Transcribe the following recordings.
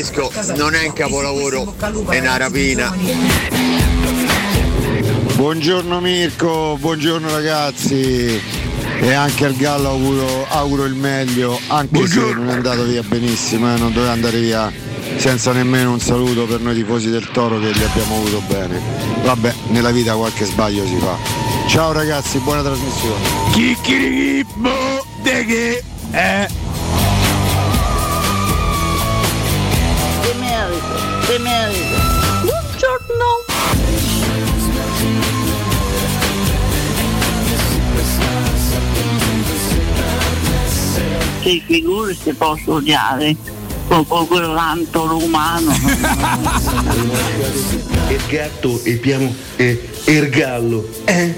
Batisco non è un capolavoro, è una rapina. Buongiorno Mirko, buongiorno ragazzi e anche al Gallo auguro, auguro il meglio, anche buongiorno. se non è andato via benissimo, eh, non doveva andare via senza nemmeno un saluto per noi tifosi del Toro che li abbiamo avuto bene. Vabbè, nella vita qualche sbaglio si fa. Ciao ragazzi, buona trasmissione. Chicchirichippo, de che? Eh. Che figure si posso odiare con quello tanto romano. il gatto e piano e il gallo. Eh?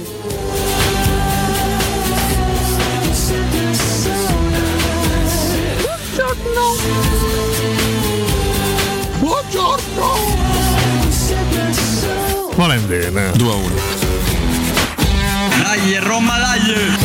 Buongiorno. Buongiorno. Valentine 2 a 1. Dai, Roma, dai!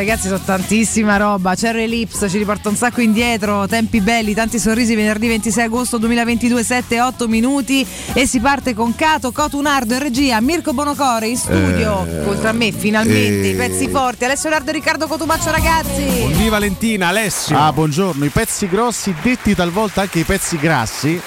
Ragazzi, sono tantissima roba. Cherry Lips ci riporta un sacco indietro. Tempi belli, tanti sorrisi. Venerdì 26 agosto 2022, 7-8 minuti. E si parte con Cato, Cotunardo in regia. Mirko Bonocore in studio. Eh, oltre a me, finalmente. eh. I pezzi forti. Alessio Nardo e Riccardo Cotumaccio, ragazzi. Buondì Valentina, Alessio. Ah, buongiorno. I pezzi grossi, detti talvolta anche i pezzi grassi.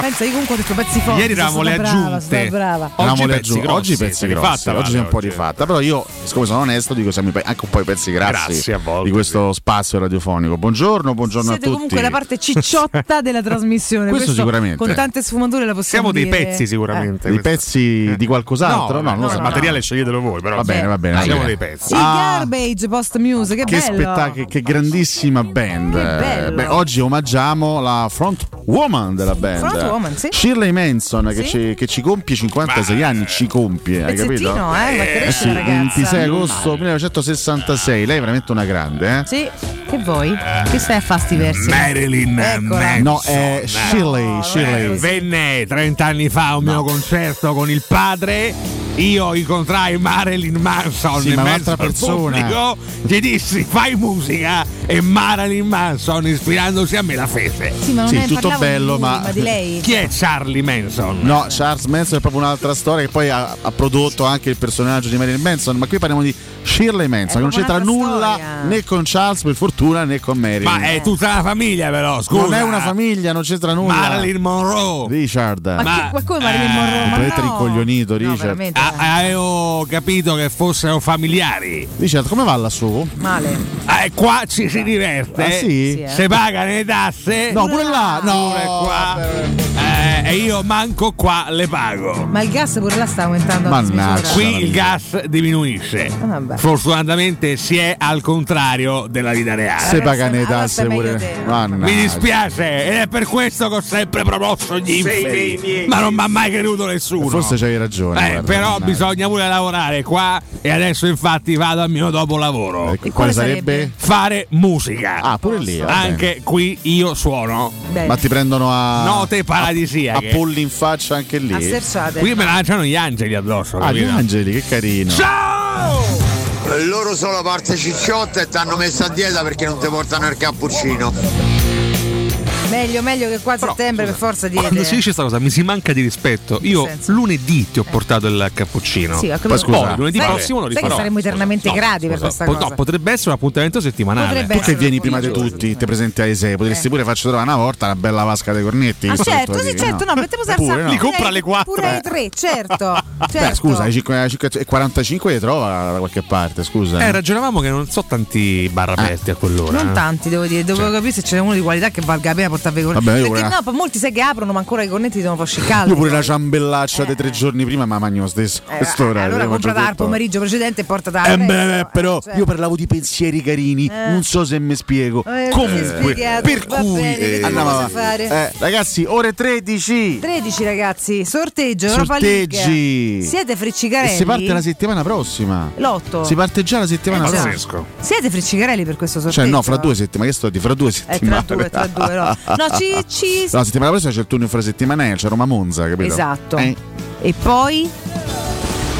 Pensa, io comunque ho detto pezzi forti. Ieri eravamo le brava, aggiunte. brava. Eravamo le pezzi aggiunte. grossi, oggi i pezzi grossi, rifatta, oggi vale, c'è un po' oggi. rifatta. Però io, siccome sono onesto, dico siamo anche un po' i pezzi grassi, Grassi a volte, di questo spazio radiofonico. Buongiorno, buongiorno Siete a tutti. comunque la parte cicciotta della trasmissione. Questo sicuramente. Con tante sfumature la possiamo Siamo dei dire. pezzi sicuramente. Dei questa- pezzi di qualcos'altro? No, No, no, so. il materiale sceglietelo voi, però. Va bene, va bene. va Siamo bene. dei pezzi. Il Ah, Garbage Post Muse, che, Che spettacolo, che grandissima band. Che. Beh, oggi omaggiamo la front woman della band. Front woman, sì. Shirley Manson che, Sì. ci, che ci compie 56 anni, ci compie, hai capito? Eh, a crescere, sì, ragazza. 26 agosto 1966, lei è veramente una grande, eh? Sì. Che vuoi? Che stai a fare sti versi? Marilyn Eccola. Manson. No, è Shirley, Shirley. Venne 30 anni fa a un mio concerto con il padre. Io incontrai Marilyn Manson Sì, in ma mezzo persona. pubblico, gli dissi fai musica e Marilyn Manson ispirandosi a me la fece. Sì, ma non Sì, è tutto bello, lui, ma- di lei. Chi è Charlie Manson? No, Charles Manson è proprio un'altra storia che poi ha, ha prodotto anche il personaggio di Marilyn Manson, ma qui parliamo di Shirley Manson, che non c'entra nulla storia. né con Charles per fortuna né con Marilyn. Ma è tutta la famiglia però, scusa. non è una famiglia, non c'entra nulla. Marilyn Monroe. Richard. Ma, Ma- che, ma come Marilyn Monroe? Ma no. rincoglionito, No, Richard. veramente. Ah, avevo capito che fossero familiari. Richard, come va lassù? Male. Ah, e qua ci si diverte. Ah, sì? Sì, eh. Se pagano le tasse. No, pure là. No, pure qua. Eh, e io manco qua le pago. Ma il gas pure là sta aumentando a Mannaggia. Qui il gas diminuisce. Ah. Fortunatamente si è al contrario della vita reale. Se Ragazzi, pagano le tasse pure. Mi dispiace ed è per questo che ho sempre promosso gli inferi. Ma non mi ha mai creduto nessuno. Forse c'hai ragione. Eh, guarda, però mannaggia. bisogna pure lavorare qua e adesso infatti vado al mio dopolavoro. Eh, quale quale sarebbe? Fare musica. Ah, pure lì. va bene. Anche qui io suono. Bene. Ma ti prendono a. Note a paradisiache. polli in faccia anche lì. A serciate. Qui me lanciano gli angeli addosso. Ah, gli angeli, che carino. Ciao! Loro sono parte cicciotta e ti hanno messo a dieta perché non ti portano il cappuccino. Meglio, meglio che qua a settembre per forza diete. Quando si dice questa cosa mi si manca di rispetto. Io lunedì ti ho portato il cappuccino. Sì, ho capito. Poi scusa, Poi lunedì Sai- prossimo lo sai che rifarò. saremmo eternamente grati per scusa, questa po- cosa. No, potrebbe essere un appuntamento settimanale. Potrebbe Tu che vieni prima di tutti, ti presenti ai sei, potresti pure farci trovare una volta una bella vasca dei cornetti. Ah che certo, sì, certo, no, mettiamo no? Li compra alle quattro, Pure eh. ai tre, certo. certo. Beh, scusa, ai 5 e 45 li trova da qualche parte, scusa. Eh, ragionavamo che non so tanti bar aperti a quell'ora. Non eh. tanti, devo dire, devo capire se c'è uno di qualità che valga la pena portarvi i cornetti. Vabbè, Perché no, poi molti sai che aprono, ma ancora i cornetti devono farci caldo. Io pure la ciambellaccia dei tre giorni prima, ma mangio lo stesso. Eh, allora io mangio comprata al pomeriggio precedente e portata Eh al beh, resto, però eh, cioè. io parlavo di pensieri carini, non so se mi spiego. Eh, Comunque, per va cui bene, che andiamo avanti. fare? Eh, ragazzi, ore 13. 13 ragazzi, sorteggio. Sorteggi. Siete E friccicarelli? si parte la settimana prossima. L'otto. Si parte già la settimana Eh, prossima. Pazzesco. Siete friccicarelli per questo sorteggio? Cioè, no, fra due settimane. Che sto di fra due Eh, tra settimane. due, tra due, no. No, ci, ci... No, la settimana prossima c'è il turno infrasettimanale, c'è Roma Monza, capito? Esatto. Eh, E poi...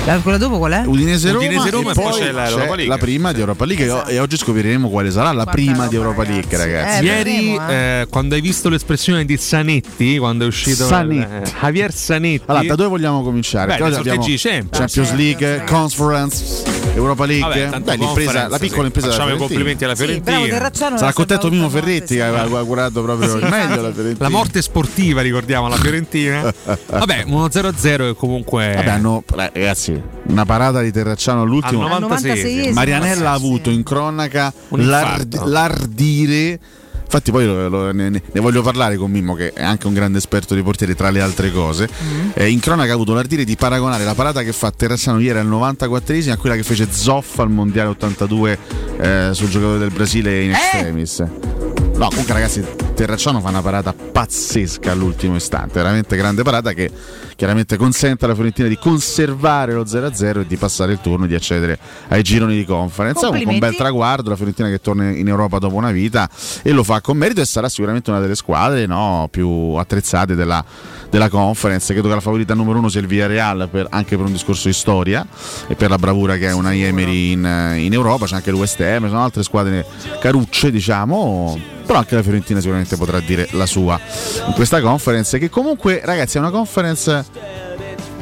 La, quella dopo qual è? Udinese Roma, Udinese Roma e poi poi c'è la League. la prima di Europa League Esatto. e oggi scopriremo quale sarà la Quanta prima di Europa League, ragazzi. ragazzi. Eh, Ieri, eh. eh, quando hai visto l'espressione di Zanetti, quando è uscito Zanetti. eh, Javier Zanetti, Allora, da dove vogliamo cominciare? Beh, abbiamo. Champions Certo, League. Conference, Europa League. Vabbè, Beh, l'impresa- la piccola sì. impresa della Facciamo i complimenti alla Sì, bravo Fiorentina. Terracciano. Sarà contento Mimo Ferretti che aveva augurato proprio Sì, il meglio alla Fiorentina. la morte sportiva, ricordiamo, alla Fiorentina. Vabbè, 1-0-0 e comunque... Vabbè, hanno, ragazzi, una parata di Terracciano all'ultimo. Al 96esimo. Marianella ha sì. avuto in cronaca l'ard- l'ardire. Infatti, poi lo- lo- ne, ne voglio parlare con Mimmo, che è anche un grande esperto di portieri, tra le altre cose. Mm. Eh, in cronaca ha avuto l'ardire di paragonare la parata che fa Terracciano ieri al 94esimo a quella che fece Zoffa al mondiale 82 eh, sul giocatore del Brasile Eh! in extremis. No, comunque, ragazzi, Terracciano fa una parata pazzesca all'ultimo istante, veramente grande parata che chiaramente consente alla Fiorentina di conservare lo 0-0 e di passare il turno di accedere ai gironi di conference. Comunque un bel traguardo, la Fiorentina che torna in Europa dopo una vita e lo fa con merito e sarà sicuramente una delle squadre no, più attrezzate della, della conference. Credo che la favorita numero uno sia il Villarreal per- anche per un discorso di storia e per la bravura che è una Emery in, in Europa, c'è anche il West Ham, sono altre squadre carucce diciamo, però anche la Fiorentina sicuramente potrà dire la sua in questa conference che comunque ragazzi è una conference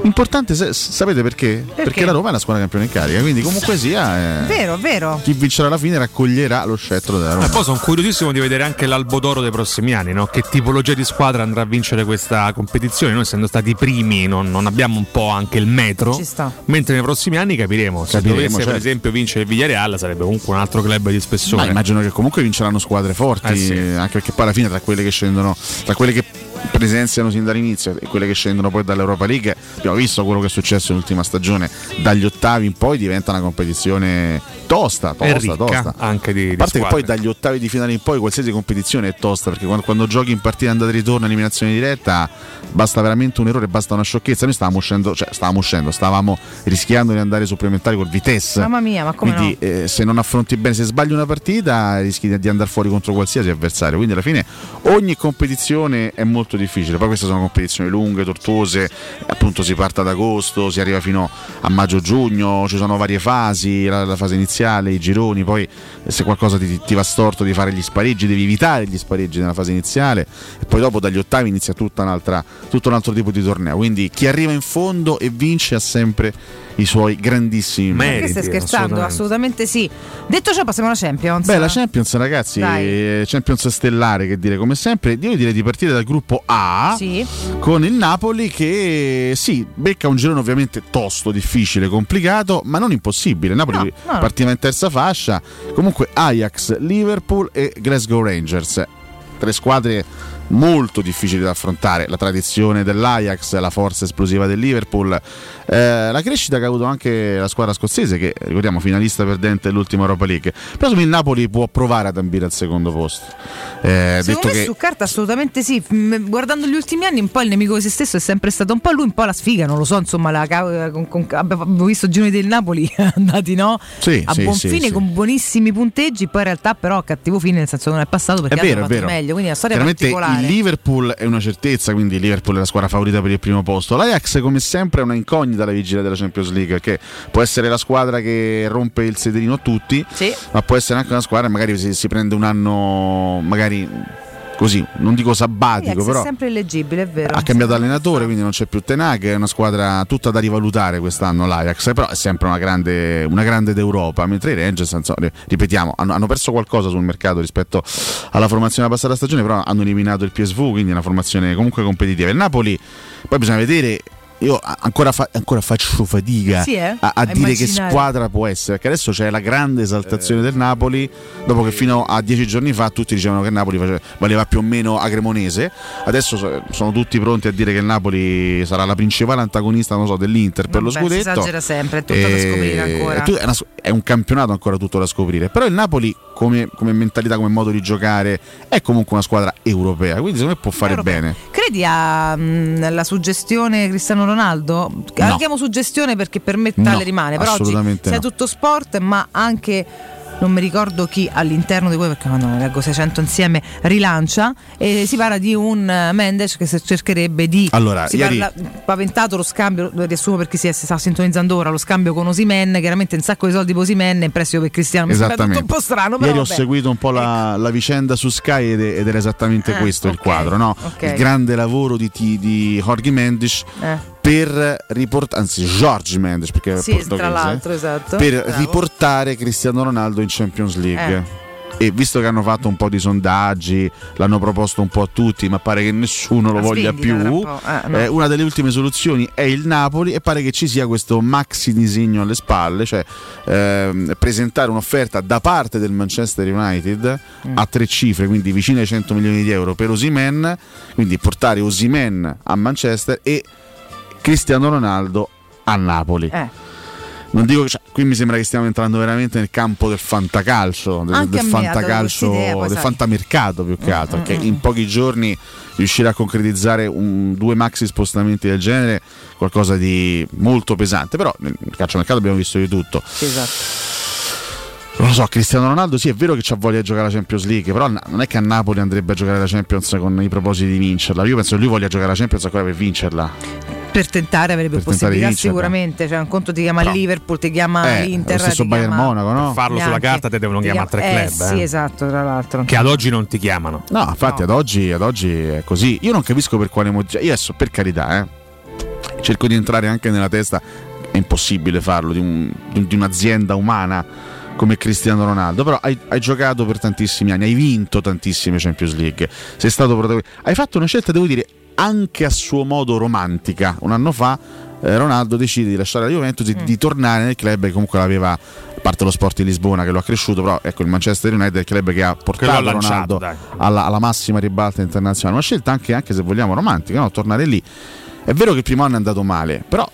importante, se- sapete perché? Perché la Roma è la squadra campione in carica, quindi comunque sia... eh, Vero, vero. chi vincerà alla fine raccoglierà lo scettro della Roma. E poi sono curiosissimo di vedere anche l'Albodoro dei prossimi anni, no? che tipologia di squadra andrà a vincere questa competizione. Noi essendo stati i primi non, non abbiamo un po' anche il metro, Ci sta. mentre nei prossimi anni capiremo. Se Capiremo, dovesse per certo. esempio vincere il Villarreal sarebbe comunque un altro club di spessore. Ma immagino che comunque vinceranno squadre forti, Eh sì. anche perché poi alla fine tra quelle che scendono, tra quelle che presenziano sin dall'inizio e quelle che scendono poi dall'Europa League, abbiamo visto quello che è successo nell'ultima stagione, dagli ottavi in poi diventa una competizione tosta, tosta, ricca tosta. anche di, di A parte che poi squadre. dagli ottavi di finale in poi qualsiasi competizione è tosta perché quando, quando giochi in partita andata e ritorno eliminazione diretta basta veramente un errore, basta una sciocchezza. Noi stavamo uscendo, cioè stavamo uscendo, stavamo rischiando di andare supplementari col Vitesse. Mamma mia, ma come Quindi eh, se non affronti bene, se sbagli una partita rischi di- di andare fuori contro qualsiasi avversario. Quindi alla fine ogni competizione è molto difficile. Poi queste sono competizioni lunghe, tortuose, appunto si parte ad agosto, si arriva fino a maggio-giugno, ci sono varie fasi, la, la fase iniziale, i gironi, poi se qualcosa ti, ti va storto di fare gli spareggi, devi evitare gli spareggi nella fase iniziale e poi dopo dagli ottavi inizia tutto un altro tipo di torneo. Quindi chi arriva in fondo e vince ha sempre i suoi grandissimi Ma meriti. che stai scherzando? Assolutamente. sì. Detto ciò, passiamo alla Champions. Beh, la Champions, ragazzi, Dai. Champions stellare, che dire come sempre. Io direi di partire dal gruppo A Sì. con il Napoli che sì, becca un girone ovviamente tosto, difficile, complicato, ma non impossibile. Il Napoli No, no. partiva in terza fascia. Comunque Ajax, Liverpool e Glasgow Rangers. Tre squadre molto difficili da affrontare, la tradizione dell'Ajax, la forza esplosiva del Liverpool, eh, la crescita che ha avuto anche la squadra scozzese che ricordiamo finalista perdente dell'ultima Europa League. Però il Napoli può provare ad ambire al secondo posto. Eh, Secondo detto me che su carta assolutamente sì. M- Guardando gli ultimi anni, un po' il nemico di se stesso è sempre stato un po' lui, un po' la sfiga, non lo so, insomma, la, con- con- abbiamo visto i gironi del Napoli andati no? Sì, a sì, buon sì, fine con buonissimi punteggi, poi in realtà però a cattivo fine, nel senso che non è passato perché è vero, è vero. meglio, quindi è una storia particolare. il Liverpool è una certezza, quindi il Liverpool è la squadra favorita per il primo posto. L'Ajax, come sempre, è una incognita alla vigilia della Champions League, perché può essere la squadra che rompe il sederino a tutti, ma può essere anche una squadra che magari si, si prende un anno, magari così, non dico sabbatico, però è sempre illeggibile, è vero. ha cambiato allenatore, quindi non c'è più Tenag, è una squadra tutta da rivalutare quest'anno l'Ajax, però è sempre una grande, una grande d'Europa, mentre i Rangers, ripetiamo, hanno, hanno perso qualcosa sul mercato rispetto alla formazione della passata stagione, però hanno eliminato il PSV, quindi è una formazione comunque competitiva. Il Napoli, poi bisogna vedere... Io ancora, fa- ancora faccio fatica Sì, eh? a, a A dire che squadra può essere, perché adesso c'è la grande Eh. esaltazione del Napoli, dopo che fino a dieci giorni fa tutti dicevano che il Napoli valeva più o meno a Cremonese, adesso so- sono tutti pronti a dire che il Napoli sarà la principale antagonista non so, dell'Inter per lo Vabbè, si scudetto. esagera sempre, è tutto da scoprire ancora. è tu- È, una- è un campionato ancora tutto da scoprire, però il Napoli come, come mentalità, come modo di giocare è comunque una squadra europea, quindi secondo me può fare bene. Credi alla suggestione Cristiano Ronaldo? No. La chiamo suggestione perché per me No, tale rimane, però oggi no. tutto sport, ma anche non mi ricordo chi all'interno di voi, perché quando ne leggo 600 insieme, rilancia e si parla di un eh, Mendes che cercherebbe di... Allora, si ieri- parla, paventato lo scambio, lo riassumo per chi si, sta sintonizzando ora, lo scambio con Osimen, chiaramente un sacco di soldi per Osimen, in prestito per Cristiano, mi sembra tutto un po' strano, però Ieri ho vabbè. seguito un po' la, la vicenda su Sky ed, ed era esattamente Ah, questo il ok, quadro, no? ok. Il grande lavoro di, T- di Jorge Mendes Eh. Per riportare, anzi George Mendes perché è Sì, portoghese, tra l'altro, esatto. per Bravo. riportare Cristiano Ronaldo in Champions League. Eh. E visto che hanno fatto un po' di sondaggi, l'hanno proposto un po' a tutti, ma pare che nessuno lo voglia più. eh, no. eh, una delle ultime soluzioni è il Napoli e pare che ci sia questo maxi disegno alle spalle, cioè ehm, presentare un'offerta da parte del Manchester United Mm. a tre cifre, quindi vicino ai 100 milioni di euro per Osimen, quindi portare Osimen a Manchester e Cristiano Ronaldo a Napoli. Eh. Non dico cioè, qui mi sembra che stiamo entrando veramente nel campo del fantacalcio, del, del ha fantacalcio, del sai. fantamercato più che Mm, altro, mm, perché mm. in pochi giorni riuscire a concretizzare un- due maxi spostamenti del genere qualcosa di molto pesante, però nel calciomercato abbiamo visto di tutto. esatto. Non lo so, Cristiano Ronaldo sì è vero che c'ha voglia di giocare la Champions League, però non è che a Napoli andrebbe a giocare la Champions con i propositi di vincerla. Io penso che lui voglia giocare la Champions ancora per vincerla. Per tentare avere più Per tentare possibilità vincerla. sicuramente, cioè un conto ti chiama Però- il Liverpool, ti chiama Eh, l'Inter, lo stesso Bayern chiama- Monaco, no? Per farlo sulla Neanche. carta te devono chiamare tre chiama- club. Eh, sì, eh. esatto, tra l'altro. Che ad oggi non ti chiamano. No, infatti ad, oggi, ad oggi è così. Io non capisco per quale motivo. Io adesso, per carità, eh, cerco di entrare anche nella testa. È impossibile farlo di, un- di- di un'azienda umana come Cristiano Ronaldo. Però hai, hai giocato per tantissimi anni, hai vinto tantissime Champions League. Sei stato protagonista. Hai fatto una scelta, devo dire, anche a suo modo romantica. Un anno fa eh, Ronaldo decide di lasciare la Juventus e di tornare nel club che comunque l'aveva a parte lo sport di Lisbona che lo ha cresciuto però ecco il Manchester United è il club che ha portato lanciato, Ronaldo alla, alla massima ribalta internazionale una scelta anche, anche se vogliamo romantica no? tornare lì è vero che il primo anno è andato male però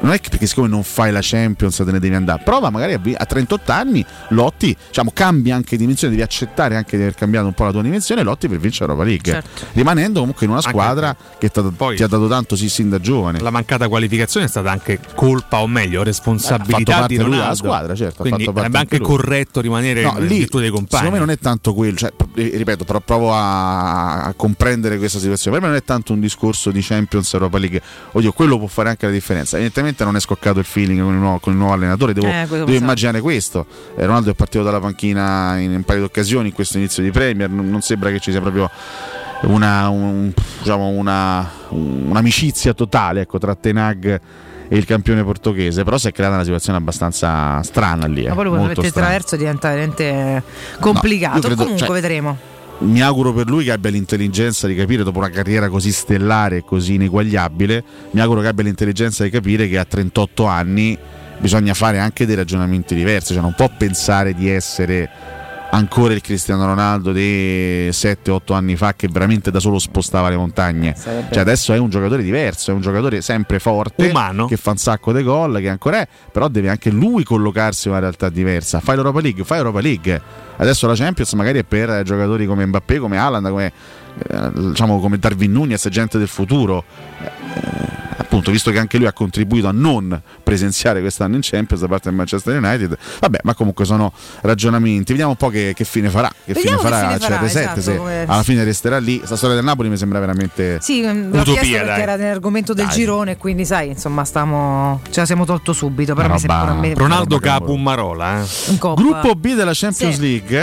non è che perché siccome non fai la Champions te ne devi andare prova magari a, vi- a 38 anni lotti diciamo cambi anche dimensione devi accettare anche di aver cambiato un po' la tua dimensione lotti per vincere Europa League Certo. rimanendo comunque in una Anche squadra che t'ha- ti ha dato tanto sì sin da giovane La mancata qualificazione è stata anche colpa, o meglio, Ha responsabilità fatto parte di lui Ronaldo. della squadra, certo, ha Quindi fatto parte sarebbe anche anche lui. corretto rimanere No, in lì, virtù dei compagni. Secondo me non è tanto quello, cioè, eh, ripeto, però provo a, a comprendere questa situazione. Per me non è tanto un discorso di Champions Europa League. Oddio, quello può fare anche la differenza. Evidentemente non è scoccato il feeling con il nuovo, con il nuovo allenatore. Devo, Eh, devo lo immaginare questo. Eh, Ronaldo è partito dalla panchina in un paio di occasioni in questo inizio di Premier. Non, non sembra che ci sia proprio una, un- diciamo una- un'amicizia totale ecco, tra Tenag e il campione portoghese. Però si è creata una situazione abbastanza strana lì. eh, Ma poi molto mette traverso diventa veramente No, complicato. io credo- Comunque cioè, vedremo. Mi auguro per lui che abbia l'intelligenza di capire dopo una carriera così stellare e così ineguagliabile mi auguro che abbia l'intelligenza di capire che a 38 anni bisogna fare anche dei ragionamenti diversi cioè non può pensare di essere ancora il Cristiano Ronaldo di 7-8 anni fa che veramente da solo spostava le montagne. Cioè adesso è un giocatore diverso è un giocatore sempre forte Umano. che fa un sacco di gol che ancora è però deve anche lui collocarsi in una realtà diversa. Fai l'Europa League fai Europa League. Adesso la Champions magari è per eh, giocatori come Mbappé come Haaland come, eh, diciamo come Darwin Nunez gente del futuro. Eh, appunto visto che anche lui ha contribuito a non presenziare quest'anno in Champions da parte del Manchester United vabbè ma comunque sono ragionamenti vediamo un po' che, che fine farà che Vediamo fine farà farà, CR7 esatto, se come- alla fine resterà lì sta storia del Napoli mi sembra veramente Sì, mm, l'ho Utopia, chiesto perché dai. era nell'argomento del Dai. girone, quindi sai, insomma, stiamo, ce la siamo tolto subito. Però mi sembra me- Ronaldo Capo un Marola. Eh. Gruppo B della Champions League,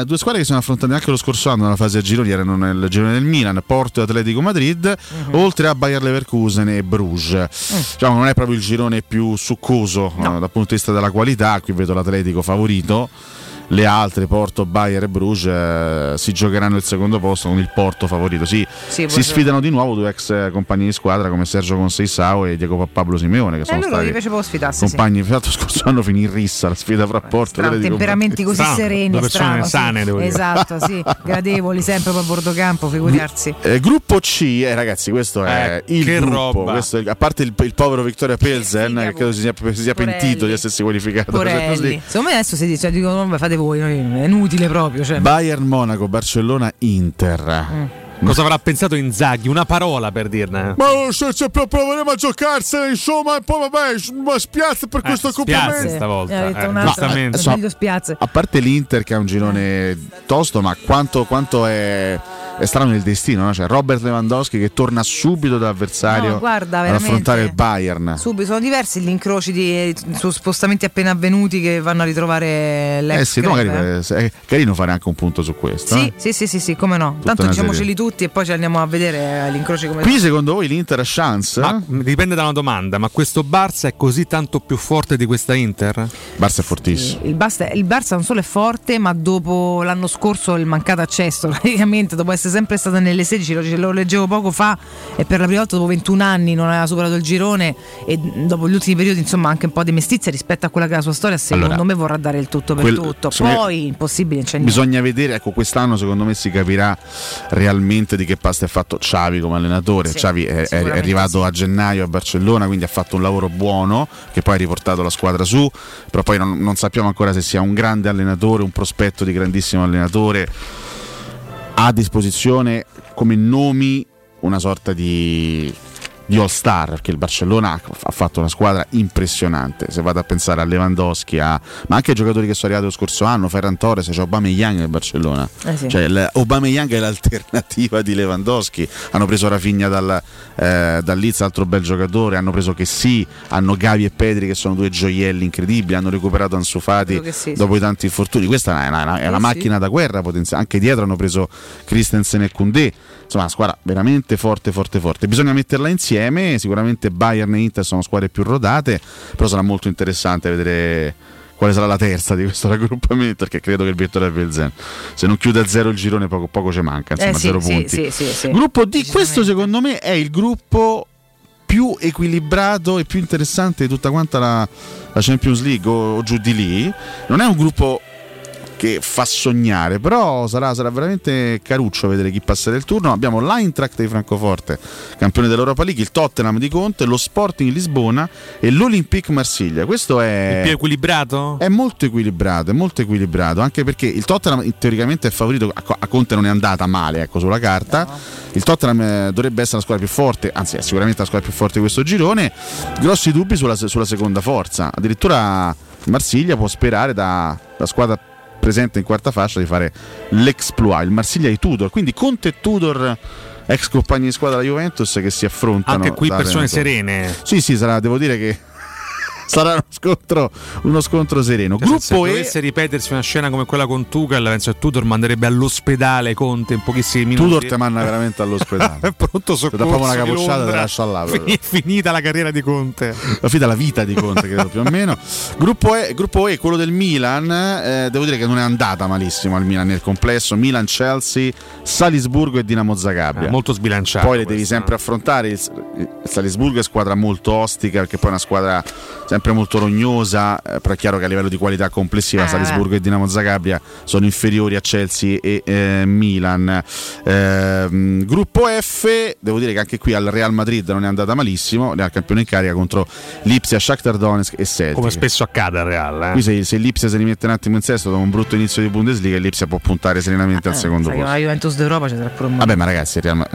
eh, due squadre che sono affrontate anche lo scorso anno nella fase a gironi, erano nel girone del Milan, Porto e Atletico Madrid, Mhm. oltre a Bayer Leverkusen e Bruges. Mm. Diciamo, non è proprio il girone più succoso eh, dal punto di vista della qualità, qui vedo l'Atletico favorito. Le altre, Porto, Bayer e Bruges, eh, si giocheranno il secondo posto con il Porto favorito. Si, Sì, si sfidano di nuovo due ex compagni di squadra come Sergio Conceicao e Diego Pablo Simeone, che Eh, sono stati sì. compagni. Tra l'altro, scorso anno finì in rissa la sfida fra Porto e temperamenti così Strano, sereni, persone strano, sì. sane, devo dire. Esatto, sì, gradevoli sempre a bordo campo, figurarsi. Eh, gruppo C, eh, ragazzi, questo è Eh, il che gruppo. roba. Questo è- a parte il, il povero Victoria Pilsen, che credo si sia, si sia pentito di essersi qualificato per Porelli. League. Secondo me adesso si dice, cioè, dicono, vabbè, fate voi, è inutile proprio. Cioè. Bayern Monaco, Barcellona, Inter. Mm. Cosa avrà pensato Inzaghi? Una parola per dirne. Ma se, se pro- proveremo a giocarsela, insomma, e poi vabbè, ma spiazza per questo spiazza complimento. stavolta. Eh, eh, giustamente. è spiazze. A parte l'Inter che ha un girone tosto, ma quanto, quanto è, è strano il destino, no? Cioè Robert Lewandowski che torna subito da avversario No, guarda, ad affrontare il Bayern. Subito sono diversi gli incroci di, su spostamenti appena avvenuti che vanno a ritrovare l'ex. Eh sì, no, magari eh. eh, è carino fare anche un punto su questo. Sì, eh. sì, sì, sì, sì, come no. Tutta Tanto diciamoceli serie. tutti e poi ci andiamo a vedere eh, gli incroci come Qui secondo voi l'Inter ha chance? Ma dipende da una domanda, ma questo Barça è così tanto più forte di questa Inter? Barça è fortissimo. Il Barça, il Barça non solo è forte, ma dopo l'anno scorso il mancato accesso, praticamente dopo essere sempre stata nelle 16, lo, leggevo poco fa e per la prima volta dopo 21 anni non aveva superato il girone e dopo gli ultimi periodi insomma anche un po' di mestizia rispetto a quella che è la sua storia, secondo Allora, me vorrà dare il tutto per quel- tutto. Poi impossibile, c'è niente. Bisogna vedere, ecco, quest'anno secondo me si capirà realmente di che pasta è fatto Xavi come allenatore. Sì, Xavi è, è- arrivato a gennaio a Barcellona, quindi ha fatto un lavoro buono che poi ha riportato la squadra su, però poi non, non sappiamo ancora se sia un grande allenatore, un prospetto di grandissimo allenatore. A disposizione come nomi una sorta di, di all star perché il Barcellona ha fatto una squadra impressionante. Se vado a pensare a Lewandowski a, ma anche ai giocatori che sono arrivati lo scorso anno Ferran Torres c'è Aubameyang nel Barcellona. Eh sì. cioè Aubameyang è l'alternativa di Lewandowski. Hanno preso Rafinha dal, eh, dal Leeds altro bel giocatore. Hanno preso che sì hanno Gavi e Pedri che sono due gioielli incredibili. Hanno recuperato Ansu Fati Credo che sì, dopo i tanti infortuni. Questa è una, è una- è una Sì, macchina da guerra potenziale anche dietro hanno preso Christensen e Koundé insomma una squadra veramente forte forte forte bisogna metterla insieme sicuramente Bayern e Inter sono squadre più rodate però sarà molto interessante vedere quale sarà la terza di questo raggruppamento perché credo che il Vittoria Pilsen se non chiude a zero il girone poco, poco ci manca insomma Eh sì, zero sì, punti sì, sì, sì. gruppo D questo secondo me è il gruppo più equilibrato e più interessante di tutta quanta la, la Champions League o, o giù di lì. Non è un gruppo che fa sognare, però sarà, sarà veramente caruccio vedere chi passerà il turno. Abbiamo l'Eintracht di Francoforte, campione dell'Europa League, il Tottenham di Conte, lo Sporting Lisbona e l'Olympique Marsiglia. Questo è Più equilibrato? è molto equilibrato, è molto equilibrato, anche perché il Tottenham teoricamente è favorito, a Co- a Conte non è andata male, ecco, sulla carta. Il Tottenham eh, dovrebbe essere la squadra più forte, anzi è sicuramente la squadra più forte di questo girone. Grossi dubbi sulla, sulla seconda forza. Addirittura Marsiglia può sperare da, da squadra presente in quarta fascia di fare l'exploit, il Marsiglia di Tudor. Quindi Conte e Tudor ex compagni di squadra della Juventus che si affrontano. Anche qui persone serene. Sì, sì, sarà, devo dire che sarà uno scontro, uno scontro sereno. Cioè, se Gruppo E. dovesse ripetersi una scena come quella con Tuchel, penso che Tudor manderebbe all'ospedale Conte in pochissimi minuti. Tudor ti manna veramente all'ospedale. È pronto soccorso proprio una capocciata te lascia là. Fin- Finita la carriera di Conte. La fine della vita di Conte, credo più o meno. Gruppo E, gruppo E quello del Milan, eh, devo dire che non è andata malissimo al Milan nel complesso. Milan, Chelsea, Salisburgo e Dinamo Zagabria. Eh, molto sbilanciato. Poi le devi questo, sempre affrontare. Il, il Salisburgo è squadra molto ostica, perché poi è una squadra sempre molto rognosa. eh, però è chiaro che a livello di qualità complessiva Eh. Salisburgo e Dinamo Zagabria sono inferiori a Chelsea e eh, Milan. Ehm, gruppo F, devo dire che anche qui al Real Madrid non è andata malissimo. Al campione in carica contro Lipsia, Shakhtar Donetsk e Celtic. Come spesso accade al Real. eh. Qui se, se l'Ipsia si rimette un attimo in sesto dopo un brutto inizio di Bundesliga, l'Ipsia può puntare serenamente al secondo Sai che posto. la Juventus d'Europa c'è pure un Vabbè, ma ragazzi, il Real Ma-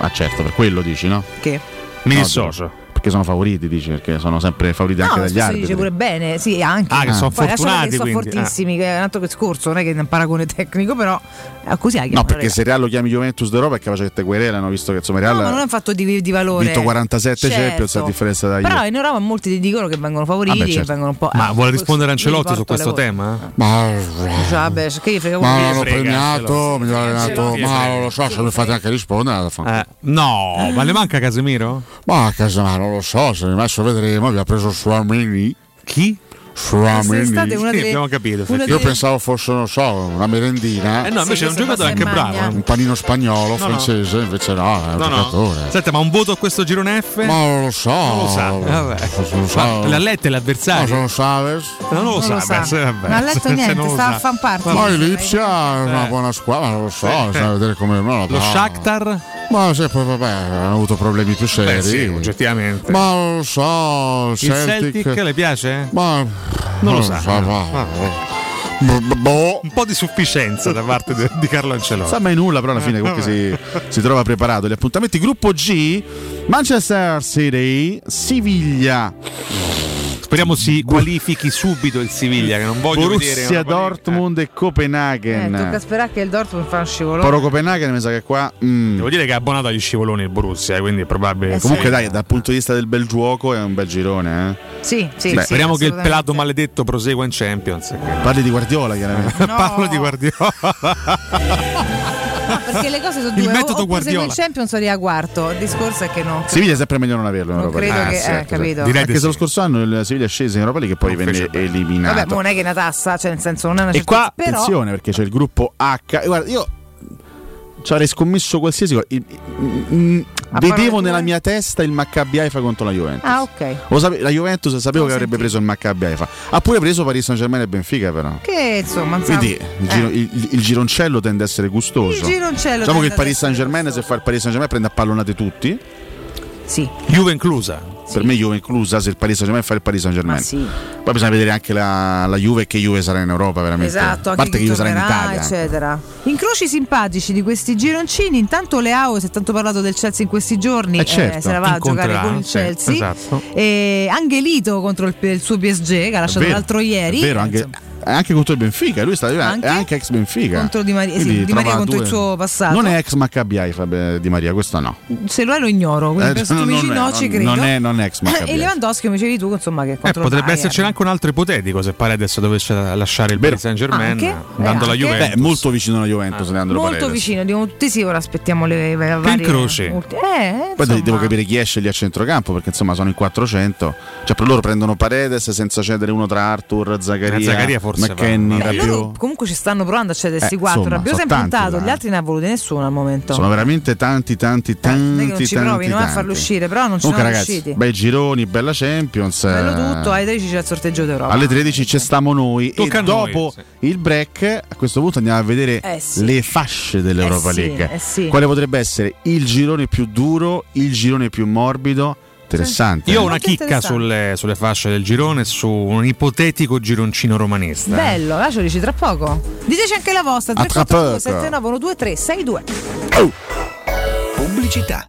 Ah, certo, per quello dici, no? Che? Mi No, dissocio. Perché sono favoriti, dici, perché sono sempre favoriti No, anche ma dagli arbitri. dice pure bene, sì, anche. Ah, che sono Poi fortunati, che sono quindi, fortissimi, che è un altro discorso, non è che è un paragone tecnico, però è così la No, perché raga. se Real lo chiami Juventus d'Europa è capace che te querelano, visto che insomma Real No, ma non è un fatto di, di ha valore. vinto 47 Certo. Champions a differenza da Però Juve. in Europa molti ti dicono che vengono favoriti, Vabbè, certo. che vengono un po'. Ma eh, vuole rispondere Ancelotti su questo tema? Ma, cose. Cioè, vabbè, che gli frega ma l'ho premiato, mi ha allenato, Sì, ma lo so, se mi fate anche rispondere. Eh, no, ma le manca Casemiro? Ma ma non lo so, se adesso vedremo, vi ha preso Suamini. Chi? Sì, delle- abbiamo capito. una Io delle- pensavo fosse, non so, una merendina, Eh no, invece è un giocatore anche bravo. eh. un panino spagnolo, no. francese, invece no, è un No, no. giocatore. Senta, ma un voto a questo girone F? Ma non lo so. non lo sa. Vabbè. Non lo so. Ma l'ha lette Ma l'avversario? sono Saves. Non lo Non sa, lo sa. beh, se- vabbè, Non ha letto niente, sta sa. a fan parte. Ma il Lipsia è una Eh. buona squadra, ma non lo so, Eh. bisogna vedere come no, Lo no. Shakhtar? Ma sì, poi vabbè, hanno avuto problemi più seri. Beh sì, oggettivamente. Ma non lo so, il Il Celtic. Celtic le piace? Ma Non lo sa. Ah, B- b- boh. Un po' di sufficienza da parte de- di Carlo Ancelotti. Sa mai nulla, però alla fine comunque si, si trova preparato. Gli appuntamenti gruppo G, Manchester City, Siviglia, Speriamo si qualifichi subito il Siviglia, che non voglio vedere. Borussia una qualifica. Dortmund e Eh, Copenaghen. tocca sperare che il Dortmund fa un scivolone. Poro Copenaghen mi sa che qua... mm. Devo dire che è abbonato agli scivoloni il Borussia, eh, quindi è probabile. Eh, Comunque sì. dai, dal punto di vista del bel gioco è un bel girone. Eh. Sì, sì, Beh, sì, Speriamo che il pelato maledetto prosegua in Champions. Parli di Guardiola chiaramente. No. Parlo di Guardiola. No, perché le cose sono Il due. metodo o, Guardiola. in Champions o arriva quarto. Il discorso è che no. Siviglia è sempre meglio non averlo in Europa credo League. che- Ah, eh, certo, capito. certo. Direi Anche se lo sì. scorso anno il Siviglia è sceso in Europa League e poi Non venne eliminato. Vabbè, ma non è che è una tassa, cioè nel senso non è una E qua certezza, però attenzione perché c'è il gruppo H. E guarda, io ci avrei scommesso qualsiasi cosa. Vedevo nella mia testa il Maccabi Haifa contro la Juventus. Ah, ok. Lo sape- la Juventus sapevo Lo che avrebbe preso il Maccabi Haifa. Ha pure preso Paris Saint Germain e Benfica, però. Che insomma, Quindi il, giro- il- il- gironcello tende a essere gustoso. Il gironcello Diciamo che il Paris Saint Germain, se fa il Paris Saint Germain, prende a pallonate tutti. Sì, Juve inclusa. Per me Juve inclusa, se il Paris Saint Germain fa il Paris Saint ma Germain. sì. Poi bisogna vedere anche la, la Juve che Juve sarà in Europa, veramente. Esatto, a parte che Juve sarà in Italia. eccetera. Incroci simpatici di questi gironcini. Intanto Leao, si è tanto parlato del Chelsea in questi giorni, Eh, certo, se la va a giocare con il sì, Chelsea. esatto. E Angelito contro il, il suo PSG che ha lasciato Vero, l'altro ieri. è vero, anche, Insomma, anche contro il Benfica. Lui sta, Anche? è anche ex Benfica. Contro Di Maria- sì, Di Maria contro il suo passato. Non è ex Maccabi Haifa beh, Di Maria, questo no. Se lo è lo ignoro, quindi Eh, per sto non- no, ci non- credo. non è- non è ex Maccabi E Lewandowski, come dicevi tu, insomma, che Eh, potrebbe esserci anche un altro ipotetico se Paredes dovesse lasciare il Vero. Paris Saint Germain Anche? andando alla Eh? Juventus. Beh, molto vicino alla Juventus, Leandro Molto Paredes. vicino, dicono tutti sì, ora aspettiamo le, le varie incroci. ulti- Eh, Poi devo capire chi esce lì a centrocampo perché insomma sono in 400. Cioè per loro prendono Paredes senza cedere uno tra Arthur, Zaccaria, Eh, Zaccaria forse forse. Beh, Rabiot. loro comunque ci stanno provando a cedere questi Eh, quattro. Rabiot si è tanti, puntato, gli eh. altri ne ha voluti nessuno al momento. Sono veramente tanti, tanti, tanti. non è che non ci tanti, provi no, a tanti. farlo uscire, però non ci Comunque, sono ragazzi, riusciti. bei gironi, bella Champions. Bello eh, tutto, ai 13 c'è il sorteggio d'Europa. Alle 13 ci stiamo noi Tocca e a noi, dopo sì. il break a questo punto andiamo a vedere Eh sì. le fasce dell'Europa Eh sì, League. eh sì. Quale potrebbe essere il girone più duro, il girone più morbido? Interessante. Io ho eh? una chicca sulle, sulle fasce del girone su un ipotetico gironcino romanista. eh. Bello, là ce lo dici tra poco. Diteci anche la vostra. A tra 342 poco. 791 2362 Pubblicità.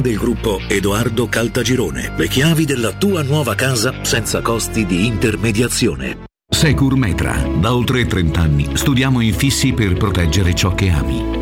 del gruppo Edoardo Caltagirone. Le chiavi della tua nuova casa senza costi di intermediazione. Secur Metra. Da oltre 30 anni studiamo infissi per proteggere ciò che ami.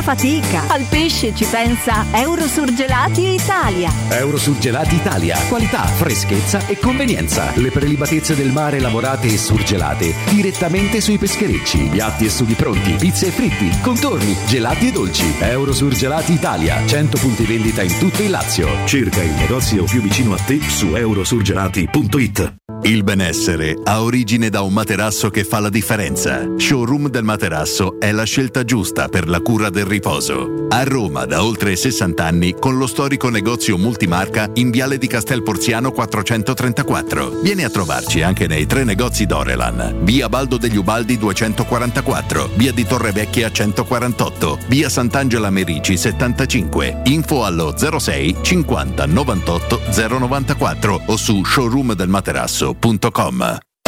questa fatica. Al pesce ci pensa Eurosurgelati Italia. Eurosurgelati Italia. Qualità, freschezza e convenienza. Le prelibatezze del mare lavorate e surgelate direttamente sui pescherecci. Piatti e sughi pronti, pizze e fritti, contorni, gelati e dolci. Eurosurgelati Italia. 100 punti vendita in tutto il Lazio. Cerca il negozio più vicino a te su eurosurgelati.it. Il benessere ha origine da un materasso che fa la differenza. Showroom del materasso è la scelta giusta per la cura del riposo. A Roma da oltre 60 anni con lo storico negozio multimarca in Viale di Castel Porziano 434. Vieni a trovarci anche nei tre negozi Dorelan. Via Baldo degli Ubaldi 244, Via di Torrevecchia 148, Via Sant'Angela Merici 75. Info allo 06 50 98 094 o su showroomdelmaterasso.com.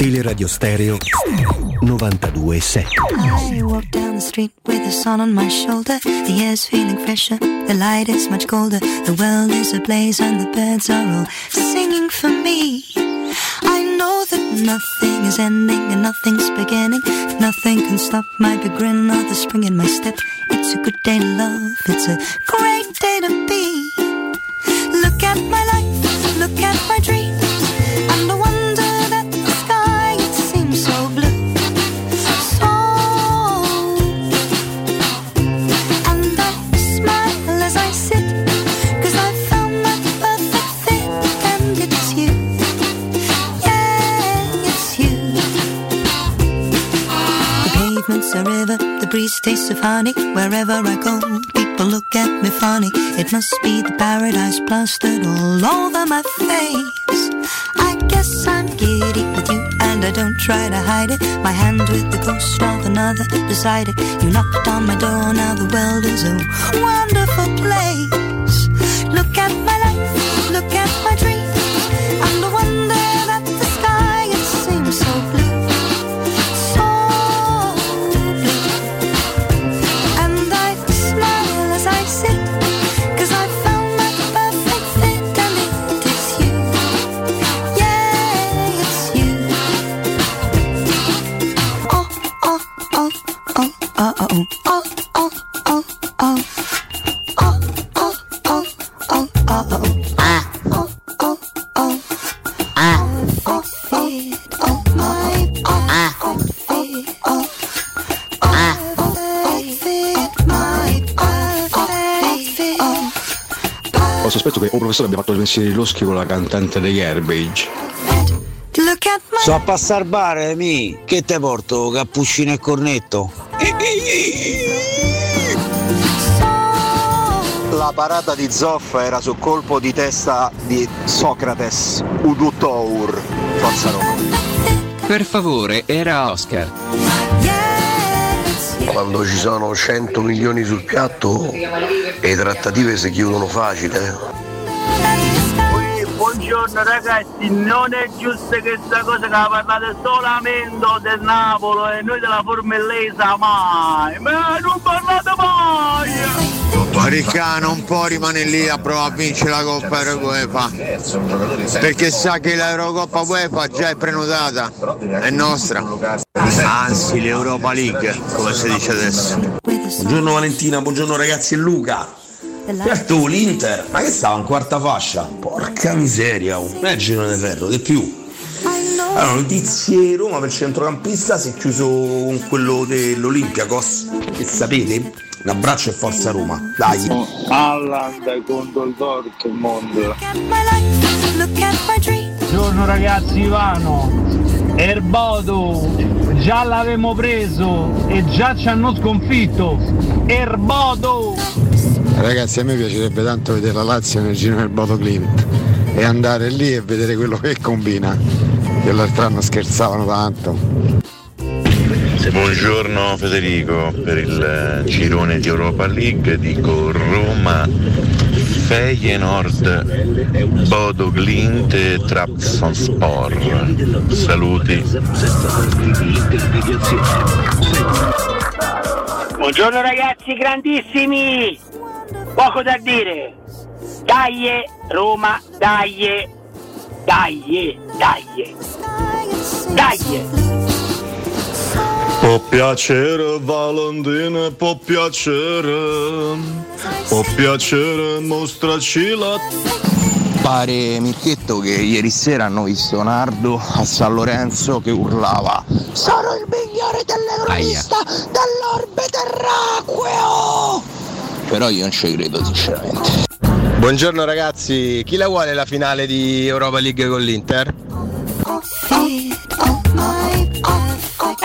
Teleradio Stereo 92.7 I walk down the street with the sun on my shoulder. The air's feeling fresher, the light is much colder. The world is ablaze and the birds are all singing for me. I know that nothing is ending and nothing's beginning. Nothing can stop my big grin or the spring in my step. It's a good day to love, it's a great day to be. Look at my life, look at my a river, the breeze tastes of honey. Wherever I go, people look at me funny. It must be the paradise plastered all over my face. I guess I'm giddy with you, and I don't try to hide it. My hand with the ghost of another beside it. You knocked on my door, now the world is a wonderful place. Look at my professore abbia fatto il pensieri loschi con la cantante degli Airbage. My So a passare bar, mi, che te porto? Cappuccino e cornetto? La parata di Zoffa era sul colpo di testa di Socrates, Udutour, Forza Roma. Per favore, era Oscar. Quando ci sono 100 milioni sul piatto, le trattative si chiudono facile. Buongiorno ragazzi, non è giusto che questa cosa che parlate solamente del Napoli e noi della Formellesa mai, ma non parlate mai! Ricca non può rimanere lì a provare a vincere la Coppa UEFA perché sa che l'Eurocoppa UEFA già è prenotata, è nostra. Anzi l'Europa League, come si dice adesso. Buongiorno Valentina, buongiorno ragazzi e Luca. Certo, l'Inter, ma che stava in quarta fascia? Porca miseria, oh. è il girone di ferro, di più. Allora, notizie Roma per centrocampista si è chiuso con quello dell'Olympiakos, che sapete? Un abbraccio e forza Roma, dai. Alland contro il Dortmund. Buongiorno ragazzi Ivano, Erbodo, già l'avevamo preso e già ci hanno sconfitto. Erbodo! Ragazzi, a me piacerebbe tanto vedere la Lazio nel giro del Bodo Clint e andare lì e vedere quello che combina. Che l'altro anno scherzavano tanto. Buongiorno Federico, per il eh, girone di Europa League dico Roma, Feyenoord, Bodo Glint e Trabzonspor. Saluti. Buongiorno ragazzi grandissimi! Poco da dire! Dai Roma, dai! Dai, dai! Dai! Può piacere Valentina, può piacere, può piacere mostraci la... Pare Mirchetto che ieri sera hanno visto Nardo a San Lorenzo che urlava Sono il migliore dell'Europista dell'orbe terracqueo! Però io non ci credo sinceramente. Buongiorno ragazzi, chi la vuole la finale di Europa League con l'Inter?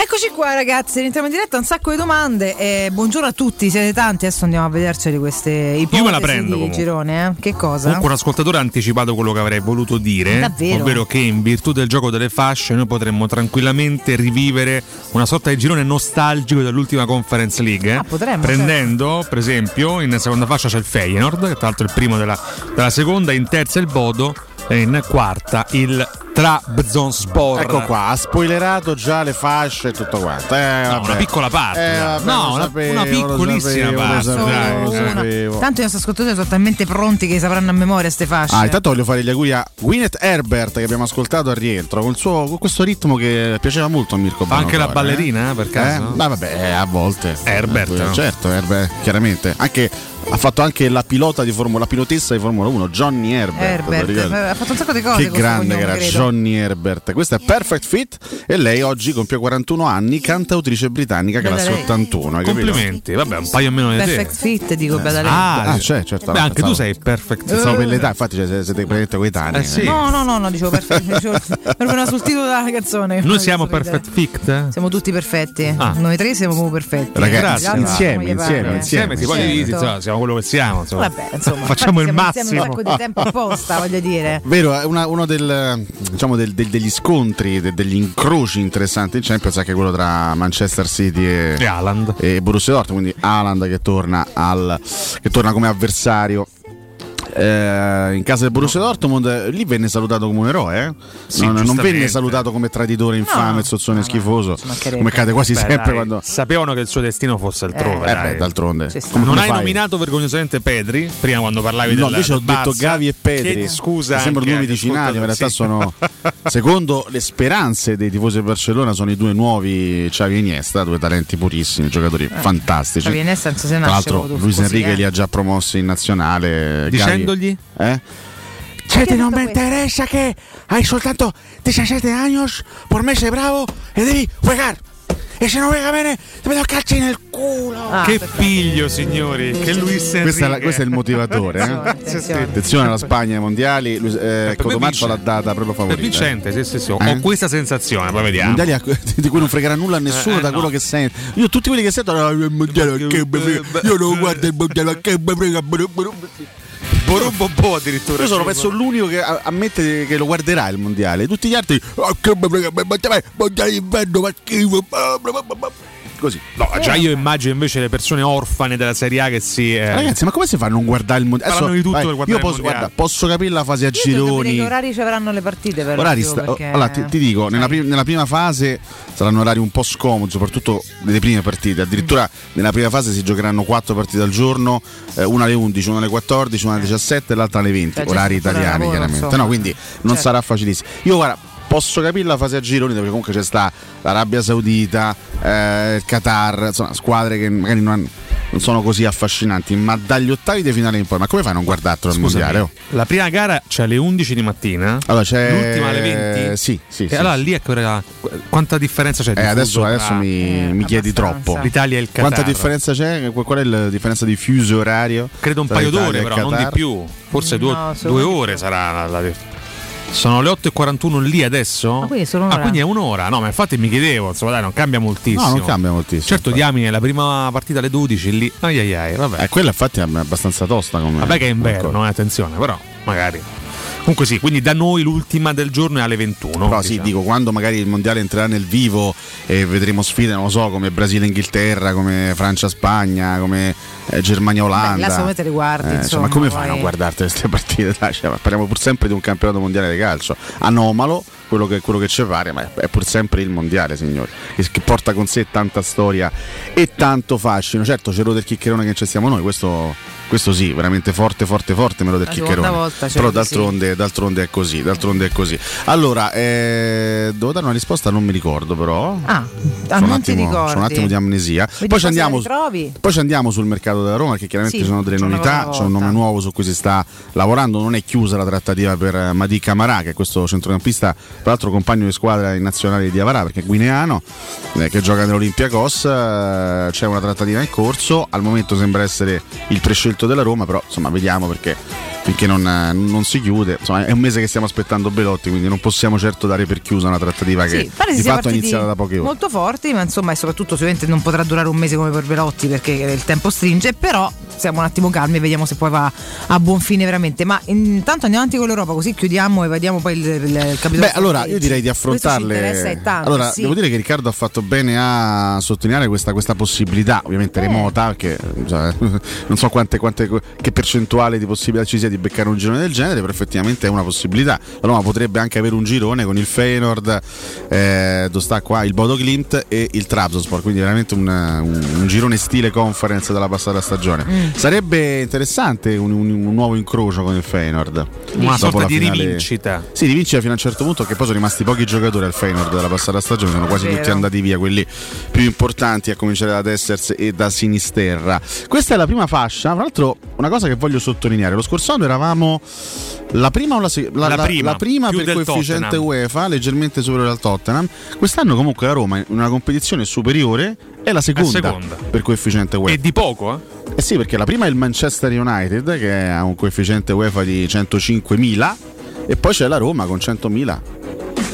Eccoci qua ragazzi, rientriamo in diretta, un sacco di domande. Eh, buongiorno a tutti, siete tanti, adesso andiamo a vederceli queste ipotesi Io me la prendo di girone. eh. Che cosa? Comunque un ascoltatore ha anticipato quello che avrei voluto dire, Davvero? ovvero che in virtù del gioco delle fasce noi potremmo tranquillamente rivivere una sorta di girone nostalgico dell'ultima Conference League, eh? Ah, potremmo, prendendo per esempio in seconda fascia c'è il Feyenoord, che tra l'altro è il primo della, della seconda, in terza il Bodo e in quarta il Trabzonspor. Ecco qua, ha spoilerato già le fasce e tutto quanto. Eh, No, una piccola parte. Eh, vabbè, No, una- sapevo, una piccolissima sapevo, parte. sapevo, sapevo. Tanto i nostri ascoltatori sono talmente pronti che sapranno a memoria ste fasce. Ah, intanto voglio fare gli auguri a Gwyneth Herbert che abbiamo ascoltato al rientro con, il suo- con questo ritmo che piaceva molto a Mirko Fa anche la Bonatore, ballerina, eh, per caso? Eh? Ma vabbè, eh, a volte. Herbert, Eh, no? Certo, Herbert, chiaramente. Anche, ha fatto anche la pilota di Formula, la pilotessa di Formula 1, Johnny Herbert. Herbert, eh, ha fatto un sacco di cose. Che con questo grande che era credo. Johnny Herbert. Questa è Perfect Fit e lei oggi compie 41 anni, cantautrice britannica classe Beh, lei- 81. hai capito? Complimenti, vabbè, un paio meno di te. Perfect fit, dico lei. Ah, Ah, cioè, certo. Beh, anche tu pensavo- sei perfect. Pensavo per l'età, infatti cioè, siete praticamente coetanei. Eh sì. No, no, no, no, dicevo perfetto. Dicevo, proprio una sul titolo della canzone. Noi siamo perfect fit? Siamo tutti perfetti. Ah. Noi tre siamo proprio perfetti. Ragazzi, altri insieme, insieme, pare. insieme. si poi Certo. insomma, siamo quello che siamo. insomma. Vabbè, insomma, Facciamo il siamo massimo. insieme un sacco di tempo apposta, voglio dire. Vero, è una- uno del, diciamo, del- del- degli scontri, de- degli incroci interessanti in Champions anche quello tra Manchester City e, E e Borussia Dortmund, quindi Haaland che torna, al, che torna come avversario. Eh, in casa del Borussia Dortmund eh, lì venne salutato come un eroe eh? Sì, non, non venne salutato come traditore infame zozzone schifoso mancherebbe. come cade quasi Beh, sempre dai, quando Sapevano che il suo destino fosse altrove. eh, dai. beh, d'altronde sta. come- non come hai fai? nominato vergognosamente Pedri prima quando parlavi No, del invece ho del detto Gavi e Pedri. che, scusa, Mi sembrano due agli vicinali, ma in realtà sono, sì. secondo le speranze dei tifosi del Barcellona, sono i due nuovi Xavi e Iniesta, due talenti purissimi, giocatori fantastici. Xavi e Iniesta Tra l'altro, Luis Enrique eh. li ha già promossi in nazionale. Gavi- Dicendogli? Eh? Cioè, non mi interessa che hai soltanto 17 anni, per me sei bravo e devi jugar. E se non juega bene, ti metto calci nel culo. Ah, che piglio, signori. Che Luis Enrique. Questo è, la- questo è il motivatore. Attenzione, Eh? attenzione. Attenzione alla Spagna ai mondiali, Luis- eh, me Cotomaccio vince. l'ha data proprio Per favorita. vincente, sì, sì, sì. Ho Eh? questa sensazione, poi vediamo. mondiali a- di cui non fregherà nulla a nessuno Eh, eh, da no. quello che sente. Io tutti quelli che sento "Ah, il mondiale che mi frega". io non guardo il mondiale che mi frega. Borobobò addirittura. Io sono penso l'unico che ammette che lo guarderà il mondiale. Tutti gli altri "Ah, che mondiale d'inverno, ma schifo. Bla, bla, bla, bla". Così. No, già io immagino invece le persone orfane della Serie A che si. eh, Ragazzi, ma come si fa a non guardare il mondiale? Faranno di tutto per guardare io il posso, mondiale. guarda, posso capire la fase a Io gironi. che orari ci avranno le partite però. Orari sta- perché- allora, ti, ti dico, nella, prim- nella prima fase saranno orari un po' scomodi, soprattutto nelle prime partite. Addirittura nella prima fase si giocheranno quattro partite al giorno, eh, una alle 11, una alle 14, una alle 17 e l'altra alle 20. Cioè, orari italiani, lavoro, chiaramente. insomma. No, quindi non Certo. sarà facilissimo. Io guarda. Posso capire la fase a gironi perché comunque c'è sta l'Arabia Saudita, eh, il Qatar, insomma, squadre che magari non, hanno- non sono così affascinanti, ma dagli ottavi di finale in poi, ma come fai a non guardartelo al mondiale? oh? La prima gara c'è alle 11 di mattina. Allora c'è L'ultima alle 20? Sì, sì. E sì, allora sì. lì a che ora- quanta differenza c'è di Eh, fuso adesso, tra adesso mi, mi chiedi troppo. l'Italia e il Qatar? Quanta differenza c'è? Qu- Qual è la differenza di fuso orario? Credo un paio d'ore, però, non di più. Forse due, No, due solo- ore sarà la, la dif- Sono le 8.41 lì adesso? Ah, quindi è solo un'ora? Ah, quindi è un'ora. No, ma infatti mi chiedevo, insomma, dai, non cambia moltissimo. No, non cambia moltissimo. Certo, diamine, la prima partita alle 12 lì. Ai ai ai, vabbè. Eh, quella infatti è abbastanza tosta come. Vabbè che è inverno, eh, attenzione, però magari. Comunque sì, quindi da noi l'ultima del giorno è alle 21. Però sì, diciamo. dico, quando magari il mondiale entrerà nel vivo e vedremo sfide, non lo so, come Brasile-Inghilterra, come Francia-Spagna, come eh, Germania-Olanda. Beh, là te le guardi, Eh, insomma, come poi- fanno a guardarti queste partite? Dai, cioè, parliamo pur sempre di un campionato mondiale di calcio. Anomalo, quello che, quello che ci pare, ma è, pur sempre il mondiale, signori. Che, che porta con sé tanta storia e tanto fascino. Certo, c'è del chiccherone che ci siamo noi, questo. Questo sì, veramente forte, forte, forte, meno del La seconda chiccherone. volta, Però certo, sì. d'altronde, d'altronde è così, d'altronde è così. Allora, eh, devo dare una risposta, non mi ricordo però. Ah, ah, un non ti attimo- un attimo di amnesia. Poi ci, andiamo, poi ci andiamo sul mercato della Roma, che chiaramente Sì, ci sono delle novità. C'è un nome nuovo su cui si sta lavorando. Non è chiusa la trattativa per eh, Madi Camarà, che è questo centrocampista, tra l'altro compagno di squadra in nazionale di Avarà, perché è guineano, eh, che gioca nell'Olympiacos. eh, c'è una trattativa in corso. Al momento sembra essere il prescelto della Roma, però insomma vediamo perché finché non, eh, non si chiude. Insomma, è un mese che stiamo aspettando Belotti, quindi non possiamo certo dare per chiusa una trattativa che Sì, si di fatto è iniziata da poche ore. Molto forti, ma insomma, e soprattutto sicuramente non potrà durare un mese come per Velotti perché il tempo stringe, però siamo un attimo calmi e vediamo se poi va a buon fine veramente. Ma intanto andiamo avanti con l'Europa, così chiudiamo e vediamo poi il, il, il capitolo. Beh, allora io direi di affrontarle. tanto, allora, sì. devo dire che Riccardo ha fatto bene a sottolineare questa, questa possibilità, ovviamente Eh. remota, perché cioè, non so quante, quante- che percentuale di possibilità ci sia di beccare un girone del genere, però effettivamente è una possibilità. La Roma potrebbe anche avere un girone con il Feyenoord, eh, dove sta qua il Bodo Glimt e il Trabzonspor, quindi veramente un, un- un girone stile conference della passata stagione. Mm. Sarebbe interessante un, un- un nuovo incrocio con il Feyenoord. Una sorta la di finale- rivincita. sì, rivincita fino a un certo punto che poi sono rimasti pochi giocatori al Feyenoord della passata stagione, sono quasi Vero. tutti andati via, quelli più importanti a cominciare da Dessers e da Sinisterra. Questa è la prima fascia, tra l'altro una cosa che voglio sottolineare, lo scorso anno eravamo la prima, o la, se- la- La prima, la prima per coefficiente Tottenham. UEFA, leggermente superiore al Tottenham. Quest'anno comunque la Roma in una competizione superiore è la seconda, seconda. per coefficiente UEFA. E di poco, eh? Eh sì, perché la prima è il Manchester United che ha un coefficiente UEFA di 105.000 e poi c'è la Roma con 100.000.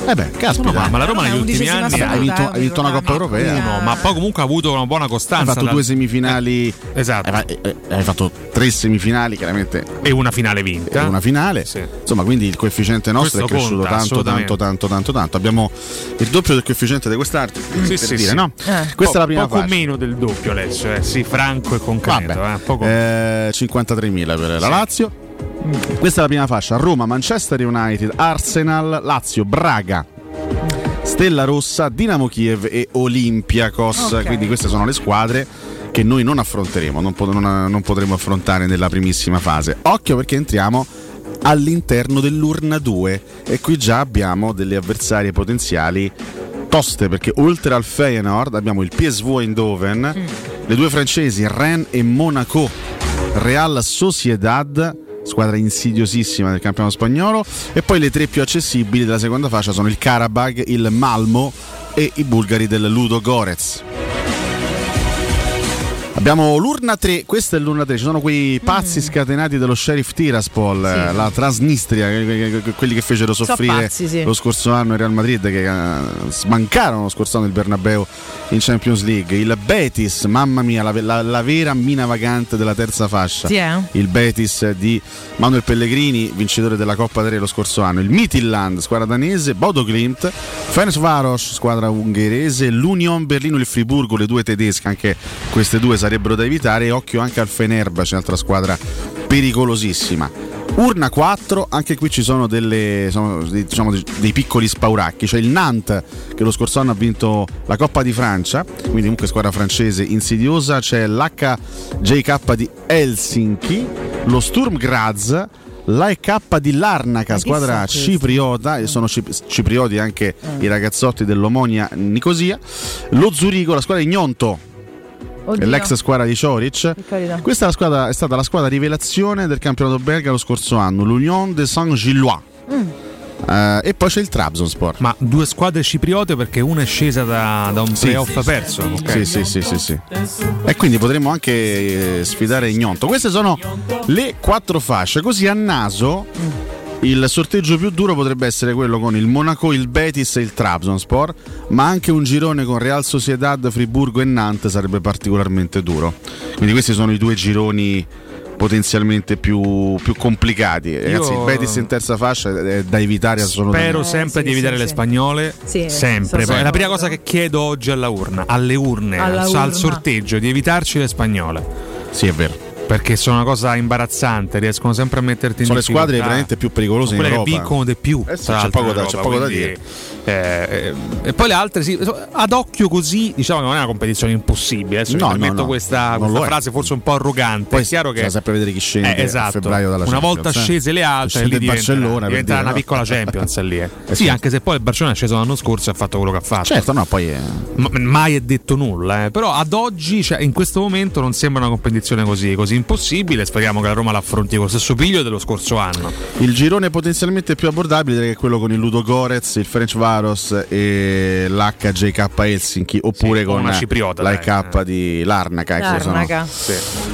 Eh beh, caspita. No, ma, ma la Roma negli ultimi anni hai vinto, hai vinto una Coppa Europea. Uno, ma poi comunque ha avuto una buona Hai costanza. fatto dal- due semifinali. Esatto. Hai, fa- eh, hai fatto tre semifinali, chiaramente. E una finale vinta. E una finale. Insomma, quindi il coefficiente nostro Questo è cresciuto conta, tanto, tanto, tanto, tanto, tanto. Abbiamo il doppio del coefficiente di quest'arte. Sì, per sì, dire, sì. no? Eh. Questa è la prima Poco fascia. meno del doppio, Lecce. Eh. Sì, franco e concreto. Vabbè, eh. Poco- eh, 53.000 per la Lazio. Questa è la prima fascia. Roma, Manchester United, Arsenal, Lazio, Braga. Stella Rossa, Dinamo Kiev e Olympiakos. Ok. Quindi queste sono le squadre che noi non affronteremo, non, pot- non- non potremo affrontare nella primissima fase. Occhio perché entriamo all'interno dell'urna 2 e qui già abbiamo delle avversarie potenziali toste perché oltre al Feyenoord abbiamo il PSV Eindhoven, le due francesi Rennes e Monaco, Real Sociedad squadra insidiosissima del campionato spagnolo e poi le tre più accessibili della seconda fascia sono il Karabag, il Malmo e i bulgari del Ludo Gorez. Abbiamo l'urna 3, questa è l'urna 3, ci sono quei pazzi scatenati dello sheriff Tiraspol, eh, la Transnistria, que- que- que- quelli che fecero So soffrire pazzi, sì. lo scorso anno il Real Madrid che eh, smancarono lo scorso anno il Bernabeu in Champions League, il Betis, mamma mia, la, la- la vera mina vagante della terza fascia, Sì, eh? il Betis di Manuel Pellegrini, vincitore della Coppa 3 lo scorso anno, il Midtjylland, squadra danese, Bodo Glimt, Ferencvaros, squadra ungherese, l'Union Berlino e il Friburgo, le due tedesche, anche queste due sarebbero da evitare e occhio anche al Fenerbahce, un'altra squadra pericolosissima. Urna 4, anche qui ci sono, delle, sono dei, diciamo, dei- piccoli spauracchi. C'è il Nantes che lo scorso anno ha vinto la Coppa di Francia, quindi comunque squadra francese insidiosa. C'è l'HJK di Helsinki, lo Sturm Graz, l'AEK di Larnaca, squadra cipriota, e sono cip- ciprioti anche i ragazzotti dell'Omonia Nicosia, lo Zurigo, la squadra di Gnonto, Oddio. l'ex squadra di Cioric. Carità. Questa è, la squadra- è stata la squadra rivelazione del campionato belga lo scorso anno, l'Union de Saint-Gillois. Mm. Eh, e poi c'è il Trabzonspor. Ma due squadre cipriote perché una è scesa da, da un Sì. playoff perso. ok? Sì, sì, sì, sì, sì. E quindi potremmo anche eh, sfidare Ignonto. Queste sono le quattro fasce. Così a naso il sorteggio più duro potrebbe essere quello con il Monaco, il Betis e il Trabzonspor, ma anche un girone con Real Sociedad, Friburgo e Nantes sarebbe particolarmente duro. Quindi questi sono i due gironi potenzialmente più, più complicati. Ragazzi, il Betis in terza fascia è da evitare assolutamente. Spero sempre di evitare le spagnole. Sì, sempre. sono È la prima cosa che chiedo oggi alla urna, alle urne, Alla al, urna. al sorteggio, di evitarci le spagnole. Sì, è vero. Perché sono una cosa imbarazzante, riescono sempre a metterti in Sono le difficoltà. squadre veramente più pericolose in quelle Europa. che vincono di più. Eh sì, c'è poco in da- c'è poco da dire. Eh, eh, e poi le altre, sì, ad occhio così, diciamo che non è una competizione impossibile. Adesso No, no, permetto no. questa, questa frase forse un po' arrogante. Poi è chiaro che sempre vedere chi scende Eh, esatto. a febbraio dalla Una Champions, volta eh. scese le altre, lì il diventerà, per dire, una piccola Champions lì. eh. Eh sì, anche se poi il Barcellona è sceso l'anno scorso e ha fatto quello che ha fatto. Certo, no, poi è... Ma- mai è detto nulla, eh. però ad oggi, cioè, in questo momento, non sembra una competizione così, così impossibile. Speriamo che la Roma l'affronti con lo stesso piglio dello scorso anno. Il girone potenzialmente più abbordabile è quello con il Ludo Gorez, il French Varos e l'HJK Helsinki oppure Sì, con una cipriota, la dai. K di Larnaca. ecco, sono- Larnaca.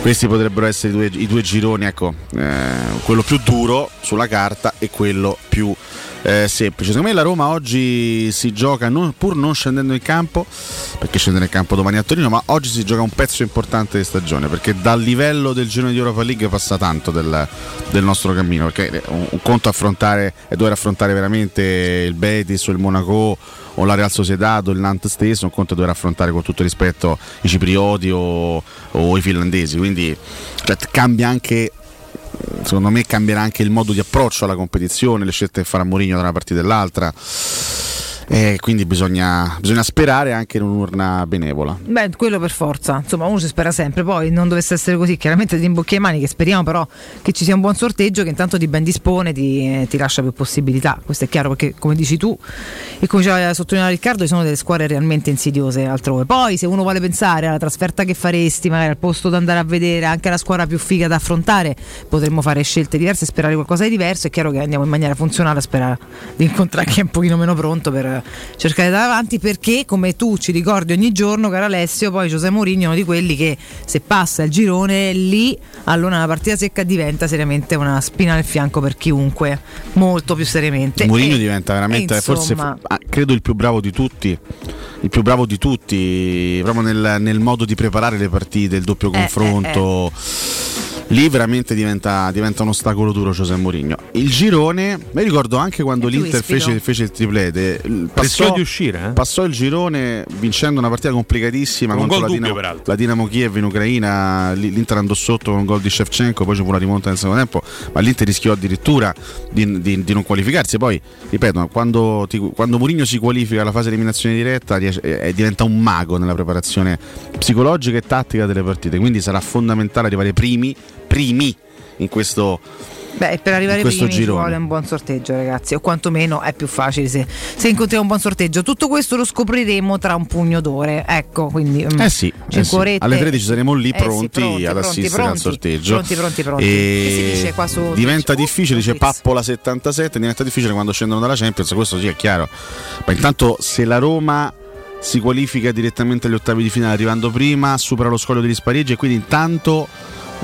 Questi potrebbero essere i due, i due gironi, ecco, eh, quello più duro sulla carta e quello più eh, semplice. Secondo me la Roma oggi si gioca, non- pur non scendendo in campo, perché scende nel campo domani a Torino, ma oggi si gioca un pezzo importante di stagione, perché dal livello del girone di Europa League passa tanto del, del nostro cammino, perché un, un conto affrontare è dover affrontare veramente il Betis o il Monaco o la Real Sociedad o il Nantes stesso, un conto dover affrontare con tutto rispetto i ciprioti o, o i finlandesi, quindi cioè, cambia anche secondo me cambierà anche il modo di approccio alla competizione, le scelte che farà Mourinho da una partita e dall'altra. E quindi bisogna, bisogna sperare anche in un'urna benevola. Beh, quello per forza, insomma, uno ci spera sempre. Poi non dovesse essere così, chiaramente ti imbocchi le mani, che speriamo però che ci sia un buon sorteggio che intanto ti ben dispone, ti, eh, ti lascia più possibilità. Questo è chiaro perché, come dici tu, e come ci aveva sottolineato Riccardo, ci sono delle squadre realmente insidiose altrove. Poi, se uno vuole pensare alla trasferta che faresti, magari al posto da andare a vedere anche la squadra più figa da affrontare, potremmo fare scelte diverse sperare qualcosa di diverso. È chiaro che andiamo in maniera funzionale a sperare di incontrare chi è un pochino meno pronto per cercare di andare avanti perché come tu ci ricordi ogni giorno caro Alessio poi Giuseppe Mourinho è uno di quelli che se passa il girone lì allora la partita secca diventa seriamente una spina nel fianco per chiunque molto più seriamente Mourinho diventa veramente, e forse insomma, ah, credo il più bravo di tutti. Il più bravo di tutti, proprio nel, nel modo di preparare le partite, il doppio Eh, confronto. Lì veramente diventa, diventa un ostacolo duro Giuseppe Mourinho. Il girone, mi ricordo anche quando l'Inter fece, fece il triplete. Rischiò di uscire, eh? Passò il girone vincendo una partita complicatissima Con un contro la dubbio, Dinamo, la Dinamo Kiev in Ucraina. L'Inter andò sotto con un gol di Shevchenko, poi ci fu una rimonta nel secondo tempo, ma l'Inter rischiò addirittura di, di- di non qualificarsi. Poi, ripeto, quando, ti- quando Mourinho si qualifica alla fase eliminazione diretta riesce- eh, diventa un mago nella preparazione psicologica e tattica delle partite, quindi sarà fondamentale arrivare primi, primi in questo Beh, per arrivare in questo primi ci girone. vuole un buon sorteggio, ragazzi, o quantomeno è più facile se, se incontriamo un buon sorteggio. Tutto questo lo scopriremo tra un pugno d'ore. Ecco, quindi mm, Eh sì, eh sì. alle 13 saremo lì Eh sì, pronti, pronti, ad pronti, assistere al pronti. sorteggio. Pronti, pronti, pronti. E Che si dice qua su diventa difficile, dice Pappola 77, diventa difficile quando scendono dalla Champions, questo sì è chiaro. Ma intanto se la Roma si qualifica direttamente agli ottavi di finale arrivando prima, supera lo scoglio degli spareggi e quindi intanto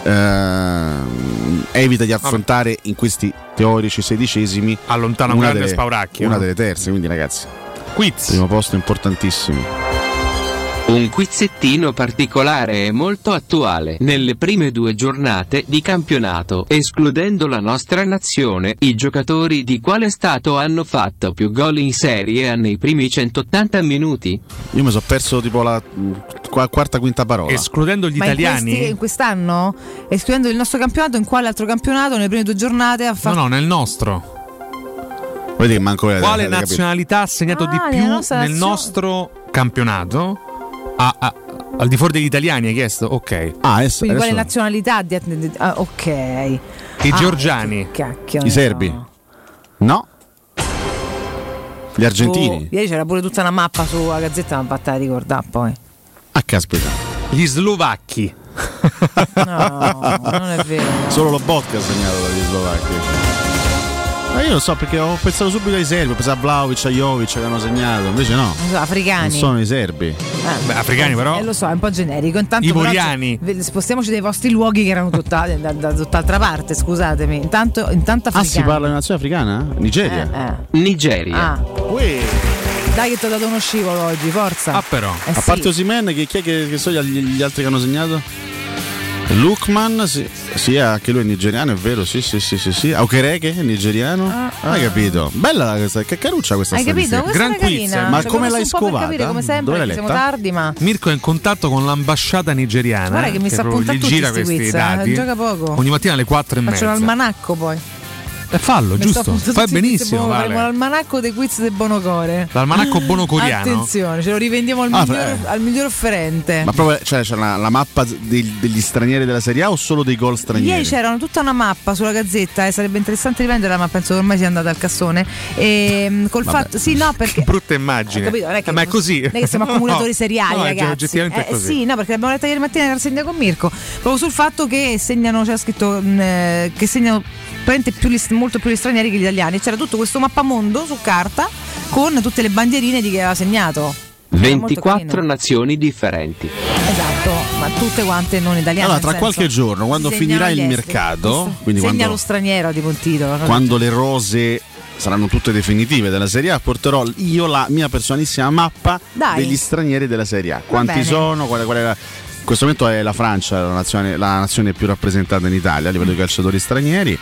ehm, evita di affrontare in questi teorici sedicesimi Allontana un una grande delle, spauracchio, una no? delle terze, quindi ragazzi. Quiz. Primo posto importantissimo. Un quizzettino particolare e molto attuale. Nelle prime due giornate di campionato, escludendo la nostra nazione, i giocatori di quale stato hanno fatto più gol in Serie A nei primi 180 minuti? Io mi sono perso tipo la mm, qua- quarta, quinta parola. Escludendo gli Ma in, questi- in quest'anno? Escludendo il nostro campionato, in quale altro campionato nelle prime due giornate ha No, fatto no, nel nostro. Vedi che manco Quale nazionalità ha segnato di Ah, più nella nostra nel nazione. nostro campionato? Ah, ah, al di fuori degli italiani hai chiesto? Ok. Ah, Quindi quale nazionalità? Di, ah, ok. I Ah, georgiani. Cacchio. I serbi? No. Gli argentini? Oh, ieri c'era pure tutta una mappa sulla gazzetta, ma fatta ricordare poi. Ah, caspita. Gli slovacchi. No, non è vero. Solo lo vodka ha segnato dagli slovacchi. Ma io lo so perché ho pensato subito ai serbi, ho pensato a Vlaovic, a Jovic che hanno segnato, invece no. So, africani. Non sono i serbi. Eh, Beh, africani però. Eh, lo so, è un po' generico. Intanto Ivoriani. cioè, spostiamoci dai vostri luoghi che erano tutta, da, da tutt'altra parte, scusatemi. Intanto, intanto Ah, si africani. parla di nazione africana? Nigeria? Eh, Nigeria. Ah. Dai che ti ho dato uno scivolo oggi, forza. Ah, però. Eh a sì. parte Osimen, che, chi è che, che sono gli, gli altri che hanno segnato? Lukman, sì, sì, anche lui è nigeriano, è vero, sì, sì, sì, sì, sì. Aukereke è nigeriano. Ah, Hai capito? Bella questa, che caruccia questa Hai capito? statistica. Questa era carina. Ma Ci come l'hai scovata? capire, come sempre, Dove l'hai siamo tardi, ma Mirko è in contatto con l'ambasciata nigeriana. Guarda che mi sta appuntando gli tutti gira sti questi quiz, eh, dati. gioca poco. Ogni mattina alle 4 e faccio mezza. l'almanacco poi. Eh, fallo, giusto. Fai benissimo. buono- Vale. Faremo l'almanacco dei quiz del Bonocore. L'almanacco buono coreano. Attenzione, ce lo rivendiamo al, Ah, miglior, eh. al miglior offerente. Ma proprio cioè, c'è la, la mappa dei- degli stranieri della Serie A o solo dei gol stranieri? Ieri c'era tutta una mappa sulla gazzetta e sarebbe interessante riprenderla, ma penso che ormai sia andata al cassone. E, col Vabbè. fatto, sì, no, perché. Brutta immagine. Capito? Non è che- Eh, ma è così. Non è che siamo accumulatori No. seriali, No, è ragazzi. oggettivamente Eh, così. Sì, no, perché l'abbiamo letta ieri mattina nella rassegna con Mirko. Proprio sul fatto che segnano, c'era scritto mh, eh, che segnano praticamente più gli- molto più gli stranieri che gli italiani. C'era tutto questo mappamondo su carta con tutte le bandierine di chi aveva segnato. 24 nazioni differenti. Esatto, ma tutte quante non italiane. Allora, tra senso, qualche giorno, quando finirà il mercato, quindi Segna quando, lo straniero tipo un titolo. quando le rose saranno tutte definitive della Serie A, porterò io la mia personalissima mappa Dai. degli stranieri della Serie A. Quanti sono? Qual è- qual è la- in questo momento è la Francia la nazione, la nazione più rappresentata in Italia a livello di calciatori stranieri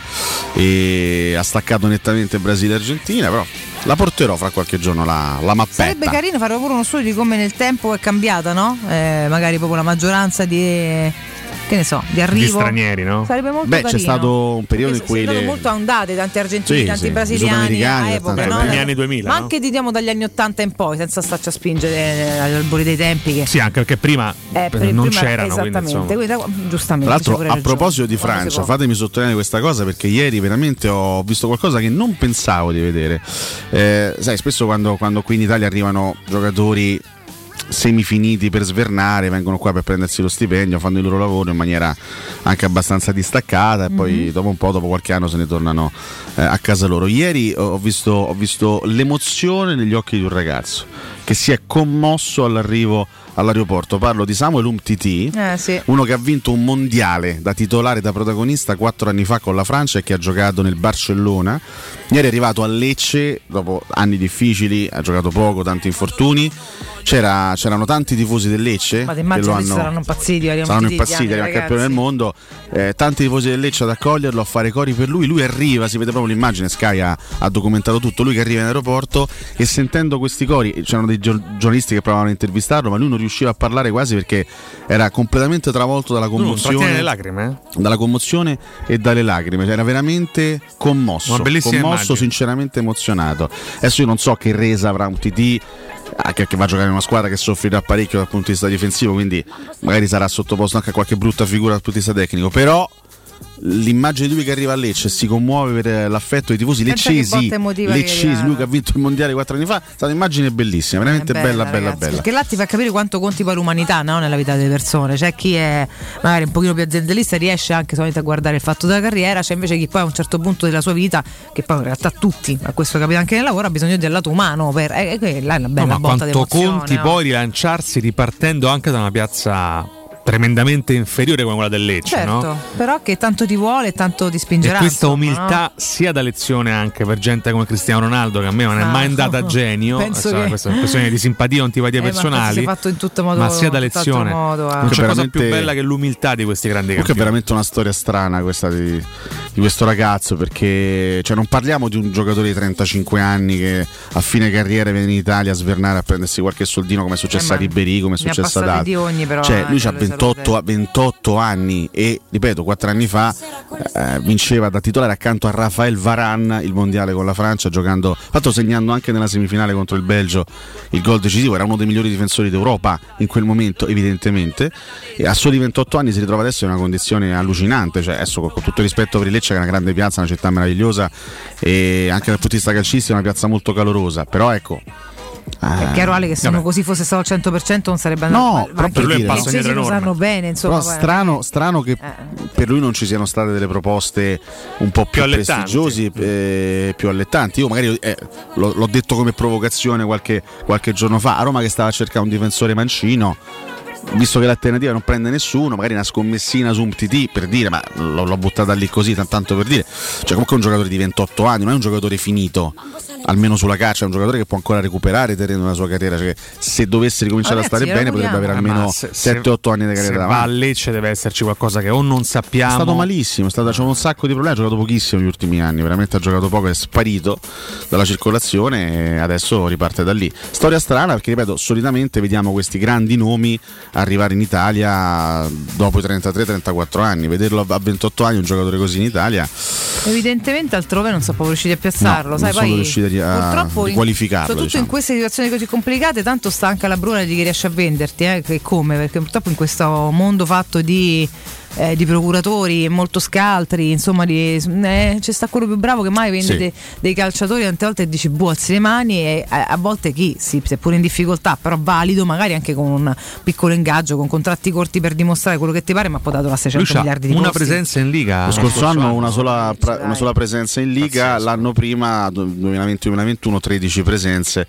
e ha staccato nettamente Brasile e Argentina, però la porterò fra qualche giorno la, la mappetta. Sarebbe carino fare pure uno studio di come nel tempo è cambiata, no? Eh, magari proprio la maggioranza di che ne so, di Gli arrivo. stranieri, no? Sarebbe molto Beh, carino. c'è stato un periodo in Perché cui sono le- molto ondate, tanti argentini, Sì, tanti sì, brasiliani a epoca, tanto no? Negli anni 2000, Ma no? anche diciamo dagli anni 80 in poi, senza starci a spingere eh, agli albori dei tempi che Sì, anche perché prima eh, per- non prima- c'erano. Quindi, esattamente, insomma. quindi, giustamente. Tra l'altro, a proposito di Francia, fatemi sottolineare questa cosa perché ieri veramente ho visto qualcosa che non pensavo di vedere. Eh, sai, spesso quando, quando qui in Italia arrivano giocatori semifiniti per svernare, vengono qua per prendersi lo stipendio, fanno il loro lavoro in maniera anche abbastanza distaccata e poi Mhm. dopo un po', dopo qualche anno se ne tornano eh, a casa loro. Ieri ho visto, ho visto l'emozione negli occhi di un ragazzo che si è commosso all'arrivo all'aeroporto. Parlo di Samuel Umtiti, Eh, sì. uno che ha vinto un mondiale da titolare, da protagonista quattro anni fa con la Francia e che ha giocato nel Barcellona. Ieri è arrivato a Lecce dopo anni difficili, ha giocato poco, tanti infortuni. C'era- c'erano tanti tifosi del Lecce Ma che lo hanno, saranno impazziti, saranno impazziti, il campione del mondo. Eh, tanti tifosi del Lecce ad accoglierlo, a fare cori per lui. Lui arriva, si vede proprio l'immagine. Sky ha, ha documentato tutto. Lui che arriva in aeroporto e sentendo questi cori, c'erano dei gio- giornalisti che provavano a intervistarlo, ma lui non riusciva a parlare quasi perché era completamente travolto dalla commozione. lacrime? eh? Dalla commozione e dalle lacrime, cioè era veramente commosso, commosso, immagine. sinceramente emozionato. Adesso io non so che resa avrà un TT anche che va a giocare in una squadra che soffrirà parecchio dal punto di vista difensivo, quindi magari sarà sottoposto anche a qualche brutta figura dal punto di vista tecnico, però l'immagine di lui che arriva a Lecce e si commuove per l'affetto dei tifosi Pensa leccesi, che leccesi lui che ha vinto il mondiale quattro anni fa, è stata un'immagine bellissima, veramente È bella, bella, ragazzi, bella. Perché là ti fa capire quanto conti poi l'umanità no, nella vita delle persone. C'è chi è magari un pochino più aziendalista riesce anche solamente a guardare il fatto della carriera, c'è invece chi poi a un certo punto della sua vita, che poi in realtà tutti, ma questo capita anche nel lavoro, ha bisogno del lato umano. Per, e, e quella è una No, bella ma botta quanto conti no? poi rilanciarsi ripartendo anche da una piazza tremendamente inferiore come quella del Lecce, Certo, no? però che tanto ti vuole e tanto ti E spingerà. questa insomma, umiltà no? sia da lezione anche per gente come Cristiano Ronaldo, che a me non è Ah, mai andata a genio, penso insomma, che- questa è una questione di simpatia o antipatia Eh, ma personali, si è fatto in tutto modo- ma sia da lezione. modo, eh. Non c'è cosa più bella che l'umiltà di questi grandi Comunque è campioni. veramente una storia strana questa di, di questo ragazzo perché cioè, non parliamo di un giocatore di 35 anni che a fine carriera viene in Italia a svernare a prendersi qualche soldino come è successo Eh, ma a Ribéry, come è successo ad altri. di ogni, però, cioè, eh, lui ha per le 28, a- 28 anni e ripeto, 4 anni fa eh, vinceva da titolare accanto a Rafael Varan il mondiale con la Francia giocando, fatto segnando anche nella semifinale contro il Belgio il gol decisivo, era uno dei migliori difensori d'Europa in quel momento evidentemente. E a soli 28 anni si ritrova adesso in una condizione allucinante, cioè adesso con, con tutto il rispetto per il Lecce che è una grande piazza, una città meravigliosa e anche dal punto di vista calcistico è una piazza molto calorosa, però ecco È chiaro Ale che se uno così fosse stato al 100% non sarebbe andato No, ma- però per dire- i francesi lo sanno bene, insomma. Però strano, strano che per lui non ci siano state delle proposte un po' più, allettanti. prestigiosi, eh, più allettanti. Io magari eh, l'ho, l'ho detto come provocazione qualche, qualche giorno fa. A Roma che stava a cercare un difensore mancino. Visto che l'alternativa non prende nessuno, magari una scommessina su un TT per dire, ma l'ho, l'ho buttata lì così, tan- tanto per dire. Cioè, comunque è un giocatore di 28 anni, non è un giocatore finito, almeno sulla caccia, è un giocatore che può ancora recuperare terreno nella sua carriera. Cioè, se dovesse ricominciare Ragazzi, a stare bene, potrebbe avere ma almeno se- se- 7-8 anni di Se carriera va a. Lecce deve esserci qualcosa che o non sappiamo. È stato malissimo, è stato, c'è un sacco di problemi, ha giocato pochissimo negli ultimi anni, veramente ha giocato poco, è sparito dalla circolazione e adesso riparte da lì. Storia strana perché, ripeto, solitamente vediamo questi grandi nomi arrivare in Italia dopo i 33-34 anni, vederlo a 28 anni un giocatore così in Italia Evidentemente altrove non sono proprio riusciti a piazzarlo. No, sai, non sono poi riusciti a- in- qualificarlo, Soprattutto diciamo. in queste situazioni così complicate, tanto sta anche la bruna di chi riesce a venderti, eh, che come, perché purtroppo in questo mondo fatto di. Eh, di procuratori molto scaltri, insomma, di, eh, c'è sta quello più bravo che mai vende Sì. dei, dei calciatori tante volte dici alzi le mani e a, a volte chi, sì, seppur in difficoltà, però valido, magari anche con un piccolo ingaggio, con contratti corti per dimostrare quello che ti pare, ma poi dato la 600 Lui c'ha miliardi di una costi. presenza in Liga. Lo scorso anno una sola, pra- una sola presenza in Liga, l'anno prima, 2020-2021, 13 presenze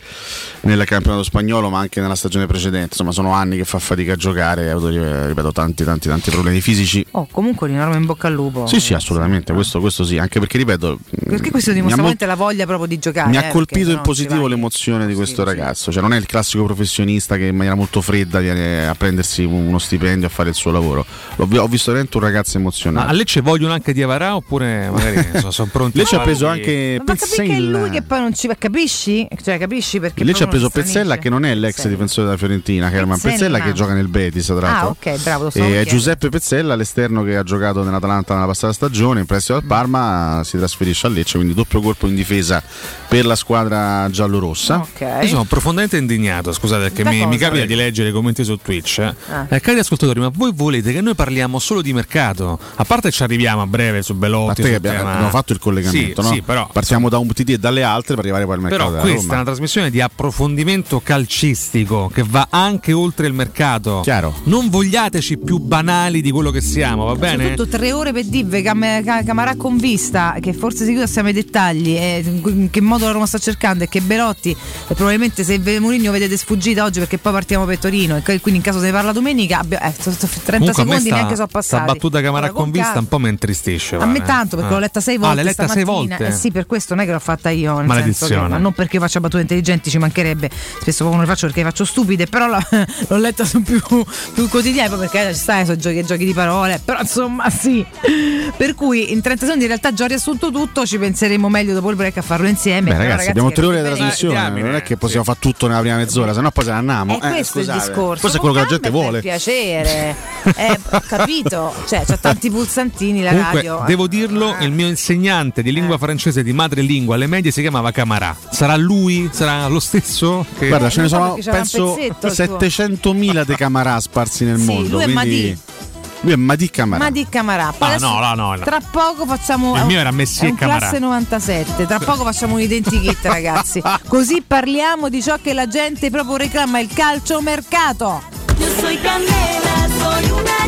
nel campionato spagnolo, ma anche nella stagione precedente. Insomma, sono anni che fa fatica a giocare, ha eh, ripeto, tanti, tanti, tanti problemi fisici. Oh, comunque un enorme in bocca al lupo. Sì, sì, assolutamente, questo, questo sì, anche perché, ripeto, Perché questo dimostra veramente la voglia proprio di giocare. mi eh, ha perché colpito in positivo l'emozione di questo ragazzo, cioè non è il classico professionista che in maniera molto fredda viene a prendersi uno stipendio a fare il suo lavoro. L'ho ho visto veramente un ragazzo Ma emozionato. a Lecce vogliono anche Diavarà oppure magari sono, sono pronti Lecce a ha preso anche Ma che è lui che poi non ci va, capisci? Cioè, capisci perché ci ha preso Pezzella che non è l'ex difensore della Fiorentina, che Pezzella, Pezzella. che gioca nel Betis tra Ah, l'altro. ok, bravo, lo so E. Giuseppe Pezzella, l'esterno che ha giocato nell'Atalanta nella passata stagione, in prestito al Parma, si trasferisce a Lecce, quindi doppio colpo in difesa per la squadra giallorossa. Io sono profondamente indignato, scusate, perché mi, mi capita di leggere i commenti su Twitch. eh. Ah. Eh, cari ascoltatori, ma voi volete che noi parliamo solo di mercato? A parte ci arriviamo a breve su A Belotti, te che abbiamo, tema- abbiamo fatto il collegamento, Sì, no? sì, però, Partiamo da un TD e dalle altre per arrivare poi al mercato però questa è Roma. una trasmissione di approfondimento calcistico che va anche oltre il mercato. Chiaro. Non vogliateci più banali di quello che siamo, va bene? Soprattutto tre ore per dire Cam- Ca- Camarà con vista, che forse si chiude assieme ai dettagli, e in che modo la Roma sta cercando e che Belotti e probabilmente se Mourinho vedete sfuggita oggi perché poi partiamo per Torino e quindi in caso se ne parla domenica, abbia- eh, so- so- 30 Comunque secondi sta, neanche sono sta passati. battuta Camarà Allora, con vista un po' mi intristisce. A me tanto perché Ah. l'ho letta sei Ah, volte. l'hai letta sei volte? Eh sì, per questo non è che l'ho fatta io. Nel Maledizione. senso che- ma non perché faccia battute intelligenti, ci mancherebbe. Spesso non le faccio perché faccio stupide, però la- l'ho letta su più, più quotidiani, perché eh, ci stai, sono giochi, giochi di parole. Però insomma, sì. Per cui in 30 secondi in realtà già ho riassunto tutto, ci penseremo meglio dopo il break a farlo insieme. Beh, ragazzi, abbiamo tre ore di trasmissione, non è che possiamo fare tutto nella prima mezz'ora, sennò poi se ne andiamo. È Eh, questo scusate. il discorso. Questo è quello che la gente vuole. Per piacere, eh, ho capito. Cioè, c'ha tanti pulsantini la Comunque, radio. eh. devo dirlo, il mio insegnante di lingua francese di madrelingua alle medie si chiamava Camarà. Sarà lui? Sarà lo stesso? Che... Guarda, ce ne sono penso pezzetto il tuo. 700.000 de Camarà sparsi nel Sì, mondo. lui è quindi... Madi. Lui è Madi Camarà. Ma di Camarà. Poi Ah, no, no, no, no. Tra poco facciamo. Il mio era Messi è e un Camarà. classe 97. Tra poco facciamo un identikit, ragazzi. Così parliamo di ciò che la gente proprio reclama: il calcio mercato. Yo soy candela, soy una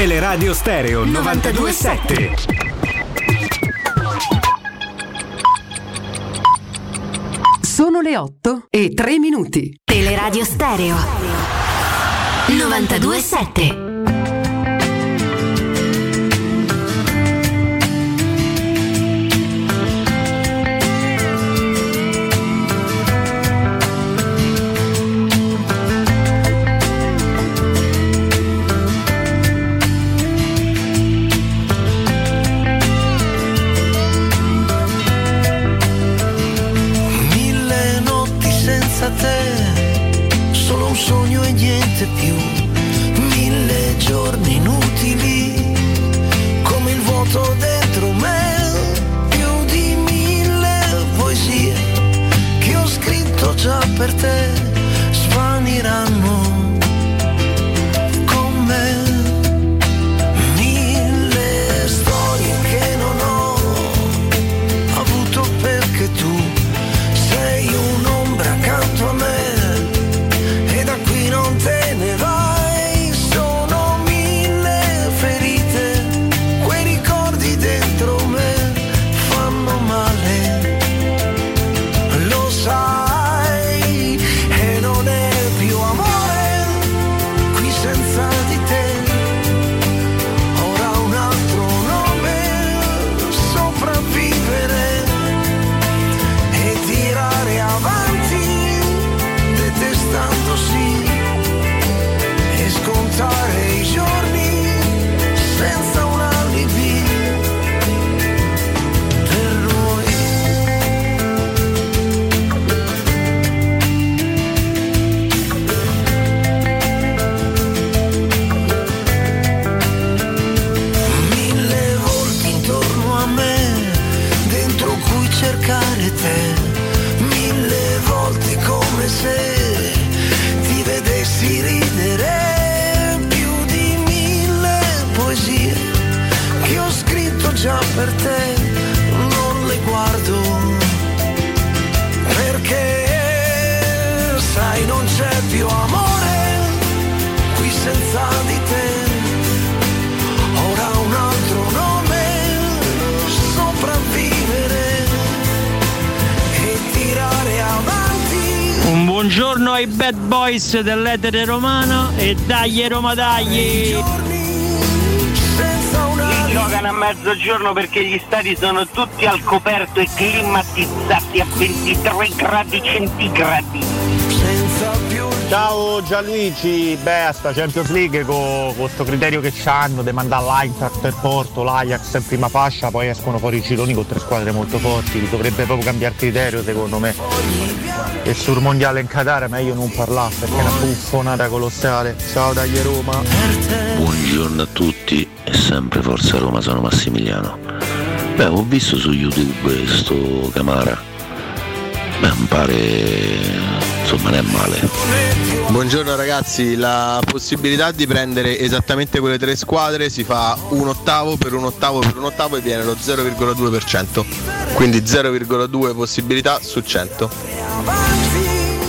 Teleradio Stereo 927. Sono le 8 e 3 minuti. Teleradio Stereo 927. Ai bad boys dell'etere romano e dagli Roma dagli! Li giocano a mezzogiorno perché gli stadi sono tutti al coperto e climatizzati a 23 gradi centigradi. Ciao Gianluigi, beh a sta Champions League con questo criterio che hanno di mandare il Porto, l'Ajax in prima fascia, poi escono fuori i gironi con tre squadre molto forti, dovrebbe proprio cambiare criterio secondo me. E sul mondiale in Qatar meglio non parlare perché è una buffonata colossale. Ciao dagli Roma. Buongiorno a tutti e sempre Forza Roma, sono Massimiliano. Beh, ho visto su YouTube sto Camara. Beh, mi pare insomma non è male. Buongiorno ragazzi, la possibilità di prendere esattamente quelle tre squadre si fa un ottavo per un ottavo per un ottavo e viene lo 0,2%. Quindi 0,2 possibilità su 100.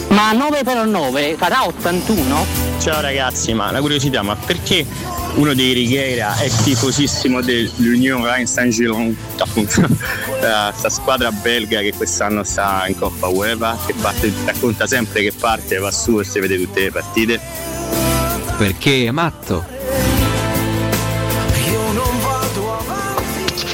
Ma 9 per 9 farà 81? Ciao ragazzi, ma la curiosità, ma perché uno dei Righiera è tifosissimo dell'Union Rhein Saint-Giron, appunto, la- sta squadra belga che quest'anno sta in Coppa UEFA, che parte- racconta sempre che parte, va su e si vede tutte le partite. Perché è matto.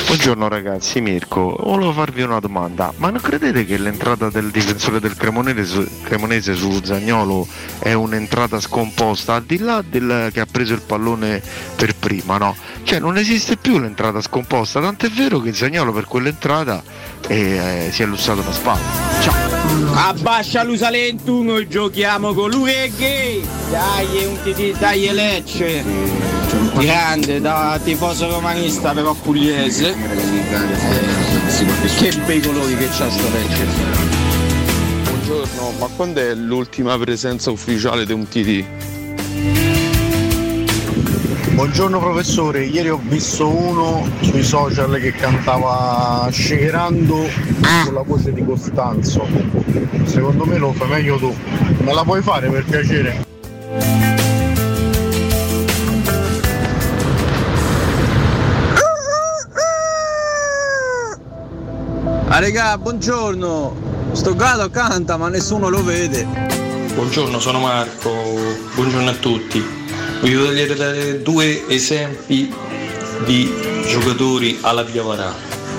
Buongiorno ragazzi, Mirko, volevo farvi una domanda, ma non credete che l'entrata del difensore del Cremonese, su- Zagnolo è un'entrata scomposta, al di là del che ha preso il pallone per prima, no? Cioè non esiste più l'entrata scomposta, tant'è vero che Zagnolo per quell'entrata eh, si è lussato una spalla. Ciao! Abbascia l'usalentum, giochiamo con lui e gay! Dai, un TT, dai Lecce! Grande, da tifoso romanista però pugliese. Che bei colori che c'ha sto Lecce! Buongiorno, ma quando è l'ultima presenza ufficiale di un TD? Buongiorno professore, ieri ho visto uno sui social che cantava scegrando con la voce di Costanzo. Secondo me lo fai meglio tu. Me la puoi fare per piacere? Ah regà, buongiorno! Sto gatto canta ma nessuno lo vede. Buongiorno, sono Marco, buongiorno a tutti. Voglio togliere dare due esempi di giocatori alla Piavarà.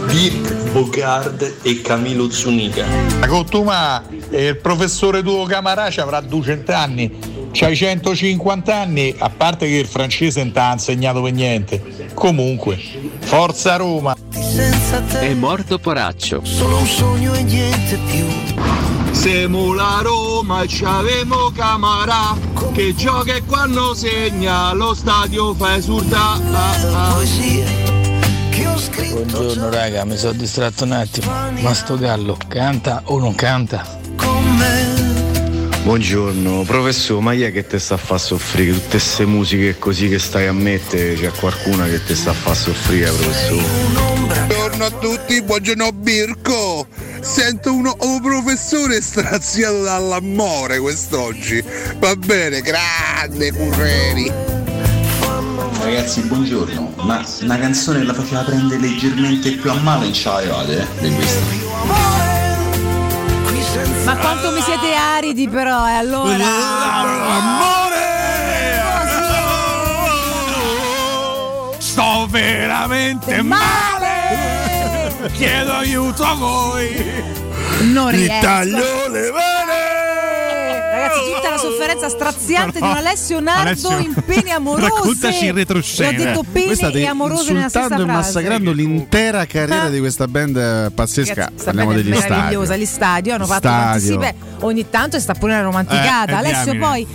Dirk Bogard e Camilo Zunica. Ma Cottuma, eh, il professore tuo Camaraci avrà 200 anni, c'hai 150 anni, a parte che il francese non ti ha insegnato per niente. Comunque, forza Roma! È morto poraccio. Solo un sogno e niente più. Siamo la Roma e c'avemo Camarà che gioca e quando segna lo stadio fa esurda. Buongiorno raga, mi sono distratto un attimo. Ma sto gallo canta o non canta? Buongiorno, professore, ma chi è che te sta a far soffrire? Tutte queste musiche così che stai a mettere, c'è qualcuna che te sta a far soffrire, professore. Buongiorno a tutti, buongiorno Birko. Sento uno un professore straziato dall'amore quest'oggi. Va bene, grande Curreri. Ragazzi, buongiorno, ma una canzone la faceva prendere leggermente più a male in ce eh, di questa. Ma quanto mi siete aridi però, e allora... Sto veramente male! Chiedo aiuto a voi! Non Mi riesco. taglio le Ragazzi, tutta la sofferenza straziante di un Alessio Nardo Alessio, in pene amorose. raccontaci in E ho detto pene state e amorose nella stessa e frase. massacrando l'intera carriera di questa band pazzesca. Ragazzi, sta Parliamo bene, degli stadi. meravigliosa, gli stadio hanno fatto tanti Stadio. sì, beh, ogni tanto si sta pure una romanticata. Eh, eh, Alessio diamine. poi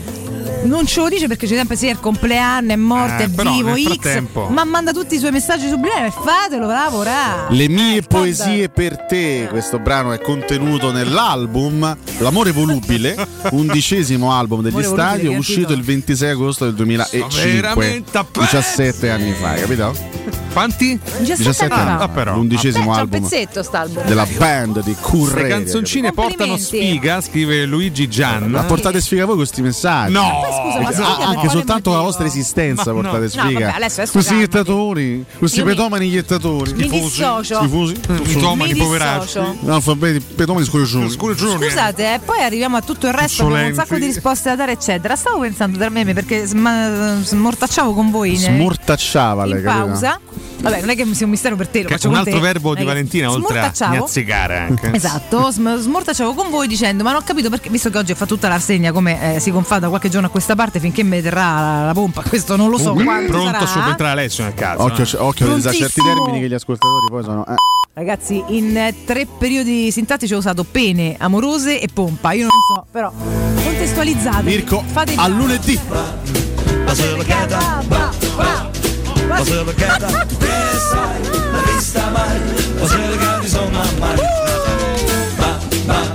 non ce lo dice perché c'è sempre sì, è il compleanno, è morto, Eh, è vivo, X, ma manda tutti i suoi messaggi subliminali, fatelo, bravo, ra. Le mie poesie per te, questo brano è contenuto nell'album L'amore volubile, undicesimo album degli Amore volubile, stadi, che uscito il 26 agosto del 2005, veramente a pezzi. 17 anni fa, capito? Quanti? 17 anni fa. Ah, però. L'undicesimo Beh, album pezzetto st'album. della band di Le Curre. canzoncine portano sfiga, scrive Luigi Gian. Ma portate sfiga voi con questi messaggi? No! Ma scusa, ma Ah, anche soltanto con la vostra motivo? esistenza Ma no. portate No, sfiga. vabbè, adesso- adesso questi iettatori, questi Io petomani iettatori. Mi dissocio. Tifosi? Mitomani Mi poveracci. dissocio. No, alfabeti, petomani scorreggioni. Scusate, eh, poi arriviamo a tutto il resto con un sacco di risposte da dare, eccetera. Stavo pensando tra me perché smortacciavo con voi Smortacciava lei, in capito? pausa. Vabbè, non è che sia un mistero per te, lo Che faccio un con altro te. verbo di Valentina oltre a Smortacciavo. nazzicare anche. Esatto, sm- smortacciavo con voi dicendo: Ma non ho capito perché, visto che oggi fa tutta la rassegna come eh, si confà da qualche giorno a questa parte, finché mi terrà la, la pompa, questo non lo so Comunque, quanto pronto sarà. a subentrare Alessio nel caso. Occhio, eh. occhio a certi termini che gli ascoltatori poi sono. eh. Ragazzi, in eh, tre periodi sintattici ho usato pene, amorose e pompa. Io non so, però contestualizzate. Mirko, Fate a lunedì.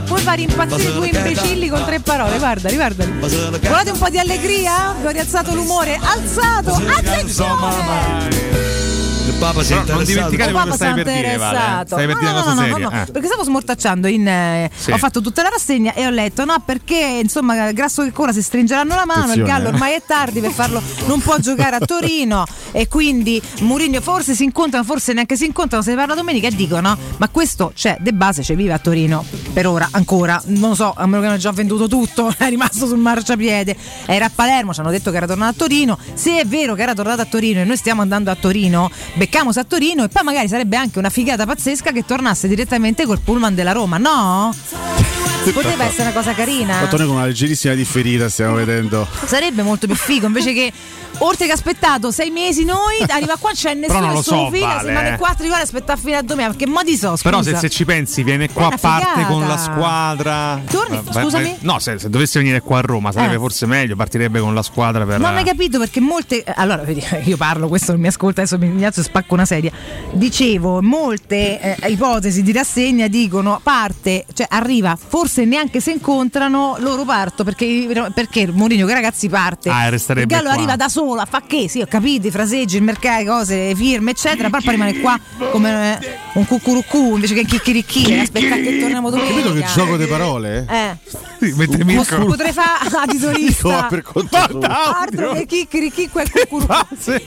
Come fare impazzire due imbecilli con tre parole. Guarda, riguardali. Volete un po' di allegria? Vi ho rialzato l'umore. Alzato! Attenzione! Il Papa si è Però non interessato. dimenticare quello che stai per dire, Vale. interessato. Stai per No, dire una no, cosa no, seria. no, no, eh. perché stavo smortacciando in, eh, Sì. ho fatto tutta la rassegna e ho letto no perché insomma grasso che corra si stringeranno la mano il Gallo eh. ormai è tardi per farlo non può giocare a Torino e quindi Mourinho forse si incontrano forse neanche si incontrano se ne parla domenica e dicono ma questo c'è De Base c'è vive a Torino per ora ancora non lo so a meno che non già venduto tutto è rimasto sul marciapiede era a Palermo ci hanno detto che era tornato a Torino se è vero che era tornato a Torino e noi stiamo andando a Torino beccamos a Torino e poi magari sarebbe anche una figata pazzesca che tornasse direttamente col pullman della Roma no? poteva essere una cosa carina Fatto noi con una leggerissima differita stiamo vedendo. sarebbe molto più figo invece che oltre che aspettato sei mesi noi arriva qua c'è nessuno non che se lo so, fila Vale, se male eh. quattro ore aspettare fino a domenica perché modi so scusa Però se, se ci pensi, viene qua a parte figata. con la squadra. Torni- Eh, beh, scusami? beh, No, se, se dovesse venire qua a Roma sarebbe Eh. forse meglio, partirebbe con la squadra per. Non hai capito perché molte. Allora, vedi, io parlo, questo non mi ascolta, adesso mi ignazio spacco una sedia. Dicevo, molte eh, ipotesi di rassegna dicono parte, cioè arriva, forse neanche se incontrano, loro parto perché, perché Mourinho che ragazzi parte. Ah, resterebbe il Gallo qua. arriva da sola, fa che? Sì, ho capito, i fraseggi, il mercato, cose, firme, eccetera. Poi rimane qua come eh, un cucurucù invece che chicchirichì. eh, Aspetta che torniamo domenica. Capito che gioco di parole? Eh. Sì, mette Po- Mirko. Potrei fare la titolista. Altro che chicchirichi e cucurucù.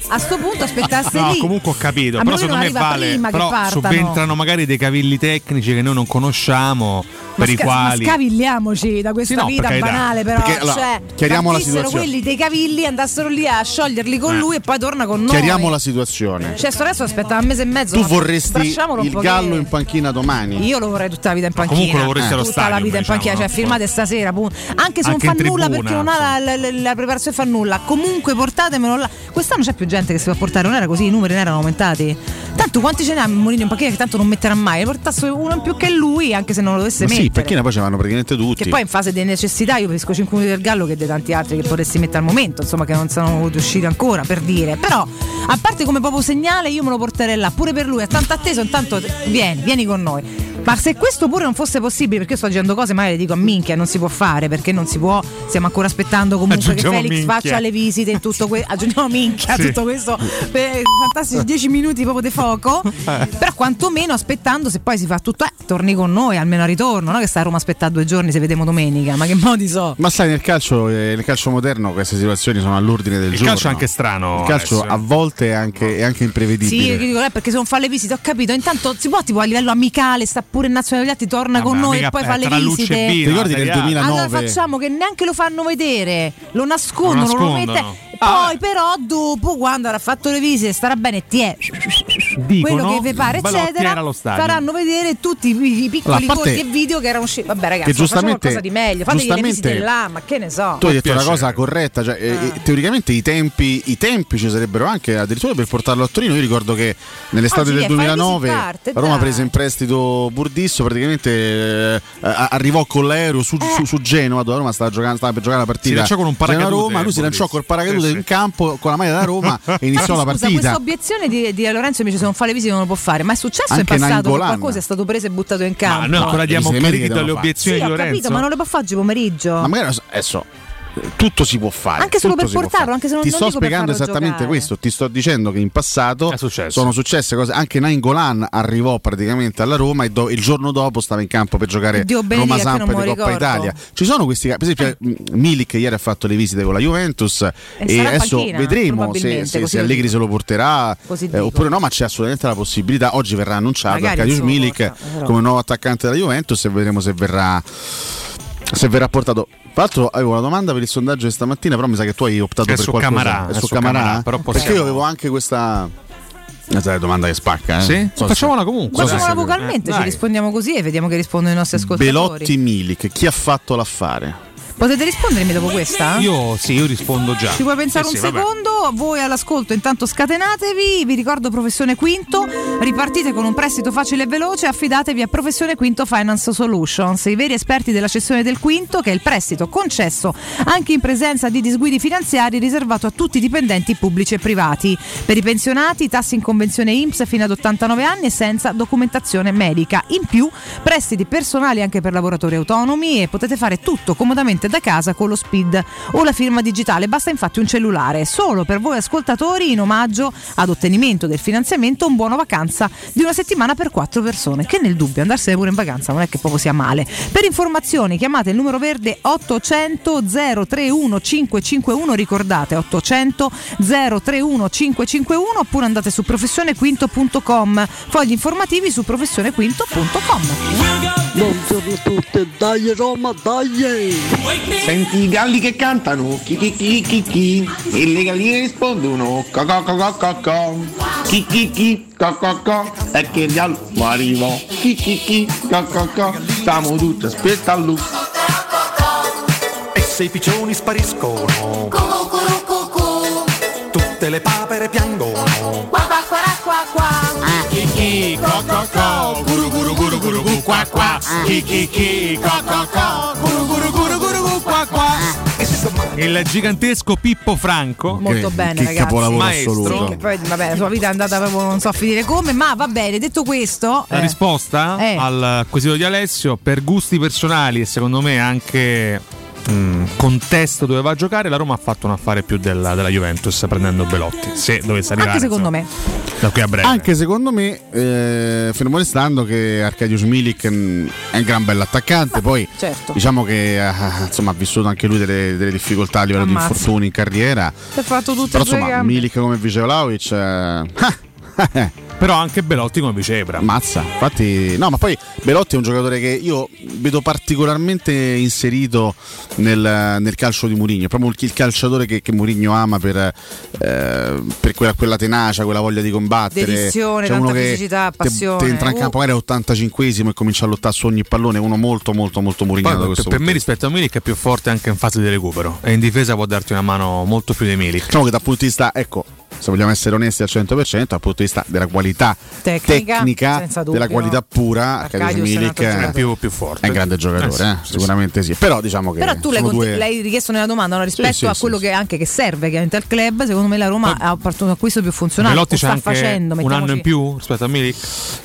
A sto punto aspettasse No, lì. Comunque ho capito, A però secondo me vale. Però partano. subentrano magari dei cavilli tecnici che noi non conosciamo, Ma per i sca- quali. Ma scavigliamoci da questa Sì, no, vita banale, però. Perché, allora, cioè, chiariamo la situazione. quelli dei cavilli, andassero lì a scioglierli con Eh. lui e poi torna con noi. Chiariamo la situazione. Cioè, sto adesso aspettava un mese e mezzo. Tu vorresti il gallo in panchina domani? Io lo vorrei tutta la vita in panchina. comunque lo vorresti allo Tutta stadio, la vita in diciamo, panchina, cioè firmate stasera. Anche se Anche non fa nulla tribuna, perché non ha la, la- la preparazione fa nulla. Comunque portatemelo là. Quest'anno c'è più gente che si può portare, non era così, i numeri non erano aumentati. Tanto quanti ce ne ha Mourinho in panchina che tanto non metterà mai. Portasse uno in più che lui, anche se non lo dovesse Ma sì, mettere. panchina poi ci vanno praticamente tutti. Che poi in fase di necessità io capisco 5 minuti del Gallo che dei tanti altri che potresti mettere al momento, insomma che non sono uscire ancora per dire. Però a parte come proprio segnale io me lo porterei là, pure per lui, è tanto atteso, intanto vieni, vieni con noi. Ma se questo pure non fosse possibile, perché io sto dicendo cose, magari le dico a minchia, non si può fare, perché non si può, stiamo ancora aspettando comunque Aggiungiamo che Felix minchia. faccia le visite in tutto questo. Aggiungiamo minchia, Sì. tutto questo per fantastici 10 minuti proprio di fuoco. Però quantomeno aspettando se poi si fa tutto, eh, torni con noi almeno a ritorno, no? Che sta a Roma a aspettare due giorni se vediamo domenica, ma che modi so. Ma sai, nel calcio, eh, nel calcio moderno queste situazioni sono all'ordine del Il giorno. calcio è anche strano, Il calcio Alessio. a volte è anche, è anche imprevedibile. Sì, io dico, eh, perché se non fa le visite, ho capito. Intanto si può tipo a livello amicale, sta pure in nazionale degli altri, torna con noi e poi eh, fa le visite. Ti ricordi A? 2009? Allora facciamo che neanche lo fanno vedere, lo nascondono, Lo lo, nascondono. mette. Poi però dopo quando avrà fatto le visite starà bene ti è Dicono, quello che vi pare eccetera faranno vedere tutti i, i piccoli Allora, e video che erano usciti vabbè ragazzi facciamo qualcosa di meglio fategli le visite là ma che ne so Tu hai detto una cosa corretta, cioè, eh, eh, teoricamente i tempi, i tempi ci sarebbero anche addirittura per portarlo a Torino. Io ricordo che nell'estate Oggi del è, fai 2009 visita parte, Roma dai. prese in prestito Burdisso, praticamente eh, arrivò con l'aereo su, su- su Genova, dove Roma stava, giocando, stava per giocare la partita. Si lanciò con un paracadute, Genova-Roma, lui si lanciò col paracadute in campo con la maglia da Roma e iniziò la Scusa, partita. questa obiezione di, di Lorenzo invece se non fa le visite non lo può fare, ma è successo Anche in passato che qualcosa è stato preso e buttato in campo. Ma noi ancora diamo credito alle obiezioni sì, di ho Lorenzo. capito, ma non le può fare oggi pomeriggio. Ma magari adesso tutto si può fare. Anche solo per portarlo, anche se non- Ti non sto spiegando esattamente giocare. questo. Ti sto dicendo che in passato sono successe cose. Anche Nainggolan arrivò praticamente alla Roma e do- il giorno dopo stava in campo per giocare Dio non me di Coppa ricordo. Italia. Ci sono questi casi. Per esempio, eh, Milik ieri ha fatto le visite con la Juventus e, in adesso panchina, vedremo se, se- se Allegri se lo porterà eh, oppure no. Ma c'è assolutamente la possibilità. Oggi verrà annunciato lo Milik porta, però. come nuovo attaccante della Juventus e vedremo se verrà se verrà portato. Tra l'altro avevo una domanda per il sondaggio di stamattina, però mi sa che tu hai optato È per su qualcosa. Camarà, È è su su Camarà? Camarà, però Perché possiamo- io avevo anche questa. Questa è la domanda che spacca, eh? Sì? So se- Facciamola comunque, Facciamola vocalmente, Eh, ci rispondiamo così e vediamo che rispondono i nostri ascoltatori. Belotti Milik, chi ha fatto l'affare? Potete rispondermi dopo questa? Io sì, io rispondo già. Ci puoi pensare Sì, un sì, vabbè. secondo? Voi all'ascolto intanto scatenatevi, vi ricordo Professione Quinto, ripartite con un prestito facile e veloce, affidatevi a Professione Quinto Finance Solutions, i veri esperti della cessione del quinto che è il prestito concesso anche in presenza di disguidi finanziari riservato a tutti i dipendenti pubblici e privati. Per i pensionati tassi in convenzione IMSS fino ad 89 anni e senza documentazione medica. In più prestiti personali anche per lavoratori autonomi e potete fare tutto comodamente da casa con lo SPID o la firma digitale, basta infatti un cellulare. Solo per voi ascoltatori in omaggio ad ottenimento del finanziamento un buono vacanza di una settimana per quattro persone, che nel dubbio andarsene pure in vacanza non è che proprio sia male. Per informazioni chiamate il numero verde 800 031 551, ricordate 800 031 551 oppure andate su professionequinto.com, fogli informativi su professionequinto.com. Buongiorno a tutti, dai Roma, dai! Senti i galli che cantano, chi chi chi chi chi, e le galline rispondono, co co co co co co, chi chi chi, co co co, e che il gallo arriva, chi chi chi, co co co, stiamo tutti aspettando. E se i piccioni spariscono, tutte le papere piangono. Chi co co co, guru guru guru guru gu qua qua. Chi chi chi co co co, guru guru guru guru gu qua qua. Il gigantesco Pippo Franco. Molto bene, ragazzi. Maestro. Che poi, vabbè, la sua vita è andata proprio non so a finire come, ma va bene. Detto questo, La eh, risposta Eh. al quesito di Alessio, per gusti personali e secondo me anche mm, contesto dove va a giocare, la Roma ha fatto un affare più della, della Juventus prendendo Belotti. Se dovesse arrivare anche secondo me. insomma, da qui a breve. Anche secondo me, eh, fermo restando che Arcadius Milik mm, è un gran bell'attaccante, poi certo. diciamo che eh, insomma, ha vissuto anche lui delle, delle difficoltà a livello Ammazza. di infortuni in carriera. Si è fatto tutte Però e due insomma, gambe. Milik come vice Vlaovic eh, Però anche Belotti come vicebra. Mazza, infatti, no, ma poi Belotti è un giocatore che io vedo particolarmente inserito nel, nel calcio di Mourinho, proprio il calciatore che, che Mourinho ama per, eh, per quella, quella tenacia, quella voglia di combattere. Dedizione, Cioè, tanta uno che fisicità, te- passione. te entra in campo magari all'85esimo e comincia a lottare su ogni pallone, uno molto molto molto Mourinho per, per me rispetto a Milik è più forte anche in fase di recupero e in difesa può darti una mano molto più di Milik. Diciamo che dal punto di vista, ecco, se vogliamo essere onesti al 100%, dal punto di vista della qualità Tecnica, tecnica, della qualità pura, Arcadius Milik è, giocatore. più, più forte. è un grande giocatore, Eh sì, eh, sì, sicuramente sì. Però diciamo che Però tu l'hai, due... l'hai richiesto nella domanda no? rispetto sì, a sì, quello sì. che anche che serve chiaramente al club, secondo me la Roma ha fatto un acquisto più funzionale. C'ha sta anche facendo, un anno in più rispetto a Milik.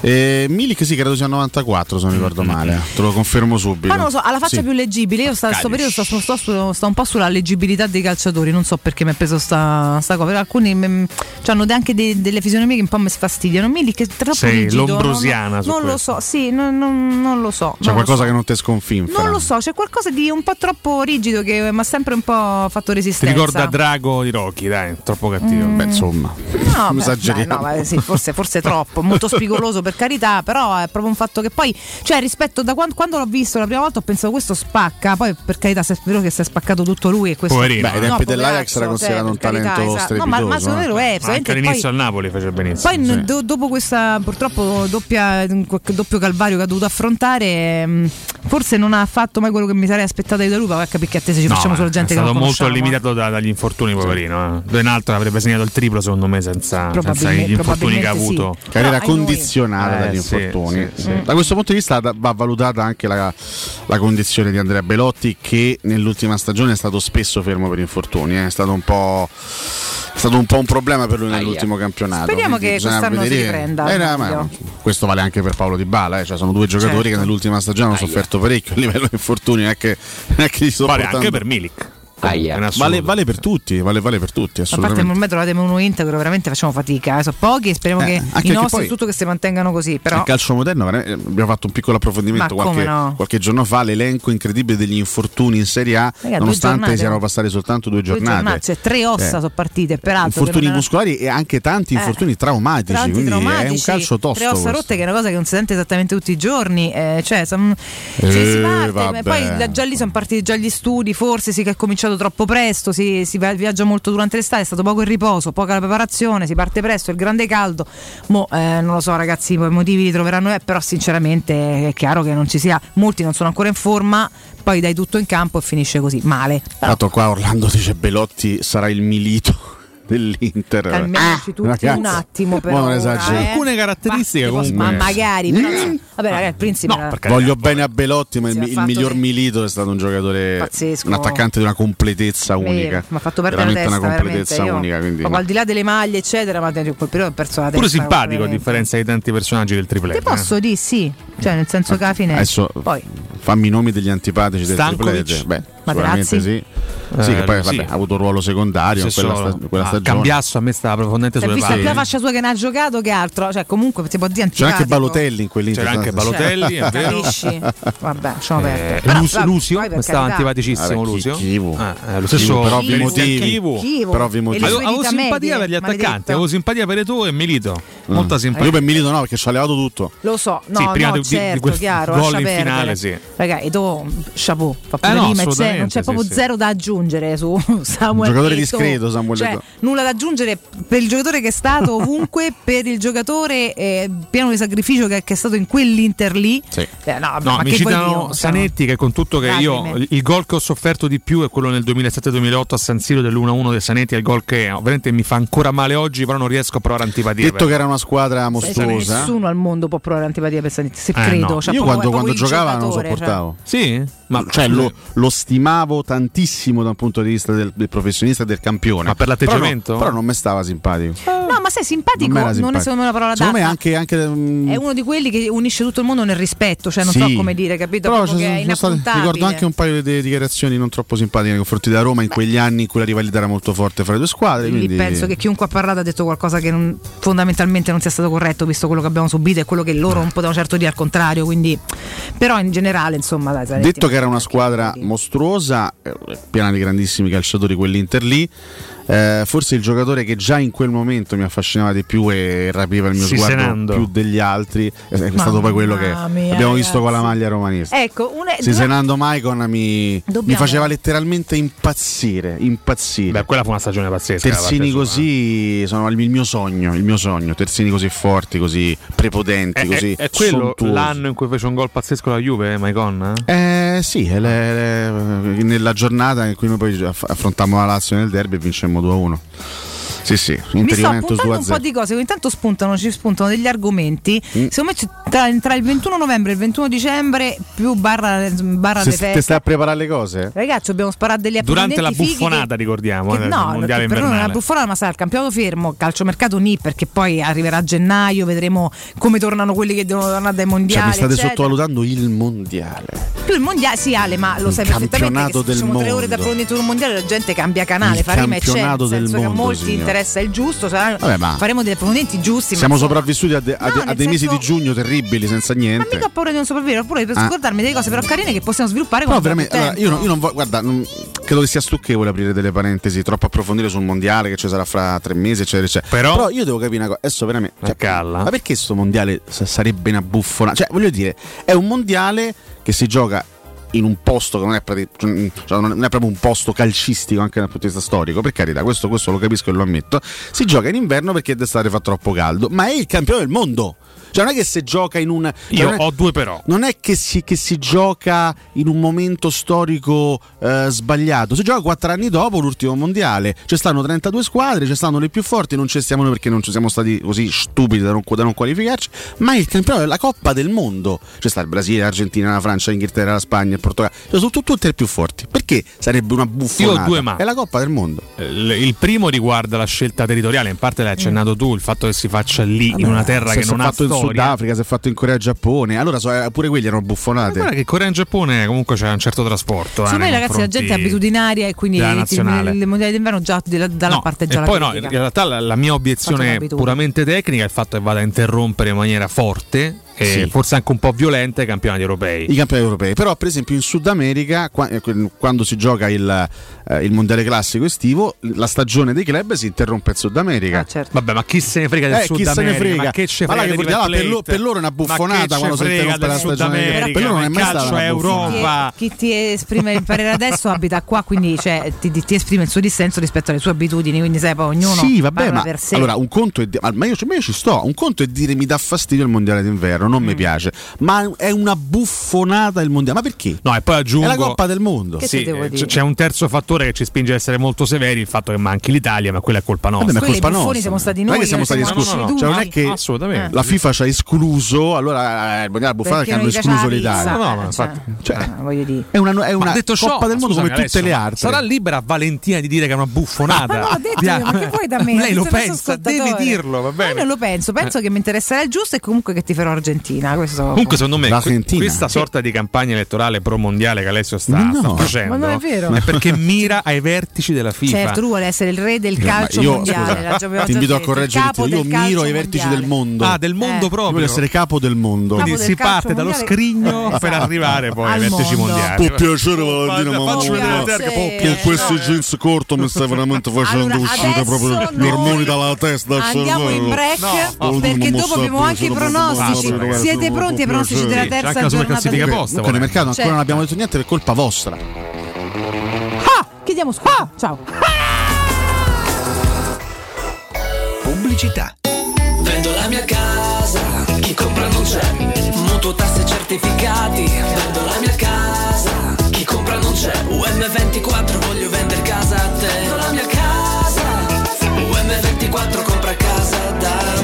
Eh, Milik sì, credo sia 94 se non ricordo male, te lo confermo subito. Ma non lo so, ha la faccia Sì. più leggibile. Io sta, sto periodo sto, sto- sto sto un po' sulla leggibilità dei calciatori. Non so perché mi ha preso sta, sta cosa. Però alcuni mm, hanno anche de- delle fisionomie che un po' mi sfastidiano. Milik è troppo Sei rigido. lombrosiana Non, su non lo so, sì, non, non- non lo so. C'è qualcosa so. che non ti sconfinfera. Non lo so, c'è qualcosa di un po' troppo rigido che mi ha sempre un po' fatto Ti resistenza. ricorda Drago di Rocky, dai, troppo cattivo. Beh, insomma. No, beh, Esageriamo. dai, no, beh, sì, forse, forse troppo, molto spigoloso per carità, però è proprio un fatto che poi, cioè rispetto da quando, quando l'ho visto la prima volta ho pensato questo spacca, poi per carità se è vero che si è spaccato tutto lui e questo Poverino. Beh, ai tempi No, dell'Ajax era considerato cioè, un per carità, talento esatto. No, ma, ma secondo me lo è, Anche solamente all'inizio poi- al Napoli fece benissimo. poi sì. do- dopo questa purtroppo doppia, doppio calvario che ha dovuto affrontare, mh, forse non ha fatto mai quello che mi sarei aspettata da lui, ma a capire che a te se ci No, facciamo eh, solo gente è che non stato molto conosciamo. limitato da- dagli infortuni, poverino. Eh. Renaldo avrebbe segnato il triplo, secondo me, senza, senza gli infortuni che ha avuto. sì. Carriera condizionata Eh, dagli sì, infortuni. sì, sì. Da questo punto di vista va valutata anche la, la condizione di Andrea Belotti che nell'ultima stagione è stato spesso fermo per infortuni, eh. è stato un po'... È stato un po' un problema per lui nell'ultimo campionato. Speriamo che quest'anno si vedere. riprenda, Eh, no, ma questo vale anche per Paolo Di Bala, eh. cioè, sono due giocatori Certo. che nell'ultima stagione hanno sofferto parecchio a livello di infortuni, non è che, non è che gli sto Vale portando- anche per Milik. Vale, vale per tutti, vale, vale per tutti, A parte assolutamente. ormai trovatemi uno integro, veramente facciamo fatica. eh. Sono pochi e speriamo Eh, che anche i nostri poi- tutto che si mantengano così. Però Il calcio moderno, abbiamo fatto un piccolo approfondimento qualche, no? qualche giorno fa, l'elenco incredibile degli infortuni in Serie A, due nonostante giornate, siano no? passate soltanto due due giornate. giornate, cioè tre ossa Eh, sono partite, peraltro. Infortuni era- muscolari e anche tanti Eh, infortuni traumatici, Tanti quindi è un traumatici, calcio tosto. Tre ossa questo. rotte che è una cosa che non si sente esattamente tutti i giorni. eh, cioè, son- Eh, se si parte, poi da- già lì sono partiti già gli studi, forse si è cominciato cominciato troppo presto, si, si viaggia molto durante l'estate, è stato poco il riposo, poca la preparazione, si parte presto, il grande caldo. Mo, eh, non lo so ragazzi, poi i motivi li troveranno, eh, però sinceramente è chiaro che non ci sia, molti non sono ancora in forma, poi dai tutto in campo e finisce così, male. Tra l'altro qua Orlando dice Belotti sarà il milito dell'Inter. Calmiamoci tutti Ragazzi, un attimo però. non ora, esageri. eh. Alcune caratteristiche Ma, comunque. ma magari, però, vabbè ragazzi, il principe No, era- Voglio bene a Belotti, ma il, il miglior che- Milito è stato un giocatore, Pazzesco. un attaccante di una completezza Vero, unica. mi ha fatto perdere la veramente testa, una completezza unica. Quindi, proprio al di là delle maglie, eccetera, ma in quel periodo ho perso la testa. Pure simpatico a differenza di tanti personaggi del triplet. Ti posso dire sì, cioè nel senso che alla fine Adesso poi fammi i nomi degli antipatici del Stankovic? triplete. Beh, Materazzi? sicuramente sì. Sì, Eh, che poi sì. vabbè, ha avuto un ruolo secondario in quella, sta- quella Ah, stagione. Cambiasso a me stava profondamente si è sulle visto più la palle. faccia sua che ne ha giocato che altro, cioè comunque si può dire C'era antipatico. anche Balotelli in quell'Inter. C'era anche Balotelli, è vero. Capisci? Vabbè, lasciamo perdere. Eh, Lus- Lusio poi stava antipaticissimo Lusio Chivu. Eh, eh, lo stesso per ovvi motivi. Per ovvi motivi. Avevo, simpatia per gli attaccanti, avevo simpatia per Eto'o e Milito. Mm. Molta simpatia. Io per Milito no, perché ci ha levato tutto. Lo so, no, Sì, prima no, di- certo, quel chiaro, gol in finale, sì. Raga, e tu, chapeau, fa pure Eh no, rima e zero, non c'è proprio zero da aggiungere su Samuel giocatore Eto'o. discreto, Samuel cioè, nulla da aggiungere per il giocatore che è stato ovunque, per il giocatore eh, pieno di sacrificio che, che è stato in quell'Inter lì. Sì. Eh, no, No, ma mi citano? Cioè, Sanetti che con tutto che io Lacrime. il gol che ho sofferto di più è quello nel 2007-2008 a San Siro dell'1-1 del Sanetti, è il gol che veramente mi fa ancora male oggi, però non riesco a provare antipatia. Detto per- che era una squadra mostruosa. Nessuno al mondo può provare antipatia per Sanetti, se Eh, credo. no. Cioè, Io quando, quando giocava non lo cioè. sopportavo. Sì? Ma Cioè, lo, lo stimavo tantissimo da un punto di vista del, del professionista e del campione. Ma per l'atteggiamento? Però, no- però non mi stava simpatico. Ma sei simpatico, Non non, mi era è simpatico. secondo me una parola Secondo adatta. anche, anche mm, È uno di quelli che unisce tutto il mondo nel rispetto, cioè non Sì. so come dire, capito? Però è sono state- ricordo anche un paio di dichiarazioni non troppo simpatiche nei confronti della Roma in quegli anni in cui la rivalità era molto forte fra le due squadre. Quindi... penso che chiunque ha parlato ha detto qualcosa che non- fondamentalmente non sia stato corretto, visto quello che abbiamo subito e quello che loro non potevano certo dire al contrario. Quindi, però in generale, insomma, dai, Zanetti, Detto che era una squadra mostruosa, eh, piena di grandissimi calciatori, quell'Inter lì. Eh, forse il giocatore che già in quel momento mi affascinava di più e rapiva il mio Sì, sguardo Senando. più degli altri è, è stato poi quello che mia, abbiamo visto con la ragazzi. maglia romanista. Ecco, un, Sì, Senando Maicon mi, mi faceva letteralmente impazzire, impazzire. Beh, quella fu una stagione pazzesca. Terzini parte sua. così sono il mio sogno, il mio sogno. Terzini così forti, così prepotenti, È, così è- è quello sontuosi. l'anno in cui fece un gol pazzesco la Juve, eh, Maicon? Eh sì, le- le- nella giornata in cui noi poi aff- affrontammo la Lazio nel derby e vincemmo 2-1. Sì, sì, Mi sto Juventus puntando un po' 2-0. di cose, ogni tanto spuntano, ci spuntano degli argomenti. Mm. Secondo me tra, tra il 21 novembre e il 21 dicembre più barra, barra Se le ti feste. stai a preparare le cose? Ragazzi, dobbiamo sparare degli Durante la buffonata, che- ricordiamo, che eh, no, mondiale per noi non è invernale. una buffonata, ma sarà il campionato fermo, calciomercato ni, perché poi arriverà a gennaio, vedremo come tornano quelli che devono tornare dai Cioè, mondiali. mi state eccetera. sottovalutando il mondiale. Più il mondiale, sì, Ale, ma lo Il sai perfettamente che se del facciamo tre ore di approfondimento sul mondiale la gente cambia canale, Il fa rima e c'è, nel campionato del mondo, molti signor. Interessa il giusto, saranno- Vabbè, ma- faremo degli approfondimenti giusti. ma Siamo sopravvissuti a, de- a de- No, a dei mesi senso- di giugno terribili senza niente. Mica ho paura di non sopravvivere, ho paura di Ah. scordarmi delle cose però carine che possiamo sviluppare Però con veramente, allora, io, non, io non voglio, guarda, non- credo che sia stucchevole aprire delle parentesi troppo approfondire sul mondiale che ci sarà fra tre mesi, eccetera, eccetera. Però- io devo capire una cosa, adesso veramente. cioè, calla. ma perché sto mondiale sa- sarebbe una buffona? Cioè, voglio dire, è un mondiale che si gioca in un posto che non è, prati- cioè, non è proprio un posto calcistico anche dal punto di vista storico, per carità, questo, questo lo capisco e lo ammetto. Si gioca in inverno perché d'estate fa troppo caldo, ma è il campione del mondo. Cioè, non è che se gioca in un. Io è- ho due però. non è che si, che si gioca in un momento storico eh, sbagliato, si gioca quattro anni dopo l'ultimo mondiale. Ci stanno 32 squadre, ci stanno le più forti, non ci stiamo noi perché non ci siamo stati così stupidi da non, da non qualificarci. Ma il campionato è la Coppa del Mondo. Ci sta il Brasile, l'Argentina, la Francia, l'Inghilterra, la Spagna, il Portogallo. Cioè, sono tutte, tutte le più forti. Perché sarebbe una buffonata? Io ho due ma. È la Coppa del Mondo. Il il primo riguarda la scelta territoriale, in parte l'hai accennato tu, il fatto che si faccia lì in una terra che non ha storia. Sudafrica, si è fatto in Corea e Giappone. Allora so- eh, pure quelli erano buffonate. Guarda che Corea e Giappone comunque c'è un certo trasporto. eh, Secondo me nei ragazzi la gente è abitudinaria e quindi della i- nazionale. le mondiali d'inverno già della- dalla No, parte già e poi no, in critica. realtà la, la mia obiezione puramente tecnica è il fatto che vada a interrompere in maniera forte Sì. forse anche un po' violente ai campionati europei. I campionati europei, però per esempio in Sud America, eh, quando si gioca il, eh, il mondiale classico estivo, la stagione dei club si interrompe in Sud America. Vabbè, ma chi se ne frega del Eh, Sud chi se ne America? frega? Ma che ce Ma là frega dire, River per, lo- per loro è una buffonata quando si frega interrompe la stagione. America? Per loro non è Ma mai stata una. Europa. Chi ti esprime il parere adesso abita qua, quindi cioè, ti, ti esprime il suo dissenso rispetto alle sue abitudini, quindi sai, poi ognuno Sì, vabbè, parla ma per sé. allora un conto è di- ma io, ma io ci sto. Un conto è dire mi dà fastidio il mondiale d'inverno, non mi Mm. piace, ma è una buffonata il mondiale. Ma perché? No, e poi aggiungo. È la Coppa del Mondo. Sì, eh, dire? c'è un terzo fattore che ci spinge a essere molto severi, il fatto che manchi l'Italia, ma quella è colpa nostra. Vabbè, ma è colpa nostra. siamo stati Non è noi che siamo stati esclusi. usciti Cioè, non è che Assolutamente. la FIFA ci ha escluso, allora eh, il mondiale buffonata Perché che hanno non escluso l'Italia. No, no, ma eh, infatti- Cioè, eh, voglio dire. è una, è una detto ciò, Coppa del Mondo come tutte le altre. Sarà libera Valentina di dire che è una buffonata. Ma no, ho detto ma che vuoi da me? Lei lo pensa, devi dirlo, va Ma bene. io non lo penso, penso che mi interesserà il giusto e comunque che ti farò Argentina. Questo Comunque, secondo me, que- L'Argentina. questa sorta di campagna elettorale pro mondiale che Alessio sta, no. sta facendo Ma non è vero. perché mira ai vertici della FIFA. Certo, tu vuole essere il re del Ma calcio io, mondiale. scusa, ti invito a capo Io miro ai vertici del mondo. Ah, del mondo Eh. Io proprio. voglio essere capo del mondo. Quindi Capo si parte dallo scrigno per arrivare poi ai vertici mondo. mondiali. Può piacere Valentina, ma Faccio non- vedere che con questi jeans corto mi stai veramente facendo uscire proprio gli ormoni dalla testa Andiamo in break No, perché dopo abbiamo anche i pronostici. Proprio- Siete pronti ai pronostici della Sì, c'è terza anche la giornata superclassifica di posta, Comunque nel mercato ancora Certo. non abbiamo detto niente per colpa vostra. Ah, chiediamo scusa. Ciao. Pubblicità. Vendo la mia casa, chi compra non c'è. Mutuo tasse e certificati. Vendo la mia casa, chi compra non c'è. UM24 voglio vendere casa a te. Vendo la mia casa, UM24 compra casa da.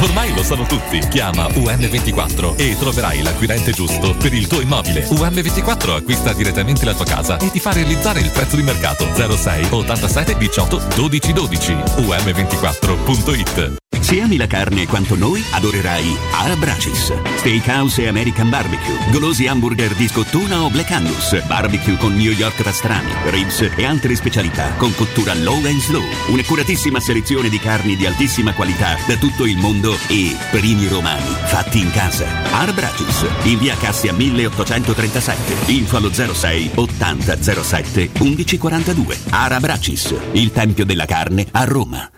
Ormai lo sanno tutti. Chiama UM24 e troverai l'acquirente giusto per il tuo immobile. UM24 acquista direttamente la tua casa e ti fa realizzare il prezzo di mercato 06 87 18 12 12. UM24.it Se ami la carne quanto noi, adorerai Arabracis. Steakhouse e American Barbecue. Golosi hamburger di scottuna o Black Angus. Barbecue con New York pastrami, ribs e altre specialità con cottura low and slow. Un'accuratissima selezione di carni di altissima qualità da tutto il mondo e primi romani fatti in casa. Arabracis. In via Cassia 1837. Info allo 06 80 07 1142. Arabracis. Il tempio della carne a Roma.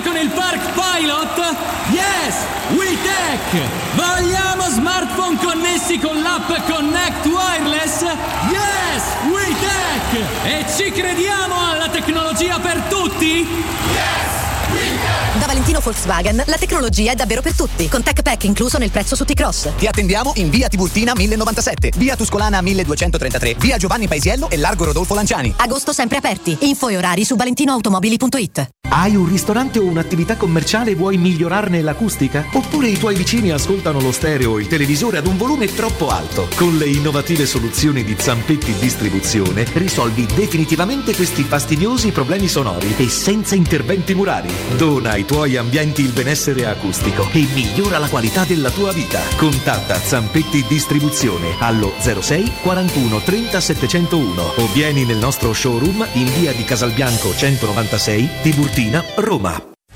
facili con Park Pilot? Yes! WeTech! Vogliamo smartphone connessi con l'app Connect Wireless? Yes! WeTech! E ci crediamo alla tecnologia per tutti? Da Valentino Volkswagen la tecnologia è davvero per tutti, con Tech Pack incluso nel prezzo su T-Cross. Ti attendiamo in via Tiburtina 1097, via Tuscolana 1233, via Giovanni Paisiello e largo Rodolfo Lanciani. Agosto sempre aperti. Info e orari su valentinoautomobili.it. Hai un ristorante o un'attività commerciale e vuoi migliorarne l'acustica? Oppure i tuoi vicini ascoltano lo stereo o il televisore ad un volume troppo alto? Con le innovative soluzioni di Zampetti Distribuzione risolvi definitivamente questi fastidiosi problemi sonori e senza interventi murari. Dona ai tuoi ambienti il benessere acustico e migliora la qualità della tua vita. Contatta Zampetti Distribuzione allo 06 41 30 701 o vieni nel nostro showroom in via di Casalbianco 196 Tiburtina, Roma.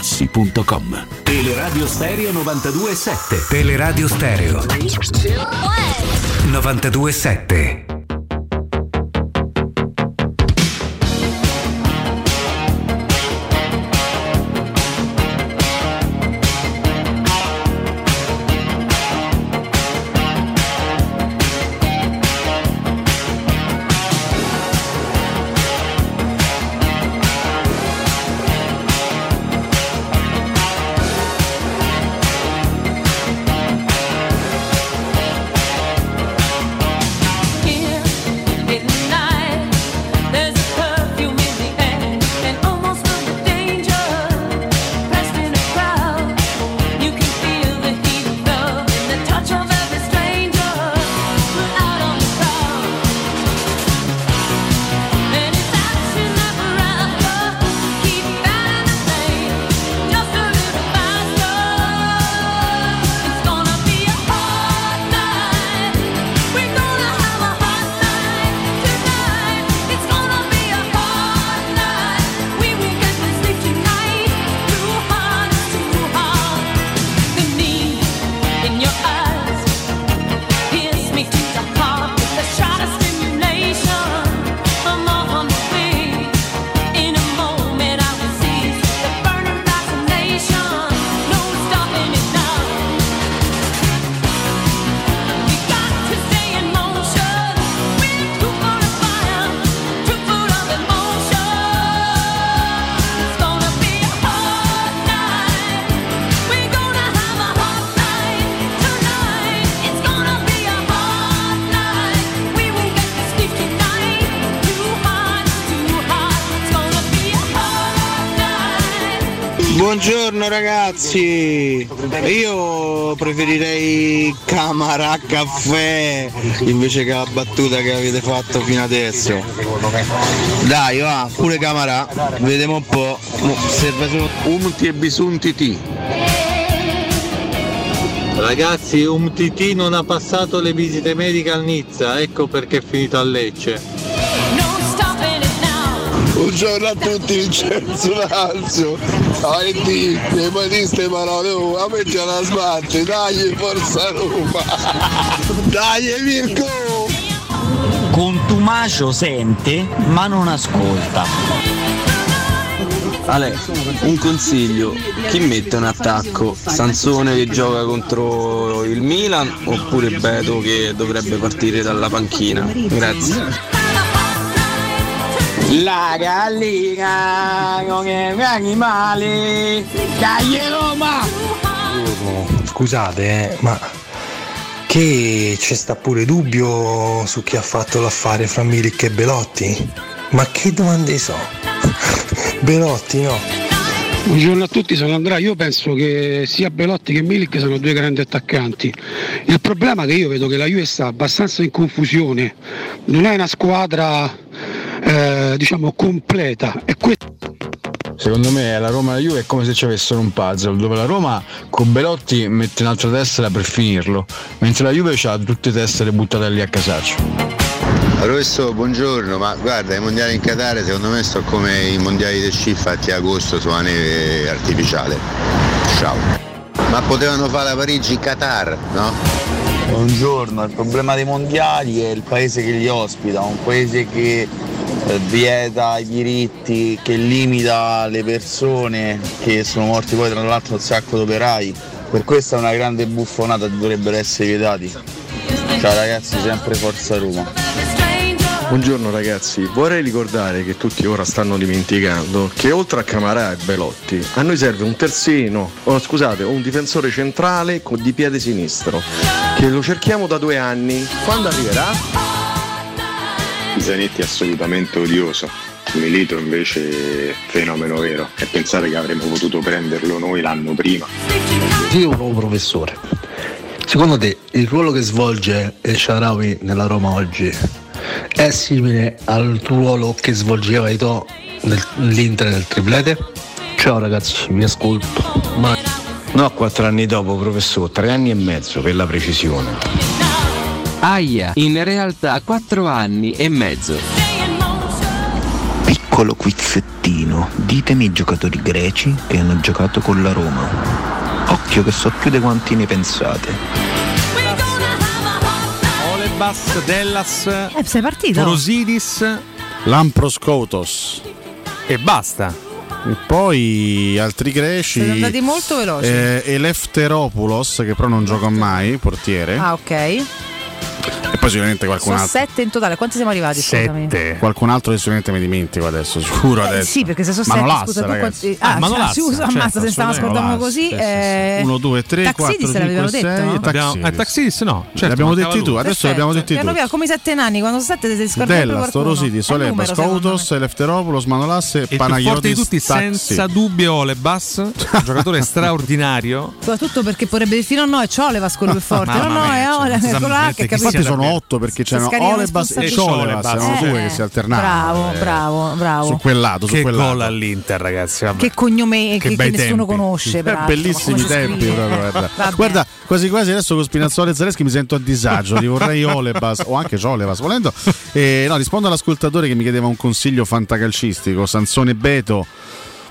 artigianamaterassi.com. Teleradio Stereo 92.7 Teleradio Stereo. 92.7 ragazzi, io preferirei Camara Caffè invece che la battuta che avete fatto fino adesso. Dai va, pure Camara, vediamo un po'. Serve solo Umti e bisunti T. Ragazzi, un TT non ha passato le visite mediche al Nizza, ecco perché è finito a Lecce. Buongiorno a tutti, Vincenzo Lazio. Avanti, e poi di ste parole, oh, a me c'è la sbatte, dai, forza Roma. Dai, Mirko. Contumacio sente ma non ascolta. Ale, un consiglio, chi mette un attacco? Sansone che gioca contro il Milan oppure Beto che dovrebbe partire dalla panchina? Grazie. La gallina con gli animali. Dai Roma! Scusate, eh, ma che c'è sta pure dubbio su chi ha fatto l'affare fra Milik e Belotti? Ma che domande so? Belotti no. Buongiorno a tutti, sono Andrea. Io penso che sia Belotti che Milik sono due grandi attaccanti. Il problema è che io vedo che la Juve sta abbastanza in confusione, non è una squadra eh, diciamo completa. E questo Secondo me la Roma e la Juve è come se ci avessero un puzzle dove la Roma con Belotti mette un'altra tessera per finirlo, mentre la Juve ha tutte tessere buttate lì a casaccio. Professore, buongiorno, ma guarda, i mondiali in Qatar secondo me sono come i mondiali del sci fatti a agosto sulla neve artificiale. Ciao. Ma potevano fare la Parigi in Qatar, no? Buongiorno, il problema dei mondiali è il paese che li ospita, un paese che eh, vieta i diritti, che limita le persone che sono morti poi tra l'altro un sacco di operai. Per questo è una grande buffonata, dovrebbero essere vietati. Ciao ragazzi, sempre Forza Roma. Buongiorno ragazzi, vorrei ricordare che tutti ora stanno dimenticando che oltre a Camarà e Belotti a noi serve un terzino, oh, scusate, un difensore centrale con- di piede sinistro, che lo cerchiamo da due anni. Quando arriverà? Zanetti è assolutamente odioso. Milito invece fenomeno vero e pensare che avremmo potuto prenderlo noi l'anno prima. Io un professore. Secondo te il ruolo che svolge El Sharawi nella Roma oggi è simile al ruolo che svolgeva Ito nell'Inter nel triplete? Ciao ragazzi, vi ascolto. Ma... No, quattro anni dopo, professore, tre anni e mezzo per la precisione. Aia, in realtà 4 anni e mezzo. Piccolo quizzettino, ditemi i giocatori greci che hanno giocato con la Roma. Occhio che so più di quanti ne pensate. Olebas, Dellas, Eh, sei partito? Forosidis, Lamproskoutos. E basta. E poi altri greci. Siete andati molto veloci. Eh, Elefteropoulos, che però non gioca mai, portiere. Ah, ok. Poi sicuramente qualcun Sono altro. sette in totale. Quanti siamo arrivati? Scusami. Qualcun altro che sicuramente mi dimentico adesso, sicuro Eh, adesso. sì, perché se sono Manolassa, sette, scusa, tu ragazzi. quanti... Ah, Manolassa, scusa, certo, ammazza, se stavamo ascoltando così. Manolassa, eh, 1, 2, 3, 4, Taxidis 5, l'avevano 6 detto? e no? Taxidis. Eh, no, certo, li abbiamo mancava detti tu, adesso li abbiamo detti tu. come i sette nani, quando sono sette si scorda sempre Della, secondo me. Koutos, Elefteropoulos, Manolas e E il più forte di Panagiotis tutti, senza dubbio, Olebas, un giocatore straordinario. Soprattutto perché potrebbe dire fino a no, è Ciolevas quello più forte. No, no, è cioè, Ole, non si sa quello là che capisce. Infatti sono otto perché c'erano Olebas e. Ciolevas, erano Eh, due che si alternavano. Bravo, eh, bravo, bravo. Su quel lato, su Che quel gol lato. all'Inter, ragazzi. vabbè. Che cognome che, nessuno conosce. Eh, bellissimi tempi proprio, guarda. Quasi quasi adesso con Spinazzola e Zaleschi mi sento a disagio ti vorrei Olebas o anche Ciolevas volendo Eh, no, rispondo all'ascoltatore che mi chiedeva un consiglio fantacalcistico Sansone Beto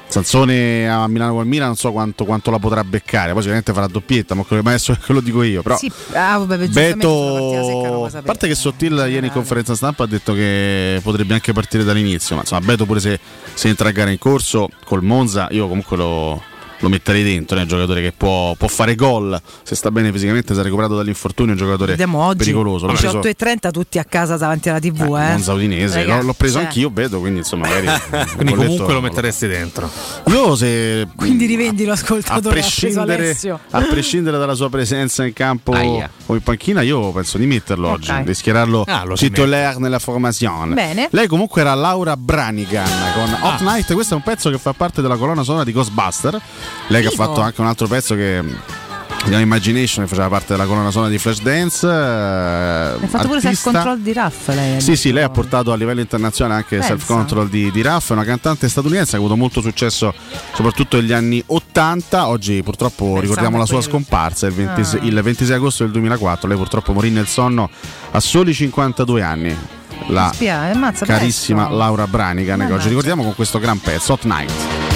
Sansone a Milano col Milan non so quanto, quanto la potrà beccare. Poi sicuramente farà doppietta ma quello- ma adesso che lo dico io però Sì, ah, vabbè, secca Beto, a parte che Sottil ieri in conferenza stampa ha detto che potrebbe anche partire dall'inizio, ma insomma Beto pure se, se entra a gara in corso col Monza io comunque lo, lo metterei dentro, è un giocatore che può, può fare gol, se sta bene fisicamente, si è recuperato dall'infortunio, è un giocatore Vediamo oggi pericoloso. L'ho preso- 18 e 30 tutti a casa davanti alla TV. Eh, Monza Udinese, l'ho, l'ho preso cioè, anch'io, vedo, quindi insomma magari... Quindi comunque detto- lo metteresti dentro. Io se... Quindi rivendi a l'ascoltatore preso prescindere, a prescindere dalla sua presenza in campo Aia. o in panchina, io penso di metterlo oggi, di schierarlo Ah, titolare nella formazione. Bene. Lei comunque era Laura Branigan con Ah. Hot Night, questo è un pezzo che fa parte della colonna sonora di Ghostbuster. Lei che ha fatto anche un altro pezzo che chiama Imagination, che faceva parte della colonna sonora di Flashdance. Ha fatto pure self control di Raff lei. Sì, sì, lei ha portato a livello internazionale anche Pensa. self control di, di Raff, è una cantante statunitense, ha avuto molto successo soprattutto negli anni 80. Oggi purtroppo ricordiamo la sua scomparsa il 20 Ah. il 26 agosto del 2004. Lei purtroppo morì nel sonno a soli 52 anni. La ammazza, carissima. Laura Branigan, che oggi ricordiamo con questo gran pezzo, Hot Night.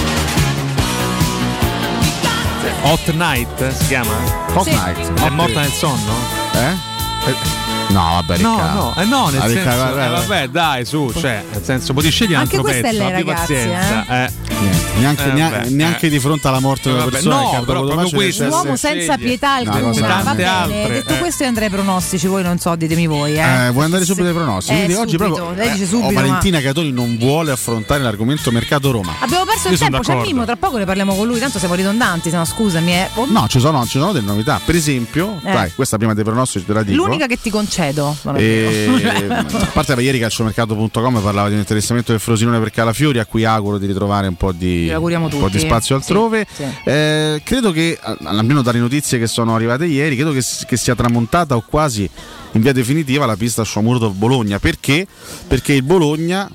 Hot Night si chiama? Hot Night. È morta nel sonno? Eh? No, vabbè, No, Riccardo. no, eh no, nel Ah, senso, Riccardo, eh, guarda, vabbè, dai, su, cioè, nel senso, potevi scegliere Anche altro questa è pezzo, lei, abbi ragazzi, pazienza, eh. Niente, neanche, Eh, neanche- vabbè, neanche eh. di fronte alla morte di una Vabbè, persona no, Riccardo però proprio questo. Un uomo senza pietà No, cosa- Va Tante bene. altre, Detto eh. questo, io andrei ai pronostici. Voi non so, ditemi voi. Eh. Eh, vuoi andare subito ai pronostici? Eh, Quindi oggi subito. proprio Lei dice eh, subito, oh, ma- Valentina Catoni non vuole affrontare l'argomento mercato Roma. Abbiamo perso il tempo, c'è. Mimmo, tra poco ne parliamo con lui, tanto siamo ridondanti, se no scusami. eh. No, ci sono, ci sono delle novità. Per esempio, Eh. dai, questa prima dei pronostici te la dico. L'unica che ti concedo. È E, a parte ieri calciomercato.com parlava di un interessamento del Frosinone per Calafiori a cui auguro di ritrovare un po' di, un po' di tutti. spazio altrove Sì, sì. Eh, credo che almeno dalle notizie che sono arrivate ieri credo che, che sia tramontata o quasi in via definitiva la pista Sciomurdo Bologna perché? perché il Bologna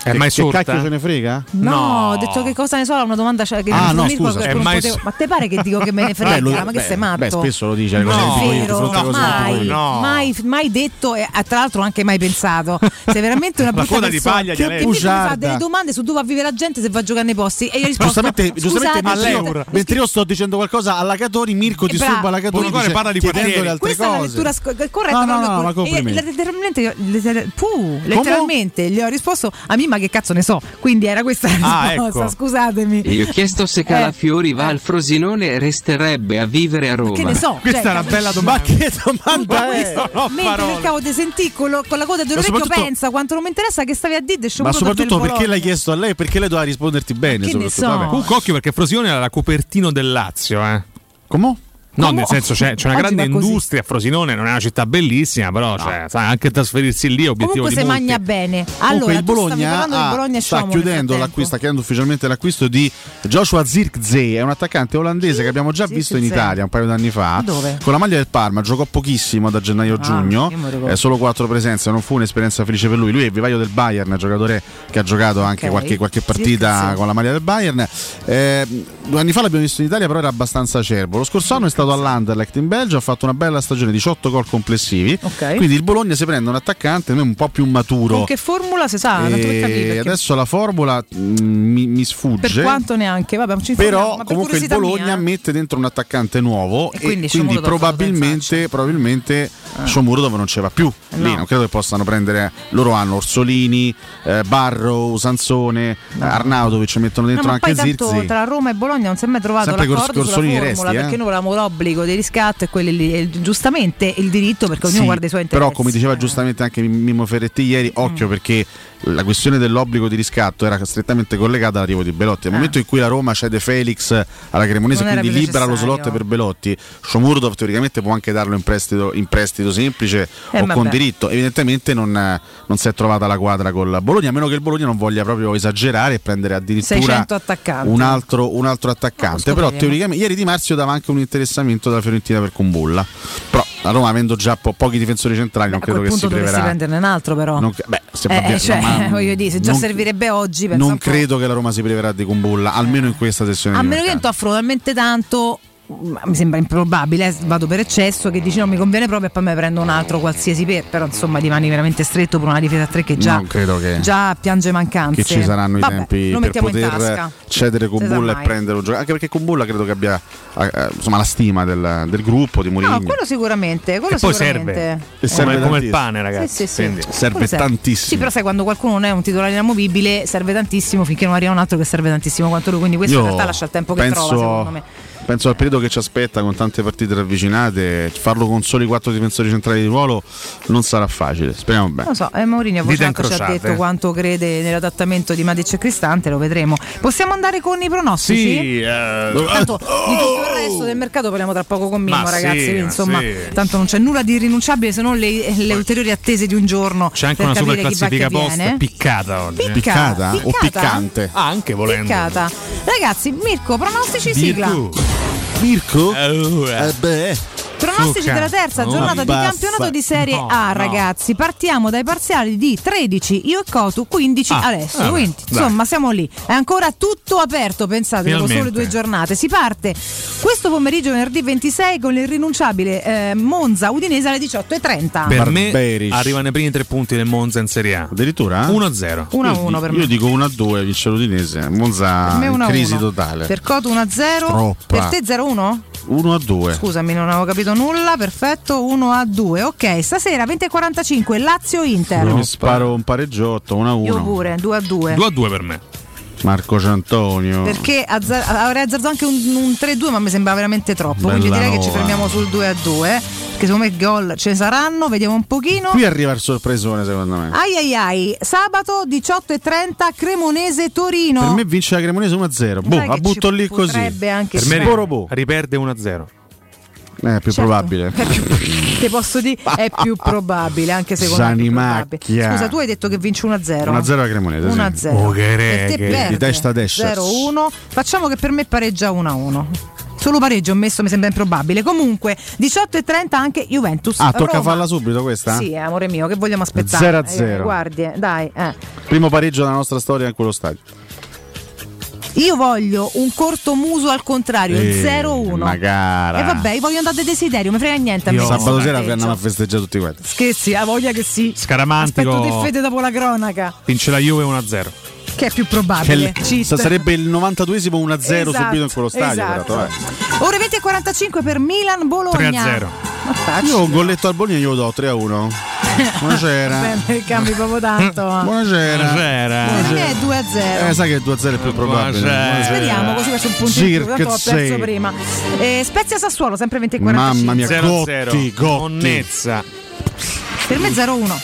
È che, mai che sorta? cacchio ce ne frega? No, ho detto che cosa ne so, una domanda cioè, che Ah, non no, scusa. che È non mai potevo- Ma te pare che dico che me ne frega? Beh, lo- ma che beh, sei matto? beh, spesso lo dice le Non cose che è dico io, vero, a cose che mai. No. mai, mai detto e ah, tra l'altro anche mai pensato. Sei veramente una brutta coda di persona. paglia di che mi fa delle domande su dove va a vivere la gente se va a giocare nei posti e io rispondo Giustamente, giustamente mentre, io, mentre io sto dicendo qualcosa alla Catori, Mirko Eh, bravo. disturba la Catori dice, parla di chiedendole quartieri. altre Questa è la cose. lettura corretta No, no, no, ma e complimenti. letteralmente, letteralmente gli ho risposto a me ma che cazzo ne so quindi era questa la Ah, risposta ecco. scusatemi Gli ho chiesto se Calafiori va al Frosinone resterebbe a vivere a Roma. che ne so Questa cioè, è una bella Ma domanda. che domanda è? ho mentre parole. cercavo di sentire con, lo- con la coda dell'orecchio soprattutto- pensa quanto non mi interessa che stavi a dire Ma sciopero soprattutto perché l'hai chiesto a lei? Perché lei doveva risponderti bene. che ne soprattutto. so? Vabbè. Comunque occhio perché Frosione era la copertino del Lazio, eh. Come? No, nel senso c'è, c'è una Oggi grande industria a Frosinone, non è una città bellissima, però cioè, sai, anche trasferirsi lì è obiettivo Comunque di se molti. magna bene. Comunque Allora, il Bologna, ha- Bologna sta chiudendo l'acquisto, sta chiudendo ufficialmente l'acquisto di Joshua Zirkzee, è un attaccante olandese che abbiamo già visto in Zirkzee. Italia un paio d'anni fa. Dove? Con la maglia del Parma, giocò pochissimo da gennaio a Ah, giugno, eh, solo quattro presenze, non fu un'esperienza felice per lui. Lui è il vivaio del Bayern, giocatore che ha giocato anche Ok. qualche, qualche partita Zirkzee. con la maglia del Bayern. Eh, due anni fa l'abbiamo visto in Italia, però era abbastanza acerbo. Lo scorso anno è stato all'Anderlecht in Belgio, ha fatto una bella stagione, 18 gol complessivi. Ok. Quindi il Bologna si prende un attaccante un po' più maturo. Con che formula si sa? E perché adesso la formula mm, mi, mi sfugge. per quanto neanche, vabbè, non ci Però per comunque il Bologna mia, mette dentro un attaccante nuovo E e quindi quindi, Shomurodov lo probabilmente, probabilmente Shomurodov non ce va più lì, no. non credo che possano prendere loro hanno Orsolini, eh, Barrow, Sansone, eh, Arnautovic mettono No, dentro ma anche tanto Zirzi. tra Roma e Bologna non si è mai trovato Sempre l'accordo col sulla formula resti, eh. perché noi volevamo l'obbligo di riscatto e quelli giustamente il diritto perché ognuno Sì, guarda i suoi interessi. Però, come diceva giustamente anche Mimmo Ferretti ieri, occhio Mm. perché la questione dell'obbligo di riscatto era strettamente collegata all'arrivo di Belotti. Nel momento in cui la Roma cede Felix alla Cremonese, Ah. Non quindi libera lo necessario. slot per Belotti, Shomurdov teoricamente può anche darlo in prestito, in prestito semplice Eh, o con vabbè. diritto. Evidentemente non, non si è trovata la quadra con Bologna, a meno che il Bologna non voglia proprio esagerare e prendere addirittura 600 attaccanti. un altro, un altro attaccante. Però teoricamente ieri Di Marzio dava anche un interessamento dalla Fiorentina per Kumbulla. Però la Roma avendo già po- pochi difensori centrali non credo che si preverà. prenderne un altro però. Non- beh, se Eh, va- cioè, ma- voglio dire, se già non- servirebbe oggi, Non credo che la Roma si preverà di Kumbulla, almeno in questa sessione A meno che non ti offro talmente tanto, mi sembra improbabile, eh, vado per eccesso, che dici non mi conviene proprio e poi me ne prendo un altro qualsiasi per, però insomma rimani veramente stretto per una difesa a tre che già, Non credo che- già piange mancanze. che ci saranno Vabbè, i tempi lo per mettiamo in poter tasca. cedere sa Kumbulla e mai. prendere un giocatore. Anche perché Kumbulla credo che abbia eh, insomma, la stima del, del gruppo di Mourinho. No, quello sicuramente, quello E poi sicuramente. serve. E serve come, come il pane, ragazzi. Sì, sì, sì. Serve Quello tantissimo. Sì, però sai quando qualcuno non è un titolare inamovibile, serve tantissimo finché non arriva un altro che serve tantissimo quanto lui. Quindi questo Io in realtà lascia il tempo che penso, trova, secondo me. Penso al periodo che ci aspetta con tante partite ravvicinate, farlo con soli quattro difensori centrali di ruolo non sarà facile. Speriamo bene. Lo so, eh, Mourinho ci ha detto quanto crede nell'adattamento di Matic e Cristante, lo vedremo. Possiamo andare con i pronostici? Sì, eh, Tanto di tutto il resto del mercato parliamo tra poco con Mimmo, Ma ragazzi. sì, insomma, sì. tanto non c'è nulla di irrinunciabile se non le, le ulteriori attese di un giorno. C'è anche per una super classifica post piccata oggi. Piccata? O Piccata? piccante? Ah, anche volendo. Piccata. Ragazzi, Mirko, pronostici sigla. Mirko? Eh, beh. Pronostici Succa. della terza Oh, giornata di campionato di Serie No, A, no. ragazzi. Partiamo dai parziali di 13 io e Cotu, 15 Ah, Alessio. vabbè, Quindi, dai. insomma, siamo lì. È ancora tutto aperto, pensate, dopo sole due giornate. Si parte questo pomeriggio, venerdì 26, con l'irrinunciabile eh, Monza Udinese alle 18.30. Per me Barberic. arrivano i primi tre punti del Monza in Serie A. Addirittura? 1-0. 1-1 per Io me. dico 1-2 vince l'Udinese. Monza Per me in 1-1. crisi totale. Per Cotu 1-0. Troppa. Per te 0-1? 1-2. Scusami, non avevo capito nulla. Perfetto, 1 a 2. Ok, stasera 20.45 Lazio-Inter. Io mi sparo un pareggiotto 1-1. Io pure, 2 a 2. 2-2 per me. Marco Ciantonio. Perché azza- avrei azzardato anche un, un 3-2, ma mi sembra veramente troppo. Quindi Bella direi che ci nuova. fermiamo sul 2 a 2. Perché secondo me gol ce ne saranno. Vediamo un pochino. Qui arriva il sorpresone secondo me. Ai ai ai, sabato 18.30 Cremonese Torino. Per me vince la Cremonese 1-0. Boh, la che butto lì così. anche Per me. Borobo. riperde 1-0. Eh, più Certo. probabile. È più- Te posso dire, è più probabile, anche secondo me. è Zanimacchia. probabile. Scusa, tu hai detto che vinci 1-0. 1-0 la Cremonese. sì. 1-0. Oh, che Per te reghe. perde. Di testa a destra. 0-1. Facciamo che per me pareggia 1-1. Solo pareggio ho messo, mi sembra improbabile. Comunque, 18.30 anche Juventus. Ah, tocca Roma. farla subito questa? Sì, eh, amore mio, che vogliamo aspettare? 0 a 0. Eh, guardi, eh, dai. eh. Primo pareggio della nostra storia in quello stadio. Io voglio un corto muso al contrario, il Eh, 0-1. Magara. E vabbè, io voglio andare a desiderio, mi frega niente a me. Io- Sabato sera andiamo a festeggiare tutti quanti. Scherzi, ha voglia che sì. Scaramantico. Aspetto di fede dopo la cronaca, Vince la Juve 1-0. Che è più Che probabile. il- Cheat. sa- sarebbe il 92esimo 1-0 Esatto, subito in quello stadio. esatto. peraltro, eh. Ore 20 e 45 per Milan Bologna. 3-0. Ma facile. Io un golletto al Bologna glielo do 3-1. Buonasera. Bene, cambi proprio tanto. Buonasera. Buonasera. Per me è 2 a 0. Eh, sai che il 2-0 è più probabile. Buonasera. Speriamo così faccio un punto in più, tanto Circa perso prima. Eh, Spezia Sassuolo, sempre 20 e 45. Mamma mia, 0-0. Gotti, Gotti. Monnezza. Per me 0-1.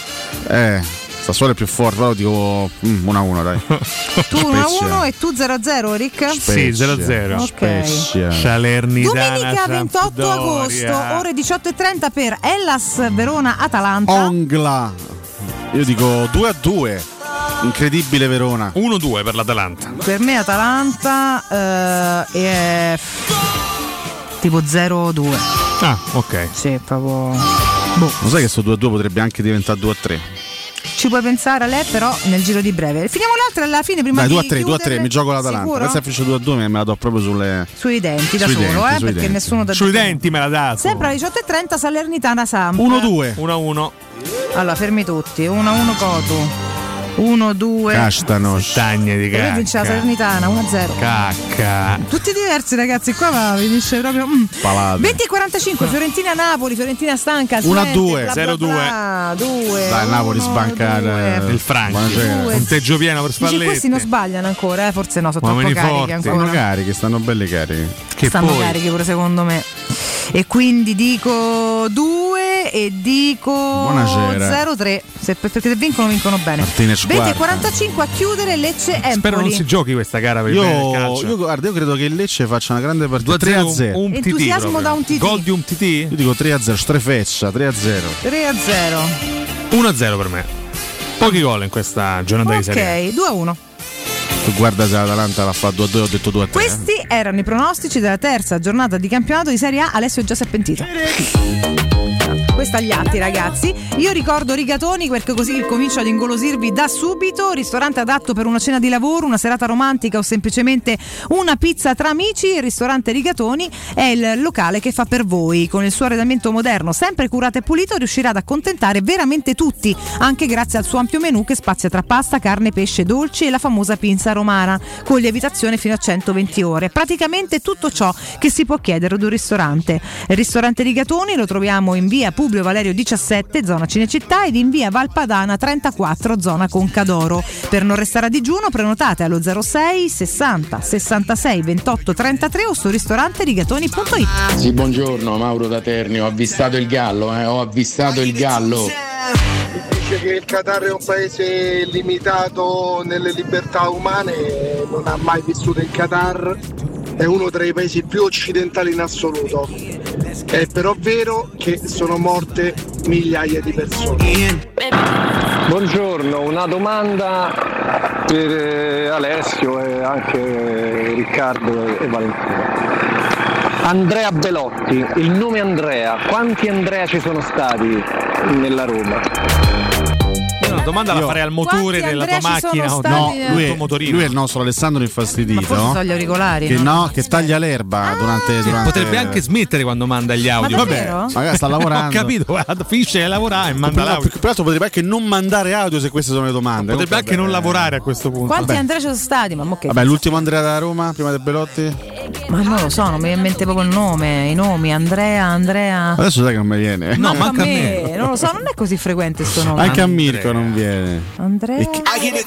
Eh, Sassuolo è più forte, però dico mm, 1-1 dai. Tu 1-1 e tu 0-0, Rick? Sì, 0-0. Ok. Spezia. Salernitana. Domenica 28 Sampdoria. agosto, ore 18.30 per Hellas Verona Atalanta. Ongla. Io dico 2-2. Incredibile Verona. 1-2 per l'Atalanta. Per me Atalanta eh, è tipo 0-2. Ah, ok. Sì, proprio. Lo sai che sto 2-2 potrebbe anche diventare 2-3? Ci puoi pensare a lei, però nel giro di breve. Finiamo le altre alla fine prima Dai, di 2-3, 2-3, chiudere. mi gioco l'Atalanta. Sicuro? Pensa a finisce 2-2 me la do proprio sulle... Sui denti da Sui solo, denti, eh, sui perché denti. nessuno da Sui denti me la dà. Sempre alle 18.30 Salernitana Samp. 1-2. 1-1. Allora, fermi tutti. 1-1 Cotu. 1-2. Castanos. Stagne di E poi vince la cacca. Salernitana 1-0. Cacca. Tutti diversi ragazzi, qua ma finisce proprio. mm. Palate. 20 e 45, Fiorentina Napoli, Fiorentina stanca. Uno a Twente, due. bla bla 0-2. bla, due, Dai, Napoli sbanca Il Franco. Punteggio pieno per Dici, questi Spalletti. non sbagliano ancora, eh? forse no, sono troppo Uomini carichi forti. Stanno ancora. carichi, stanno belli carichi. Che Stanno poi carichi pure secondo me. E quindi dico 2 e dico Buonasera. 0-3. Se, perché se vincono, vincono bene. Martinez 20 e quarta. 45 a chiudere Lecce Empoli. Spero non si giochi questa gara per il Io, bene del calcio. io, guarda, io credo che il Lecce faccia una grande partita 2-0, 3-0. un TT Entusiasmo proprio. da un TT. Gol di un TT? Io dico 3-0, strefeccia, 3-0. 3 a 0. 1-0 per me. Pochi gol in questa giornata di serie. Ok, 2 a 1. Tu guarda se l'Atalanta l'ha fatto 2-2, ho detto 2-3. Questi erano i pronostici della terza giornata di campionato di Serie A. Alessio già si Questo agli atti, ragazzi. Io ricordo Rigatoni perché così comincio ad ingolosirvi da subito. Ristorante adatto per una cena di lavoro, una serata romantica o semplicemente una pizza tra amici. Il ristorante Rigatoni è il locale che fa per voi. Con il suo arredamento moderno, sempre curato e pulito, riuscirà ad accontentare veramente tutti, anche grazie al suo ampio menù che spazia tra pasta, carne, pesce, dolci e la famosa pinza romana, con lievitazione fino a 120 ore. Praticamente tutto ciò che si può chiedere ad un ristorante. Il ristorante Rigatoni lo troviamo in via Publio Valerio 17, zona Cinecittà, ed in via Valpadana 34, zona Concadoro. Per non restare a digiuno, prenotate allo 06 60 66 28 33 o su ristorante rigatoni.it. Sì, buongiorno, Mauro da Terni. Ho avvistato il gallo, eh, ho avvistato il gallo. Dice che il Qatar è un paese limitato nelle libertà umane, non ha mai vissuto in Qatar, è uno tra i paesi più occidentali in assoluto. È però vero che sono morte migliaia di persone. Buongiorno, una domanda per eh, Alessio e anche Riccardo e, e Valentino. Andrea Belotti, il nome Andrea, quanti Andrea ci sono stati nella Roma? Io una domanda la farei al motore Quanti della tua macchina No, lui è, tuo motorino. lui è il nostro Alessandro infastidito. Ma forse sono gli auricolari. Che, no? che taglia l'erba durante, Sì, durante- Potrebbe anche smettere quando manda gli audio. Ma davvero? Magari sta lavorando. Ho capito, guarda, finisce di lavorare e manda Però, l'audio. più che altro potrebbe anche non mandare audio se queste sono le domande. Potrebbe anche non vabbè. lavorare a questo punto. Quanti Vabbè. Andrea ci sono stati? Ma mo che Vabbè, l'ultimo Andrea da Roma, prima del Belotti. Ma non lo so, non mi viene in mente proprio il nome, i nomi, Andrea, Andrea. Adesso sai che non mi viene. No, manca a me. Non lo so, non è così frequente sto nome. Anche a Mirko non viene. Andrea.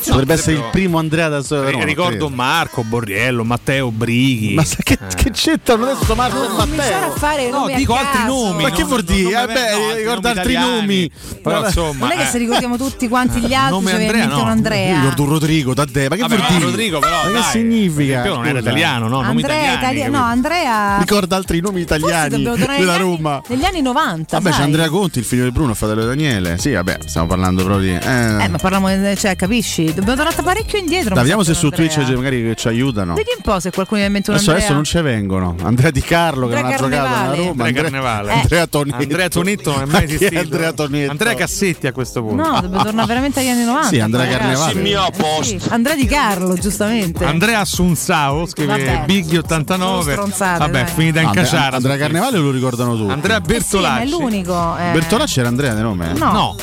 Dovrebbe essere il primo Andrea da da Roma. Ricordo credo. Marco, Borriello, Matteo Brighi. Ma sai che, Eh. che c'entrano adesso Marco e Cominciare a Matteo? fare No, nomi a dico altri nomi. Ma che no, vuol dire? Eh mi- beh, no, altri nomi altri italiani. nomi. Però insomma, Non è che eh. se ricordiamo tutti quanti gli altri, Nome ci viene in Andrea, mente un no. Io Andrea. ricordo Rodrigo da te, ma che vuol dire? Rodrigo, però, ma che significa? perché non era italiano, no? Nomi Andrea italiani. Italia- capito? no, Andrea. Ricorda altri nomi italiani della negli anni- Roma. Negli anni 90. Vabbè, c'è sai. Andrea Conti, il figlio di Bruno, fratello di Daniele. Sì, vabbè, stiamo parlando proprio di. Eh. Eh, ma parliamo, cioè, capisci? Dobbiamo tornare parecchio indietro. Mi vediamo se su Andrea. Twitch magari ci aiutano. Vedi un po' se qualcuno mi ha in mente un Adesso, adesso non ci vengono. Andrea Di Carlo che Andrea non ha giocato Carnevale. nella Roma. Andrea Carnevale. Andrea Tonetto. Andrea Tonetto non è mai esistito. Andrea Tonetto? Andrea Cassetti a questo punto. No, dobbiamo tornare veramente agli anni 90. Sì, Andrea. Carnevale. Sì, mio Eh sì, Andrea Di Carlo, giustamente. Andrea Assunzao scrive Vabbè. Bighi 89. Sono stronzate, Vabbè, dai. finita in Andrea, caciara. Andrea Carnevale lo ricordano tutti. Andrea Eh sì, ma è Bertolacci. l'unico. eh. Bertolacci era Andrea di nome? No.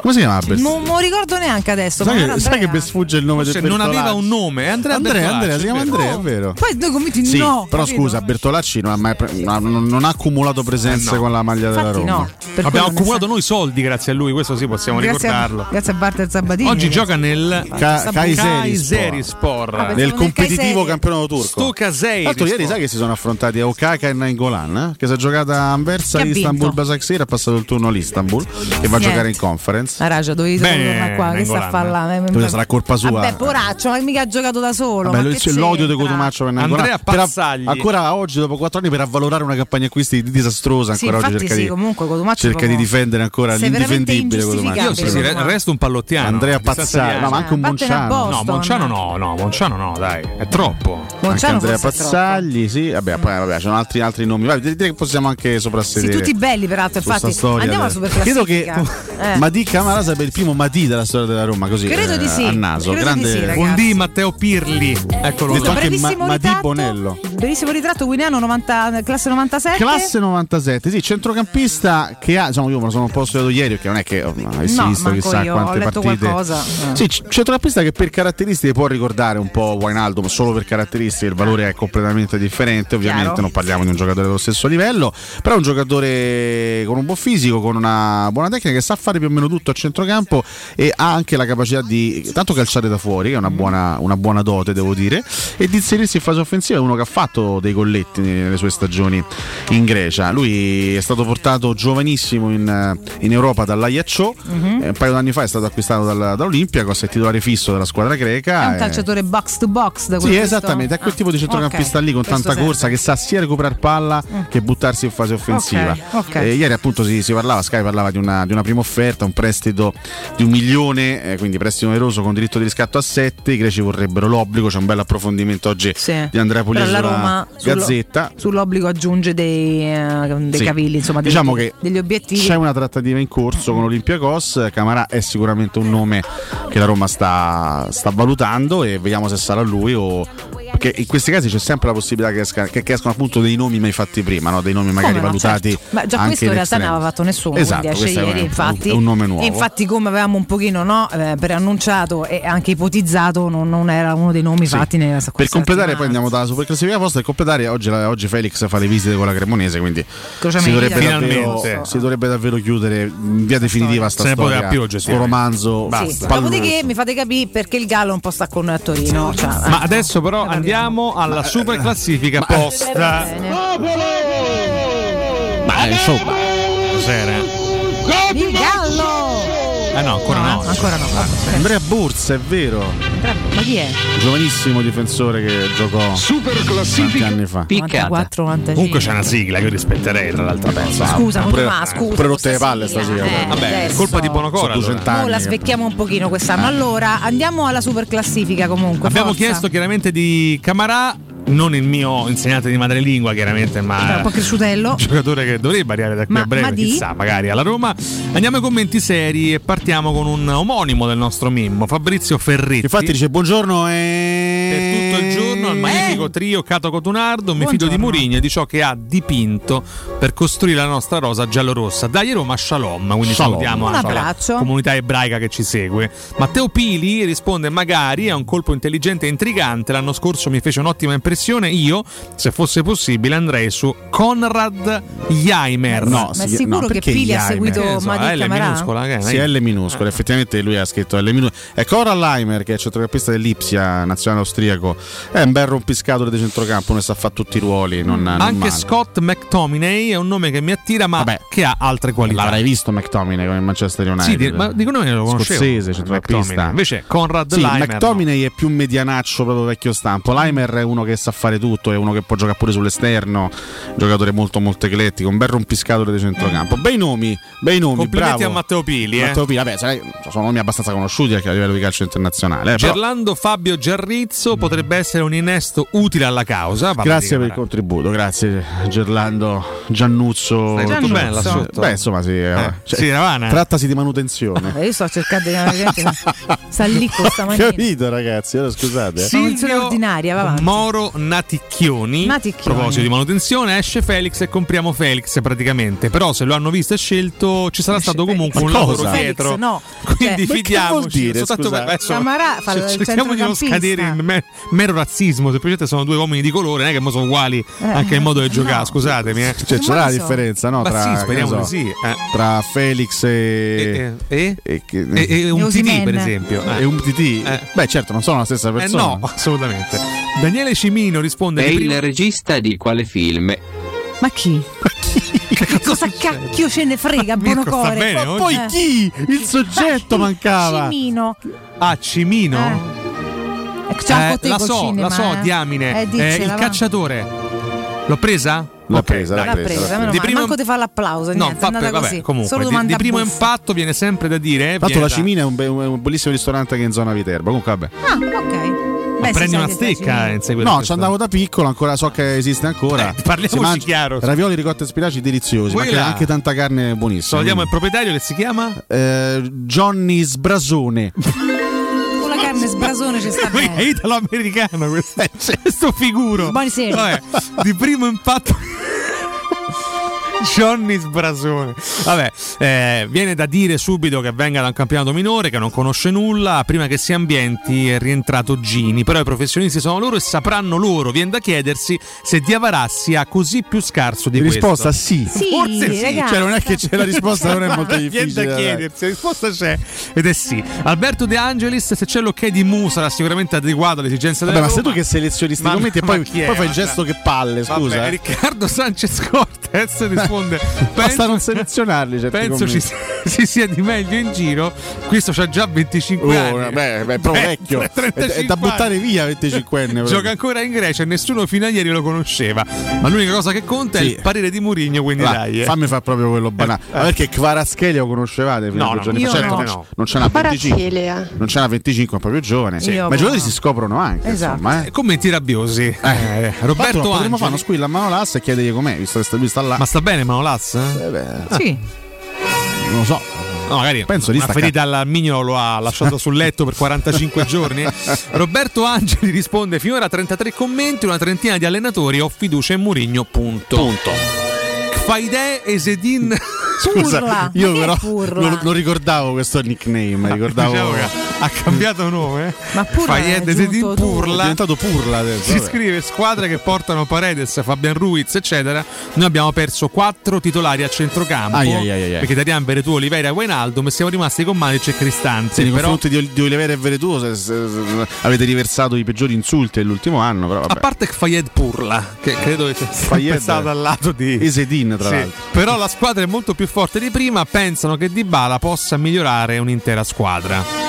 Come si chiama Bertolacci? Non lo ricordo neanche adesso. Sai che, sai che mi sfugge il nome Forse del non Bertolacci? aveva un nome, è Andrea Andrea, Bertolacci, Andrea, si chiama è vero. Andrea, è vero. Poi noi convinti Sì, no. però capito? scusa, Bertolacci non ha, mai pre- no, non- non ha accumulato presenze Eh, no. con la maglia della Infatti Roma. no. Abbiamo accumulato noi soldi grazie a lui, questo sì possiamo Grazie a, ricordarlo. grazie a Barter Sabatini. Oggi gioca nel Ca- Kayseri Kayserispor. Ah, Nel competitivo campionato turco. Sto Kayseri. L'altro ieri sai che si sono affrontati Okaka e Nainggolan, eh? che si è giocata a Anversa, Istanbul? Basaksehir, ha passato il turno l'Istanbul che va a giocare in conference. Conference. Ah, Raja, dovevi tornare qua, che sta a là? Questa sarà colpa sua. Vabbè, poraccio, ma mica ha giocato da solo. Vabbè, ma c'è l'odio di? Cotumaccio per Andrea Nangolan. Per- ancora oggi, dopo quattro anni, per avvalorare una campagna acquisti disastrosa, Sì, ancora oggi infatti cerca sì, di, comunque Cotumaccio cerca di difendere ancora l'indifendibile Cotumaccio. Io sì, sì, re- resto un pallottiano. Andrea a Pazzagli, di no, ma anche un a Monciano. No, Monciano no, no, Monciano no, dai, è troppo. Anche Andrea Pazzagli, sì, vabbè, poi vabbè, c'erano altri, altri nomi. Vai, direi che possiamo anche Sì, soprassedere. tutti belli peraltro, infatti. Andiamo alla del- super Credo che classifica. Madi Camara sarebbe il primo Madi della storia della Roma, così Credo eh, di sì, a naso. credo di Grande sì, ragazzi. Un D Matteo Pirli, eccolo Detto là. anche Ma- ritratto. Bonello. Bellissimo ritratto, Guineano 90, classe 97. Classe 97, sì, centrocampista che ha, diciamo io me lo sono un po' studiato ieri perché non è che avessi No, visto chissà io, quante partite. qualcosa. Eh. Sì, centrocampista che per caratteristiche può ricordare un po' Wijnaldum, solo per caratteristiche il valore è completamente differente, ovviamente Chiaro. non parliamo di un giocatore dello stesso livello, però è un giocatore con un buon fisico, con una buona tecnica che sa fare più o meno tutto a centrocampo e ha anche la capacità di tanto calciare da fuori, che è una buona, una buona dote devo dire, e di inserirsi in fase offensiva, è uno che ha fatto dei golletti nelle sue stagioni in Grecia. Lui è stato portato giovanissimo in, in Europa dall'Ajaccio, Mhm. eh, un paio d'anni fa è stato acquistato dal, dall'Olympiacos, è titolare fisso della squadra greca. È un eh, calciatore box to box da sì, esattamente, è quel visto? tipo di Ah, centrocampista ok, lì con tanta serve. corsa che sa sia recuperare palla che buttarsi in fase offensiva. Ok, ok. Eh, ieri appunto si, si parlava, Sky parlava di una, di una prima offerta, un prestito di un milione, eh, quindi prestito oneroso con diritto di riscatto a 7, i greci vorrebbero l'obbligo, c'è un bel approfondimento oggi di Andrea Pugliese la sulla Roma Gazzetta. sull'obbligo aggiunge dei, eh, dei Sì. cavilli, insomma, degli, Diciamo che degli obiettivi. C'è una trattativa in corso con Olympiacos, Camarà è sicuramente un nome che la Roma sta, sta valutando e vediamo se sarà lui o... Perché in questi casi c'è sempre la possibilità che, esca- che- che escano appunto dei nomi mai fatti prima, no? dei nomi magari Come no, valutati. certo. Ma già anche questo in realtà non extremis. aveva fatto nessuno, Esatto, quindi esce questo è ieri, un- infatti. è un nome nuovo. Infatti come avevamo un pochino no, eh, preannunciato e anche ipotizzato, non, non era uno dei nomi Sì. fatti nella Per completare, poi andiamo dalla super classifica posta. Per completare, oggi, oggi Felix fa le visite con la Cremonese. Quindi si dovrebbe, davvero, si dovrebbe davvero chiudere in via definitiva sta Se ne storia. più, sto oggettivamente. romanzo. Sì. palloso. Dopodiché mi fate capire perché il Gallo un po' sta con noi a Torino. Cioè, Ma adesso però andiamo alla super classifica posta. Ma insomma, cos'era? Eh no, ancora no. Ancora no. Andrea Bursa, è vero. Ma chi è? Giovanissimo difensore che giocò Super tanti anni fa. 94, 95. Comunque c'è una sigla che io rispetterei tra l'altro. Scusa, pure, ma scusa. pure rotte le palle stasera. Eh, Vabbè, è adesso. colpa di Bonocora. Sono 200 allora. Mo la svecchiamo un pochino quest'anno. Allora, andiamo alla super classifica comunque. Abbiamo forza. chiesto chiaramente di Camarà, non il mio insegnante di madrelingua chiaramente, ma un po' cresciutello. un giocatore che dovrebbe arrivare da qui Ma- a breve, ma di? chissà, magari alla Roma. Andiamo ai commenti seri e partiamo con un omonimo del nostro Mimmo, Fabrizio Ferretti. Infatti dice buongiorno e... Per tutto il giorno al magnifico trio Cato Cotunardo, mi fido di Mourinho e di ciò che ha dipinto per costruire la nostra rosa giallorossa. Dai Roma Shalom, quindi Shalom. salutiamo Un anche la abbraccio. comunità ebraica che ci segue. Matteo Pili risponde magari è un colpo intelligente e intrigante, l'anno scorso mi fece un'ottima impressione, io se fosse possibile andrei su Konrad Jaimer. No, Ma è si- sicuro no, che perché Pili ha Jaimer? seguito ne so, Madi L Camarà? minuscola, che? Sì, L minuscolo, effettivamente lui ha scritto L minuscolo. È Coral Leimer, che è centrocampista dell'Ipsia, nazionale austriaco. È un bel rompiscatore di centrocampo, ne sa fare tutti i ruoli. Non, non Anche male. Scott McTominay è un nome che mi attira, ma che ha altre qualità. L'avrai visto McTominay come in Manchester United? Sì, di- ma dico nome lo conoscevo. Scozzese, centrocampista. McTominay. Invece Conrad Sì, Leimer. McTominay è più medianaccio proprio vecchio stampo. Leimer è uno che sa fare tutto, è uno che può giocare pure sull'esterno, giocatore molto molto eclettico, un bel rompiscatore di centrocampo. Bei nomi, bei nomi, Complimenti bravo. a Matteo Pili. Eh. Matteo Pili, vabbè, sai, sono nomi abbastanza conosciuti anche a livello di calcio internazionale. eh, però- Gerlando Fabio Giarrizzo potrebbe essere un innesto utile alla causa. Grazie per il contributo, grazie Gerlando Giannuzzo. Stai tutto bene là sotto? Beh, insomma, sì, eh, sì, Ravana. trattasi di manutenzione. Eh, io sto cercando di sta lì con sta manina. Capito, ragazzi? Ora scusate. eh. Manutenzione ordinaria, va avanti. Moro Naticchioni. Naticchioni. A proposito di manutenzione, esce Felix e compriamo Felix praticamente. Però se lo hanno visto e scelto, ci sarà stato comunque un Ma cosa? lavoro Felix, dietro. no. Quindi Cioè, fidiamoci. dire, fa cer- cerchiamo di non scadere in me- mero razzismo. Semplicemente sono due uomini di colore, non è che sono uguali anche il modo di giocare. Scusatemi, eh. Cioè, c'è la differenza, no? Ma Tra, sì, speriamo so, sì. eh. tra Felix e. E, e, e- e un TT, per esempio. eh. e un TT? Beh, certo, non sono la stessa Eh, persona. no, assolutamente. Daniele Cimino risponde È di il primo- regista di quale film? Ma chi? Cosa cacchio ce ne frega, sta Bonocore? bene Ma oggi? Poi chi? Il soggetto mancava. Cimino. Ah, Cimino? Eh, po' te la so, cinema, la so, eh. diamine. Eh, Eh, diccela, il va. cacciatore. L'ho presa? L'ha Ok, presa, dai. l'ha L'ha presa, meno Di male. primo- Manco ti fa l'applauso, No, niente, fa è andata vabbè, così. comunque, Solo di, di primo buffa. impatto viene sempre da dire. eh, Tanto la da- Cimina è un, be- un bellissimo ristorante che è in zona Viterbo. Comunque, vabbè. Ah, ok. Ma Beh, prendi una stecca in seguito. No, ci andavo da piccolo, ancora so che esiste ancora. Eh, parliamoci chiaro. Ravioli ricotta e spinaci deliziosi, ma Quella- anche, anche tanta carne buonissima. Salutiamo il proprietario che si chiama? Eh, Johnny Sbrasone. Con la carne sbrasone ci sta è bene. italo-americano questo, questo figuro. Buonasera. Vabbè, di primo impatto. Johnny Sbrasone. Vabbè, eh, viene da dire subito che venga da un campionato minore, che non conosce nulla. Prima che si ambienti è rientrato Gini. Però i professionisti sono loro e sapranno loro. Viene da chiedersi se Diavarà sia così più scarso di Risposta questo. sì. Sì, Forse sì. ragazzi. Cioè, non è che c'è la risposta, non è molto Viene difficile. da dai. chiedersi, la risposta c'è ed è sì. Alberto De Angelis, se c'è l'ok di Mu sarà sicuramente adeguato alle esigenze Vabbè, della ma sei Roma. tu che selezioni sti Ma- commenti e poi, chi è? poi fai il gesto che palle, scusa. Vabbè, eh. Riccardo Sanchez Cortez risponde: Basta non selezionarli. certi penso ci, commenti. ci sia di meglio in giro. Questo c'ha già 25 Oh, anni. beh, beh, proprio vecchio. È, 35 è da buttare via 25enne. Gioca ancora in Grecia e nessuno fino a ieri lo conosceva. Ma l'unica cosa che conta è Sì. il parere di Mourinho, quindi Va, dai. eh. Fammi fare proprio quello banale. Eh, Ma perché Kvaratskhelia lo conoscevate fino No, no, giorni io? Certo, no. non- non c'è una 25. Non c'è una 25, è più giovane. Sì. Ma i giocatori no. si scoprono anche. Esatto. Insomma, eh. Commenti rabbiosi. Eh, Roberto Roberto potremmo fare uno squilla a mano lassa e chiedergli com'è, visto che sta- lui sta là. Ma sta bene Manolas? Eh beh, Sì. non lo so. No, magari Penso di una stacca- ferita al mignolo lo ha lasciato sul letto per 45 giorni. Roberto Angeli risponde: finora 33 commenti, una trentina di allenatori, ho fiducia in Murigno. Punto. Punto. Faide Esedin. Scusa, Purla. io però Purla? non, non ricordavo questo nickname, ricordavo. Diciamo che ha cambiato nome. Ma Purla Fayed è Esedin tu. È Purla. diventato Purla adesso. Si vabbè. scrive squadre che portano Paredes, Fabian Ruiz, eccetera. Noi abbiamo perso quattro titolari a centrocampo. Ai, ai, ai, ai. Perché Tarian, Veretù, Oliveira e Wijnaldum e siamo rimasti con Manic e Cristanzi. Sì, nei però, confronti di, di Oliveira e Veretù se- se- se- avete riversato i peggiori insulti nell'ultimo anno, però a vabbè. parte Fayed Purla, che credo che sia stato dal lato di Esedin, tra Sì, l'altro. Però la squadra è molto più forte di prima. Pensano che Dybala possa migliorare un'intera squadra.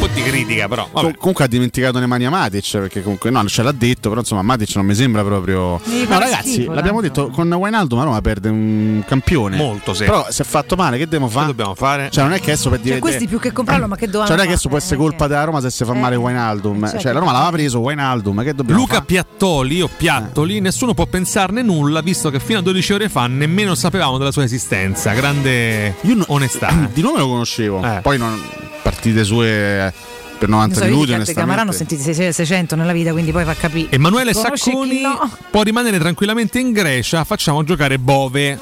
Un po' di critica, però. Com- comunque ha dimenticato Nemanja Matic perché comunque no, ce l'ha detto, però insomma Matic non mi sembra proprio Mi No, ragazzi, schifo, l'abbiamo tanto. detto con Wijnaldum ma Roma perde un campione. Molto, sì. Però se è fatto male che dobbiamo Che fare? dobbiamo fare? Cioè non è che adesso per Cioè, dire questi più che comprarlo, ma che dovevano Cioè non è che adesso può essere colpa della Roma se si fa male Eh, Wijnaldum. certo. Cioè la Roma l'aveva preso Wijnaldum, che dobbiamo Luca fare? Piattoli o Piattoli, nessuno può pensarne nulla, visto che fino a 12 ore fa nemmeno sapevamo della sua esistenza. Grande Io no- onestà. Di nome lo conoscevo. Eh. Poi non partite sue per 90 Non so, minuti io ho onestamente. sentiti 600 nella vita, quindi poi fa capire. Emanuele Sacconi no. può rimanere tranquillamente in Grecia. Facciamo giocare Bove.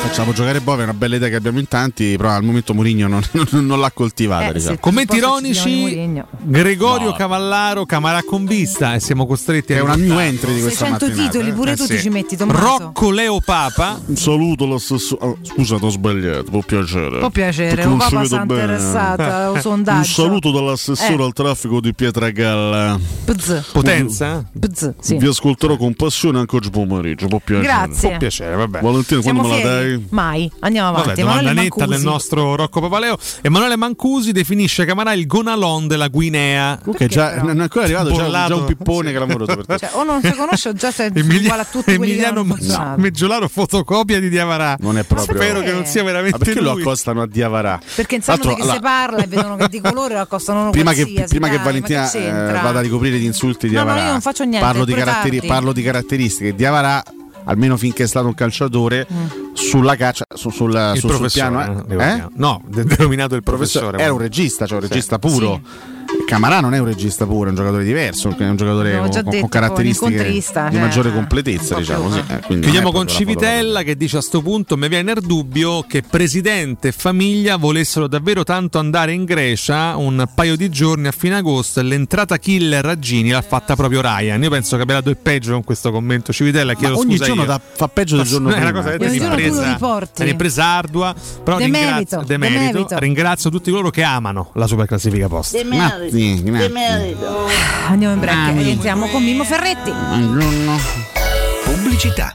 Facciamo giocare Bove, è una bella idea che abbiamo in tanti, però al momento Mourinho non, non- non l'ha coltivata, Eh, diciamo. Commenti ironici. Gregorio Cavallaro, Camarà con vista. E siamo costretti a È una new entry di questa 600 mattinata. titoli, pure Eh, tu sì. ti ci metti, Tommaso. Rocco Leo Papa. Un saluto lo stesso. oh, scusa, ho sbagliato, può piacere. Può piacere, un sta bene. interessata, un Un sondaggio. saluto dall'assessore Eh. al traffico di Pietragalla. Pz, Potenza? pz, sì. Vi ascolterò con passione anche oggi pomeriggio. Può piacere. Grazie. Può piacere, vabbè. Valentina, Siamo quando me la fieri? dai? Mai. Andiamo Vabbè, avanti. domanda Emanuele netta Mancusi. del nostro Rocco Papaleo. Emanuele Mancusi definisce Camarà il Gonalon della Guinea. Comunque, già, però? non è ancora arrivato. C'è già Bollato. un pippone clamoroso per te. Cioè, o non si conosce o già sei Emilia- uguale a tutti quelli che Emiliano hanno. Meggiolaro fotocopia di Diavarà. Non è proprio. Spero che non sia veramente Ma perché lo lui. accostano a Diavarà? Perché sanno Tra di che si parla e vedono che di colore lo accostano uno prima che, qualsiasi, prima che dai, Valentina ma che eh, vada a ricoprire gli insulti di No, no, Avarà, io non faccio niente, parlo, di caratteri- parlo di caratteristiche di Avarà, almeno finché è stato un calciatore, sulla caccia, su- sul, Il sul- piano. eh, eh? No, de- denominato il Professore, era un regista, cioè un Sì. regista puro. Camarà non è un regista puro, è un giocatore diverso, è un giocatore con, già con detto, caratteristiche di cioè, maggiore eh, completezza, diciamo così. eh, Chiudiamo con Civitella che dice a sto punto mi viene il dubbio che presidente e famiglia volessero davvero tanto andare in Grecia un paio di giorni a fine agosto e l'entrata killer a Gini l'ha fatta proprio Ryan. Io penso che abbia dato il peggio con questo commento Civitella. Chiedo ogni scusa giorno io. da- fa peggio del giorno è una prima. cosa E riporti. è un'impresa ardua, però Demerito, ringrazio, demerito, demerito. ringrazio tutti coloro che amano la super classifica post. Grazie, grazie. Andiamo in break e rientriamo con Mimmo Ferretti. Buongiorno. Pubblicità.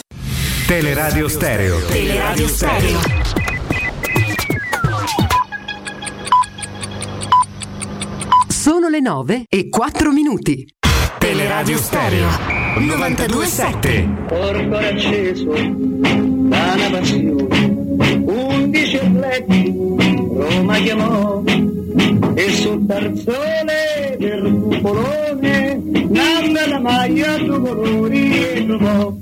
Teleradio Stereo. Teleradio Stereo. Sono le 9 e 4 minuti. Teleradio Stereo 927. Porto acceso da una passione, undici atleti Roma chiamò e sul tarzone del cupolone nanda la maglia due colori e trovò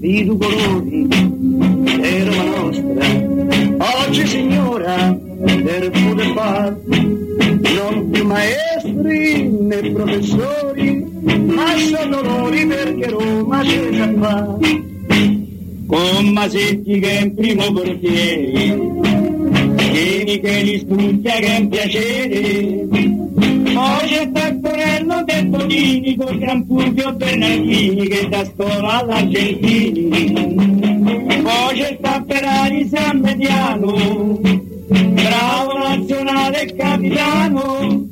di due colori è Roma nostra. Oggi signora del pure far non più maestri né professori ma sono loro perché Roma c'è già fa con Masetti che è in primo portiere Vieni che li studia che è un piacere poi c'è Tacquarello De Bonini con Gran Fulvio Bernardini che da scuola all'Argentini poi c'è Tapperari San Mediano bravo nazionale capitano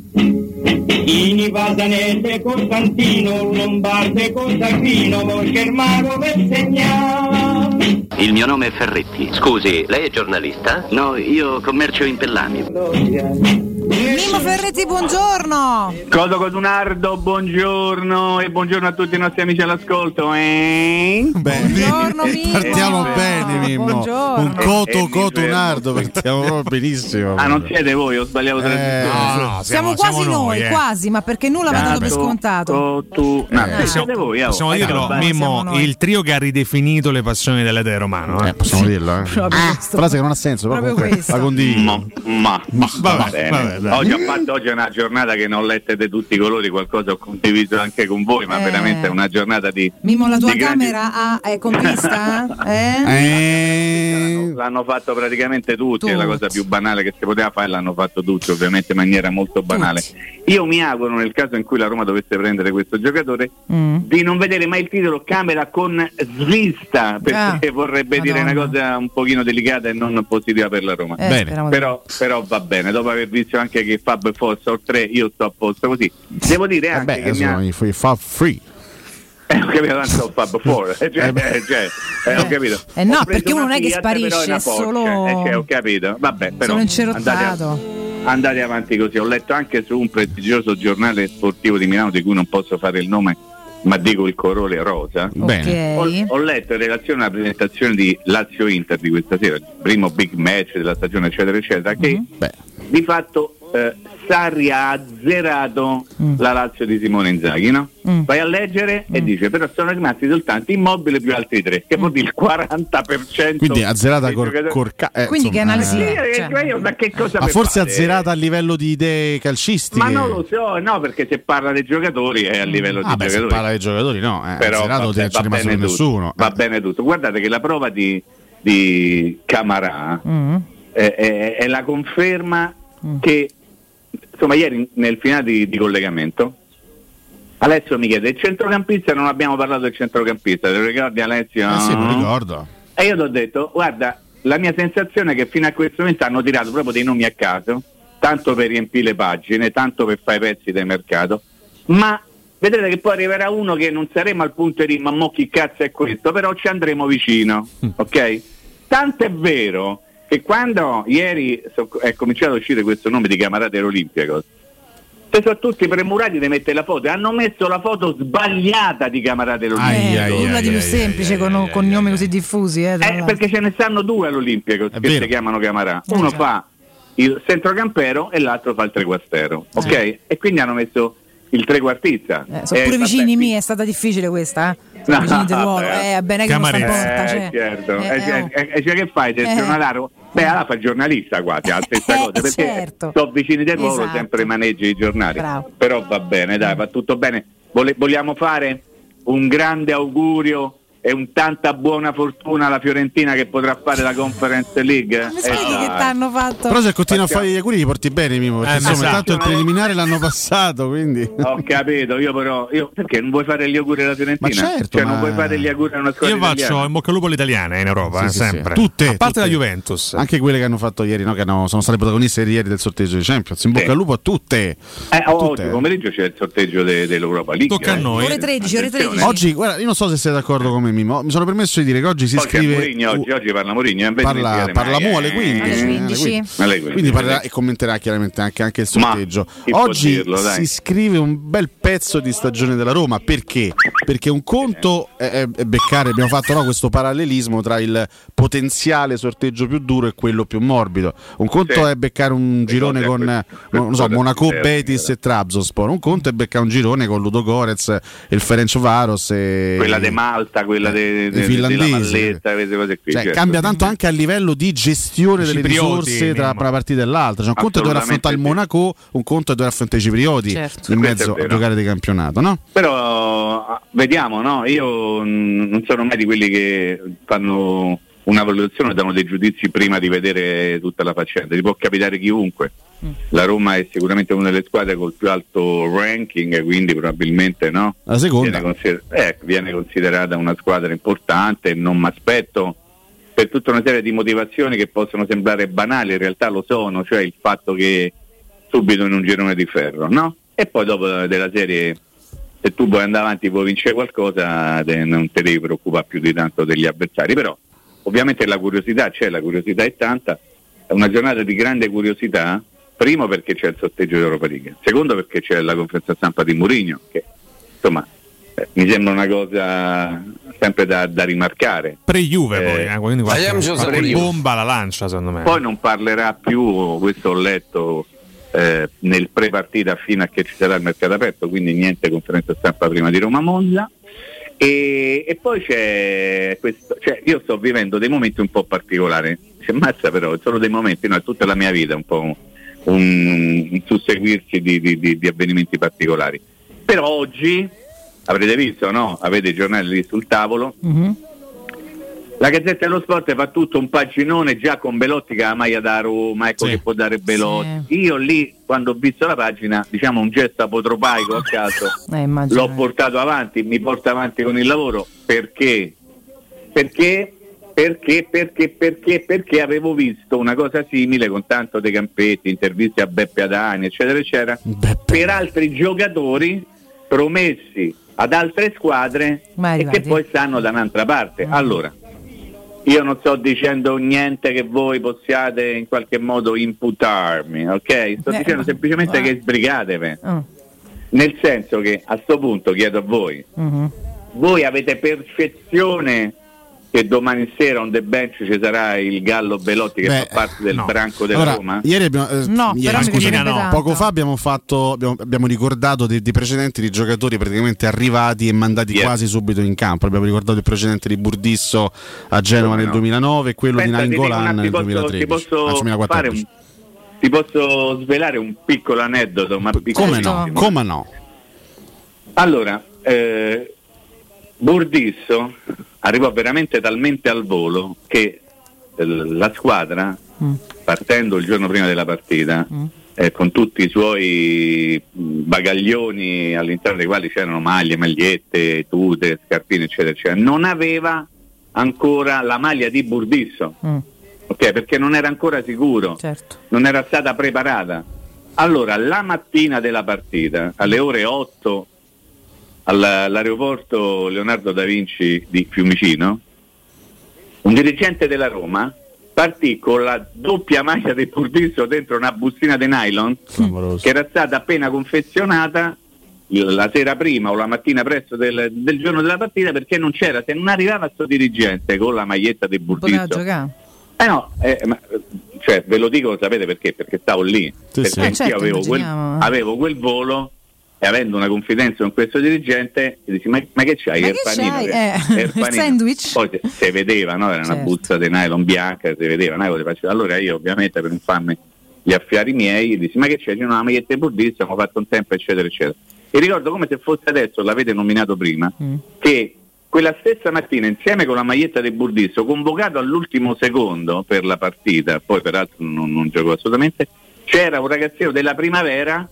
Ferretti, Vasanelle, Costantino, Lombarde, Costantino, poi Germano per segnare. Il mio nome è Ferretti. Scusi, lei è giornalista? No, io commercio in pellami. Mimo Ferretti, buongiorno. Codo Codunardo, buongiorno e buongiorno a tutti i nostri amici all'ascolto. Eh? Buongiorno Mimo. Partiamo bene, Mimmo. Buongiorno. Un coto Eh, mi cotunardo, partiamo proprio benissimo. Ah, non siete voi, ho sbagliato trasmissione. siamo, quasi noi, eh. quasi, ma perché nulla va dato per scontato. Tu, no, Eh, siete voi, oh. Possiamo Eh, dirlo. Mimmo, il trio che ha ridefinito le passioni dell'Ede romano. Eh. Possiamo dirlo, eh? Proprio questo. Frase che non ha senso, Proprio comunque questo. la condivido. Ma, ma, va, vabbè, bene. Dai. oggi, ho fatto, oggi è una giornata che non ho lette di tutti i colori, qualcosa ho condiviso anche con voi, ma Eh. veramente è una giornata di. Mimo, la tua grandi- camera ha- è con vista? Eh? L'hanno, l'hanno fatto praticamente tutti, è la cosa più banale che si poteva fare, l'hanno fatto tutti, ovviamente in maniera molto banale. Io mi auguro nel caso in cui la Roma dovesse prendere questo giocatore Mm. di non vedere mai il titolo camera con svista, perché Ah, vorrebbe dire una cosa un pochino delicata e non positiva per la Roma. Eh, Però, però va bene, dopo aver visto anche che Fab Fossa o 3, io sto a posto così. Devo dire anche Vabbè, che mi ha... sono i i Fab Free. Eh, ho capito, tanto ho Fab 4, cioè, eh, cioè, eh, ho capito. Eh no, perché uno non è che sparisce, è solo- eh, cioè, ho capito, vabbè, però Sono andate, incerottato. andate avanti così. Ho letto anche su un prestigioso giornale sportivo di Milano di cui non posso fare il nome, ma dico il colore rosa. Bene. Ho, ho letto in relazione alla presentazione di Lazio Inter di questa sera, il primo big match della stagione, eccetera, eccetera, che di fatto eh, Sarri ha azzerato la Lazio di Simone Inzaghi, no? Vai a leggere e dice però sono rimasti soltanto immobile più altri tre, che vuol dire il 40%. Quindi azzerata col, giocatori- col ca- eh, Quindi che insomma, analisi Sì, eh. eh, Cioè- io, ma che cosa Ma forse fate? azzerata a livello di idee calcistiche. Ma non lo so, no, perché se parla dei giocatori è a livello Ah, di beh, se giocatori. parla dei giocatori, no. Eh, Però azzerato va rimasto bene tutto, nessuno. Va bene tutto. Guardate che la prova di, di Camarà Mm. è, è- è la conferma Mm. che insomma ieri nel finale di, di collegamento Alessio mi chiede il centrocampista non abbiamo parlato del centrocampista te lo ricordi Alessio? Eh sì, lo ricordo. e io ti ho detto guarda la mia sensazione è che fino a questo momento hanno tirato proprio dei nomi a caso tanto per riempire le pagine tanto per fare i pezzi del mercato ma vedrete che poi arriverà uno che non saremo al punto di ma mo chi cazzo è questo però ci andremo vicino ok? tanto è vero che quando ieri so- è cominciato a uscire questo nome di Camarate Olimpiakos se sono tutti premurati di mettere la foto e hanno messo la foto sbagliata di Camarate Eh, Olimpiakos nulla di più semplice con, con nomi così diffusi. Eh, eh, perché ce ne stanno due all'Olimpico che vero. si chiamano Camarà. Eh, Uno certo. fa il centrocampero e l'altro fa il trequartero. Ok? E quindi hanno messo il trequartista. Eh, sono Eh, pure vabbè, vicini miei, è stata difficile questa. Eh? Sono No, vicini del ruolo. vabbè. Eh, bene che non in Camarese. porta. Eh, Cioè. certo. Eh, E eh, cioè, oh. e- e cioè che fai? Eh. giornalaro? Beh, allora fa giornalista quasi, la stessa Eh, cosa, perché certo. sono vicini del ruolo, Esatto. sempre maneggi i giornali. Bravo. Però va bene, dai, va tutto bene. Vole- vogliamo fare un grande augurio e un tanta buona fortuna alla Fiorentina che potrà fare la Conference League? Mi Eh, che t'hanno fatto? Però se continua a fare gli auguri li porti bene, Mimo. Perché Eh, insomma, esatto. intanto il preliminare l'hanno passato, quindi. Ho capito, io però io, perché non vuoi fare gli auguri alla Fiorentina? Ma certo, cioè, ma- non vuoi fare gli auguri a una squadra Io faccio italiana? in bocca al lupo all'italiana in Europa, Sì, eh, sì, sì. sempre. Tutte, a parte tutte. la Juventus. Anche quelle che hanno fatto ieri, no? che hanno- sono state protagoniste ieri del sorteggio di Champions. In bocca al lupo a tutte. Eh, oh, Tutte. oggi pomeriggio c'è il sorteggio de- dell'Europa League. Tocca a eh. noi. Ore 13, ore 13. Oggi, guarda, io non so se siete d'accordo con me, Mimo. Mi sono permesso di dire che oggi si Poi scrive. Mourinho, oggi, oggi parla Mourinho, Parla, si parla Mu alle eh. 15. Alle eh, 15. Alle 15. Quindi parlerà e commenterà chiaramente anche, anche il sorteggio. Oggi dirlo, si scrive un bel pezzo di stagione della Roma perché? Perché un conto è, è- è beccare, abbiamo fatto no, questo parallelismo tra il potenziale sorteggio più duro e quello più morbido. Un conto Sì. è beccare un girone con questo- non so, Monaco, sinceramente, Betis e Trabzonspor. Un conto è beccare un girone con Ludo Gorez, il Ferenc Varos e Quella di Malta, quella de- de- della finlandesi. Valletta, queste cose qui. Cioè, certo. cambia tanto anche a livello di gestione I delle ciprioti, risorse tra una partita e l'altra. Cioè, un conto è dover affrontare il. Monaco, un conto è dover affrontare i ciprioti Certo. in mezzo a giocare di campionato, no? Però ah, vediamo, no? Io non sono mai di quelli che fanno una valutazione, danno dei giudizi prima di vedere tutta la faccenda. Ti può capitare chiunque. La Roma è sicuramente una delle squadre col più alto ranking, quindi probabilmente no. La seconda. Viene, consider- eh, viene considerata una squadra importante e non mi aspetto per tutta una serie di motivazioni che possono sembrare banali, in realtà lo sono, cioè il fatto che subito in un girone di ferro, no? e poi dopo della serie se tu vuoi andare avanti vuoi vincere qualcosa te- non ti devi preoccupare più di tanto degli avversari però ovviamente la curiosità c'è la curiosità è tanta è una giornata di grande curiosità primo perché c'è il sorteggio dell'Europa League secondo perché c'è la conferenza stampa di Mourinho che insomma eh, mi sembra una cosa sempre da, da rimarcare Pre-Juve poi, eh, quindi qualche, qualche bomba la lancia secondo me. poi non parlerà più, questo ho letto eh, nel pre-partita fino a che ci sarà il mercato aperto, quindi niente conferenza stampa prima di Roma Monza. E, e poi c'è questo, cioè io sto vivendo dei momenti un po' particolari, c'è mazza però, sono dei momenti, no, è tutta la mia vita un po' un, un susseguirsi di, di- di- di avvenimenti particolari. Però oggi avrete visto, no? Avete i giornali lì sul tavolo, la Gazzetta dello Sport fa tutto un paginone già con Belotti che ha la maglia da Roma, ecco che può dare Belotti. Io lì, quando ho visto la pagina, diciamo un gesto apotropaico a caso, Eh, l'ho portato avanti, mi porta avanti con il lavoro perché? Perché? Perché, perché, perché, perché avevo visto una cosa simile con tanto De Campetti, interviste a Beppe Adani, eccetera, eccetera, per altri giocatori promessi ad altre squadre e che poi stanno da un'altra parte. Allora, io non sto dicendo niente che voi possiate in qualche modo imputarmi, ok? Sto Eh, dicendo semplicemente eh. che sbrigatevi. Oh. Nel senso che a sto punto chiedo a voi, Mhm. voi avete percezione che domani sera on the bench ci sarà il Gallo Belotti che Beh, fa parte del no. branco della Allora, Roma? Ieri abbiamo, eh, No, ieri, piacerebbe tanto. poco fa abbiamo, fatto, abbiamo, abbiamo ricordato dei, dei precedenti di giocatori praticamente arrivati e mandati Yeah. quasi subito in campo. Abbiamo ricordato il precedente di Burdisso a Genova nel no? 2009 e quello Aspetta, di Nangolan nel ti posso- 2013. Ti posso, anzi, fare 2014. un, ti posso svelare un piccolo aneddoto, ma Come no? Come no? Allora, eh, Burdisso arrivò veramente talmente al volo che eh, la squadra, partendo il giorno prima della partita, eh, con tutti i suoi mh, bagaglioni all'interno dei quali c'erano maglie, magliette, tute, scarpine, eccetera, eccetera, non aveva ancora la maglia di Burdisso. Ok, perché non era ancora sicuro, non era stata preparata. Allora, la mattina della partita, alle ore 8, alla- all'aeroporto Leonardo da Vinci di Fiumicino, un dirigente della Roma partì con la doppia maglia del Burdisso dentro una bustina di nylon che era stata appena confezionata il- la sera prima o la mattina presto del, del giorno della partita perché non c'era, se non arrivava questo dirigente con la maglietta del Burdisso giocare. eh no, eh, ma, cioè, ve lo dico, sapete perché? Perché stavo lì. perché sì. Eh, anch'io certo, avevo, quel, avevo quel volo e avendo una confidenza con questo dirigente, gli dici, ma, ma che c'hai? Ma che panino? c'hai? che- Eh, il panino?" sandwich? Poi si, vedeva, no? era una Certo. busta di nylon bianca, si vedeva. no? Allora io ovviamente per non farmi gli affari miei, gli dissi, ma che c'è? C'è una maglietta di Burdizio, abbiamo fatto un tempo, eccetera, eccetera. E ricordo come se fosse adesso, l'avete nominato prima, che quella stessa mattina, insieme con la maglietta del Burdisso, convocato all'ultimo secondo per la partita, poi peraltro non, non giocò assolutamente, c'era un ragazzino della primavera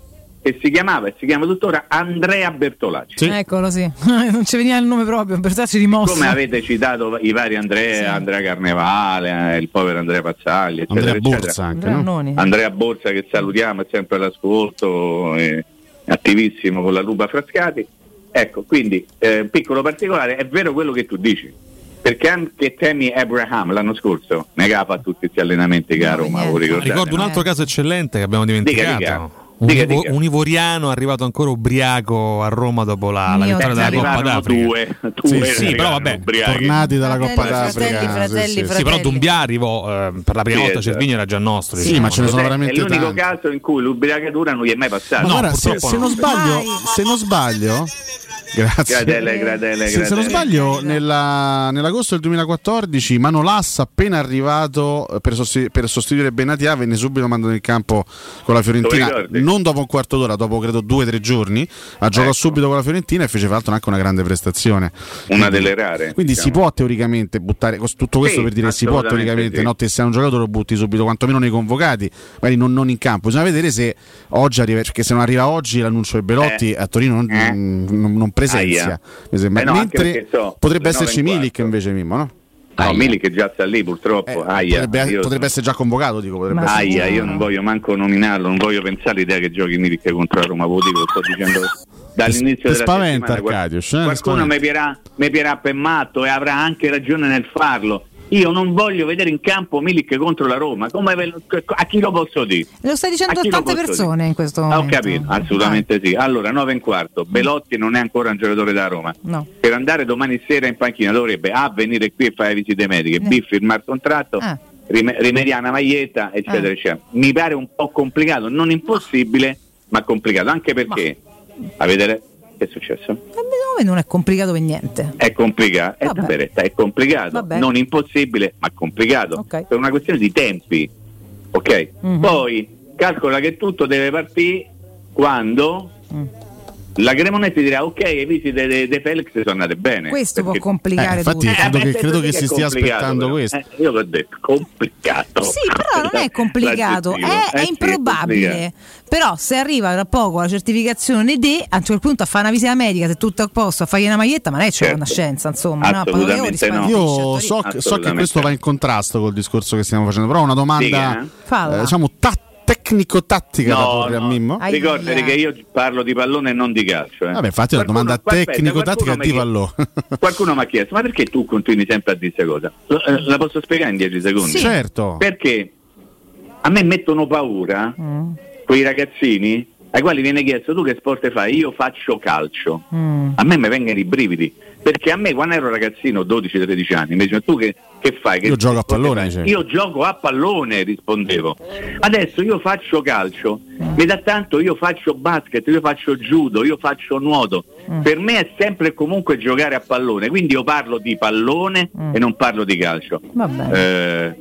che si chiamava e si chiama tuttora Andrea Bertolacci. Eccolo, sì. non ci veniva il nome proprio, per darci rimosso. Come avete citato i vari Andrea, Andrea Carnevale, eh, il povero Andrea Pazzagli, eccetera, Andrea eccetera. Borsa anche, Andrea no? Andrea Borsa che salutiamo, è sempre all'ascolto, è attivissimo con la Lupa Frascati. Ecco, quindi eh, piccolo particolare, è vero quello che tu dici, perché anche Temi Abraham l'anno scorso negava tutti questi allenamenti che a Roma, ricordate, Ricordo un no? altro caso eccellente che abbiamo dimenticato. Dica, dica. Un, Dica, ivo- dica. un ivoriano arrivato ancora ubriaco a Roma dopo la, la vittoria della Coppa d'Africa. due, due sì, sì, però vabbè, ubriachi. Tornati dalla Coppa d'Africa. fratelli, fratelli, sì, sì. Sì, però Dumbia arrivò eh, per la prima Sì, volta esatto. Cervigno era già nostro. Sì, diciamo. ma ce ne sono veramente è l'unico tanti. caso in cui l'ubriacatura non gli è mai passata. Ma guarda, se, se non sbaglio, se non sbaglio, grazie. Gradele, gradele, Se, se non gradele. sbaglio, nella- nell'agosto del 2014 Manolas, appena arrivato eh, per, sosti- per sostituire Benatia, venne subito mandato in campo con la Fiorentina. Non dopo un quarto d'ora, dopo credo due o tre giorni. Ha giocato Ecco. subito con la Fiorentina e fece fra l'altro anche una grande prestazione. Una delle rare. Quindi si diciamo. può teoricamente buttare tutto questo Sì, per dire si può teoricamente, sì. no, te sei un giocatore lo butti subito, quantomeno nei convocati, magari non, non in campo. Bisogna vedere se oggi arriva, perché se non arriva oggi l'annuncio di Belotti Eh. a Torino non, Eh. non- non presenzia. Mi sembra. Eh no, Mentre so, potrebbe esserci Milik invece Mimmo, no? No, Milik già sta lì purtroppo. Aia, Eh, potrebbe, io- potrebbe essere già convocato, dico, potrebbe essere Aia, convocato. io non voglio manco nominarlo, non voglio pensare all'idea che giochi Milik contro la Roma, lo sto dicendo dall'inizio della spaventa, settimana. Arcadio, Qualcuno mi pierà, mi pierà per matto e avrà anche ragione nel farlo. Io non voglio vedere in campo Milik contro la Roma, come a chi lo posso dire? Lo stai dicendo A tante persone in questo Ah, ho momento. capito, assolutamente sì. Allora, 9 e un quarto, Belotti non è ancora un giocatore da Roma. No. Per andare domani sera in panchina dovrebbe A venire qui e fare visite mediche, B firmare contratto, Ah. rim- rimediare una maglietta, eccetera, Ah. eccetera. Mi pare un po' complicato, non impossibile, ma complicato, anche perché avete le- che è successo? Dove non è complicato per niente. È complicato, è, Vabbè. veretta, è complicato, Vabbè. non impossibile, ma complicato. Ok. Per una questione di tempi. Ok? Mhm. Poi calcola che tutto deve partire quando Mm. La Cremonese dirà ok, le visite di De Felix sono andate bene. Questo può Perché- complicare Eh, infatti tutto. credo Eh, che, credo che sì si stia aspettando però. questo. Eh, io l'ho detto, complicato. Sì, però non è complicato, è, è Eh sì, improbabile. complicato. però se arriva tra poco la certificazione D, a un certo punto a fare una visita medica, se tutto è a posto, a fargli una maglietta, ma è c'è Certo. una scienza, insomma. no? No. Io so, che- so che questo va in contrasto col discorso che stiamo facendo, però una domanda Dica, eh. Eh, diciamo ta- tecnico-tattica da No, porre a no, Mimmo. ricordati che io parlo di pallone e non di calcio. eh. Vabbè, infatti la Qualcuno- domanda aspetta, tecnico-tattica qualcuno di mi pallone. Qualcuno mi ha chiesto, ma perché tu continui sempre a dire questa cosa? Lo- eh, La posso spiegare in 10 secondi? Sì. Certo. Perché a me mettono paura Mm. quei ragazzini ai quali viene chiesto tu che sport fai? Io faccio calcio. Mm. A me mi vengono i brividi. Perché a me quando ero ragazzino, 12-13 anni, mi dicevano tu che, che fai? Che Io gioco a pallone, fai?" dicevi. Io gioco a pallone, rispondevo. Adesso io faccio calcio, mi dà tanto, io faccio basket, io faccio judo, io faccio nuoto. Per me è sempre e comunque giocare a pallone, quindi io parlo di pallone e non parlo di calcio. Vabbè.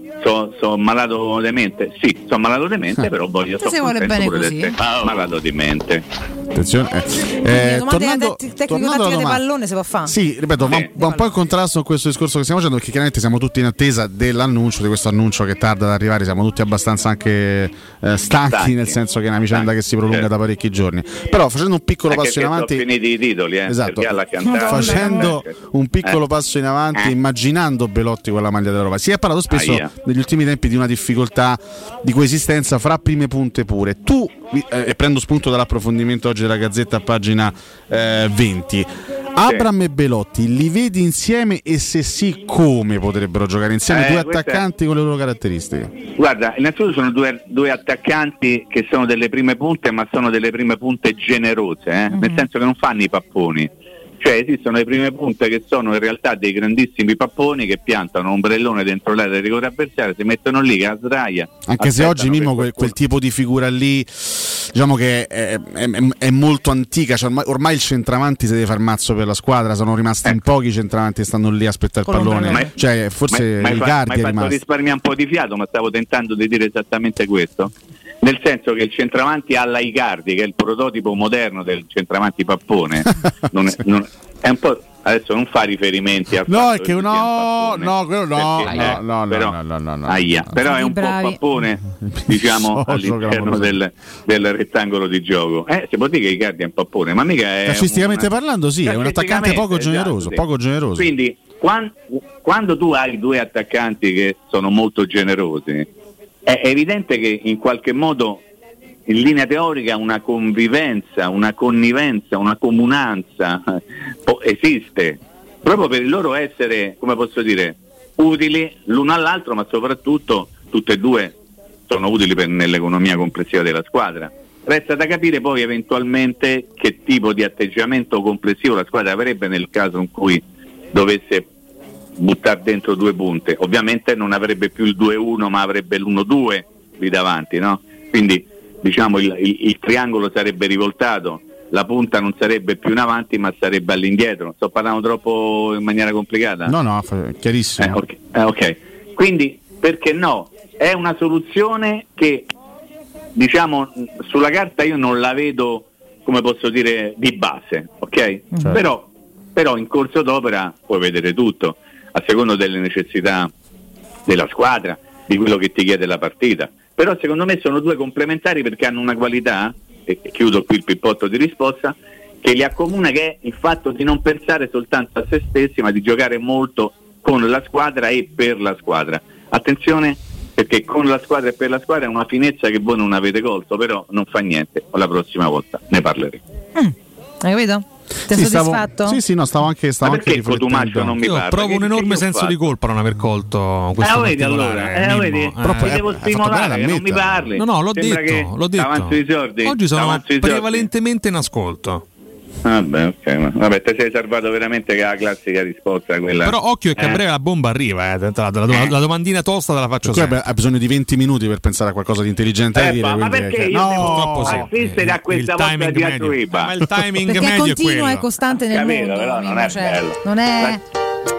sono malato di mente? Sì, sono malato di mente, però voglio Se si vuole bene così. malato di mente. Attenzione. eh. Eh, tornando- te- alla di domanda- pallone si può fare? Sì, ripeto, va, va un po' in contrasto con questo discorso che stiamo facendo, perché chiaramente siamo tutti in attesa dell'annuncio, di questo annuncio che tarda ad arrivare, siamo tutti abbastanza anche eh, stanchi, Stanchi. nel senso che è una vicenda che si prolunga certo. da parecchi giorni. Però facendo un piccolo Anche passo in avanti... sono finiti i titoli, eh, Esatto, facendo Eh, un piccolo eh. passo in avanti, Eh. immaginando Belotti con la maglia della Roma. Si è parlato spesso Aia. negli ultimi tempi di una difficoltà di coesistenza fra prime punte pure. Tu, eh, e prendo spunto dall'approfondimento oggi della Gazzetta a pagina eh, 20, Abram e Belotti li vedi insieme e se sì come potrebbero giocare insieme Eh, due questa è- attaccanti con le loro caratteristiche? Guarda, innanzitutto sono due, due attaccanti che sono delle prime punte, ma sono delle prime punte generose, eh? nel senso che non fanno i papponi. Cioè esistono le prime punte che sono in realtà dei grandissimi papponi che piantano un ombrellone dentro l'area del rigore avversario, si mettono lì che a sdraia. Anche se oggi che Mimmo quel, quel tipo di figura lì diciamo che è, è- è- molto antica, cioè ormai, ormai il centravanti si deve far mazzo per la squadra, sono rimasti in pochi i centravanti che stanno lì a aspettare il pallone, l'ombrellone. cioè forse Ma- ma Icardi ma hai è fatto risparmiare un po' di fiato, ma stavo tentando di dire esattamente questo. Nel senso che il centravanti alla Icardi, che è il prototipo moderno del centravanti pappone, non è, non- è un po'. Adesso non fa riferimenti al No, fatto è che no, no, quello no, perché, no, eh, no, no, però, no, no, no, no, aia, no. però è un Bravi. po' pappone, diciamo, So, all'interno del, del rettangolo di gioco. Eh, si può dire che Icardi è un pappone, ma mica è. Calcisticamente una- parlando sì, è un attaccante poco Calcisticamente, generoso, esatto, poco generoso. Quindi quan- quando tu hai due attaccanti che sono molto generosi, è evidente che in qualche modo in linea teorica una convivenza, una connivenza, una comunanza eh, esiste, proprio per il loro essere, come posso dire, utili l'uno all'altro, ma soprattutto tutte e due sono utili per- nell'economia complessiva della squadra. Resta da capire poi eventualmente che tipo di atteggiamento complessivo la squadra avrebbe nel caso in cui dovesse buttare dentro due punte. Ovviamente non avrebbe più il 2-1 ma avrebbe l'1-2 lì davanti, no? Quindi diciamo il, il- il triangolo sarebbe rivoltato, la punta non sarebbe più in avanti ma sarebbe all'indietro. Sto parlando troppo in maniera complicata? No, no, chiarissimo. Eh, ok. Eh, ok. Quindi perché no? È una soluzione che diciamo sulla carta io non la vedo come posso dire di base, ok? Certo. Però, però in corso d'opera puoi vedere tutto, a secondo delle necessità della squadra, di quello che ti chiede la partita. Però secondo me sono due complementari perché hanno una qualità, e chiudo qui il pippotto di risposta, che li accomuna che è il fatto di non pensare soltanto a se stessi, ma di giocare molto con la squadra e per la squadra. Attenzione perché con la squadra e per la squadra è una finezza che voi non avete colto, però non fa niente, la prossima volta ne parleremo. Hai capito? Ti Sì, stavo- soddisfatto? sì, sì, no, stavo anche, stavo anche riflettendo. non mi Io parla? provo un enorme senso fatto? di colpa non aver colto questo Eh, vedi allora, eh, Mimmo. vedi? Eh, devo fatto stimolare non mi parli. No, no, l'ho Sembra detto, l'ho detto. Oggi sono prevalentemente in ascolto. Vabbè, ok, ma- vabbè, ti sei salvato veramente che è la classica risposta quella. Però occhio che a Eh. breve la bomba arriva, eh. la, la- la- la domandina tosta te la faccio sempre. ha bisogno di 20 minuti per pensare a qualcosa di intelligente da Eh, dire. ma, perché io no, devo sì. assistere a questa Il volta timing di? Ma il timing Perché è medio è continuo e quello. costante nel Capito, mondo. però non è cioè, bello. non è.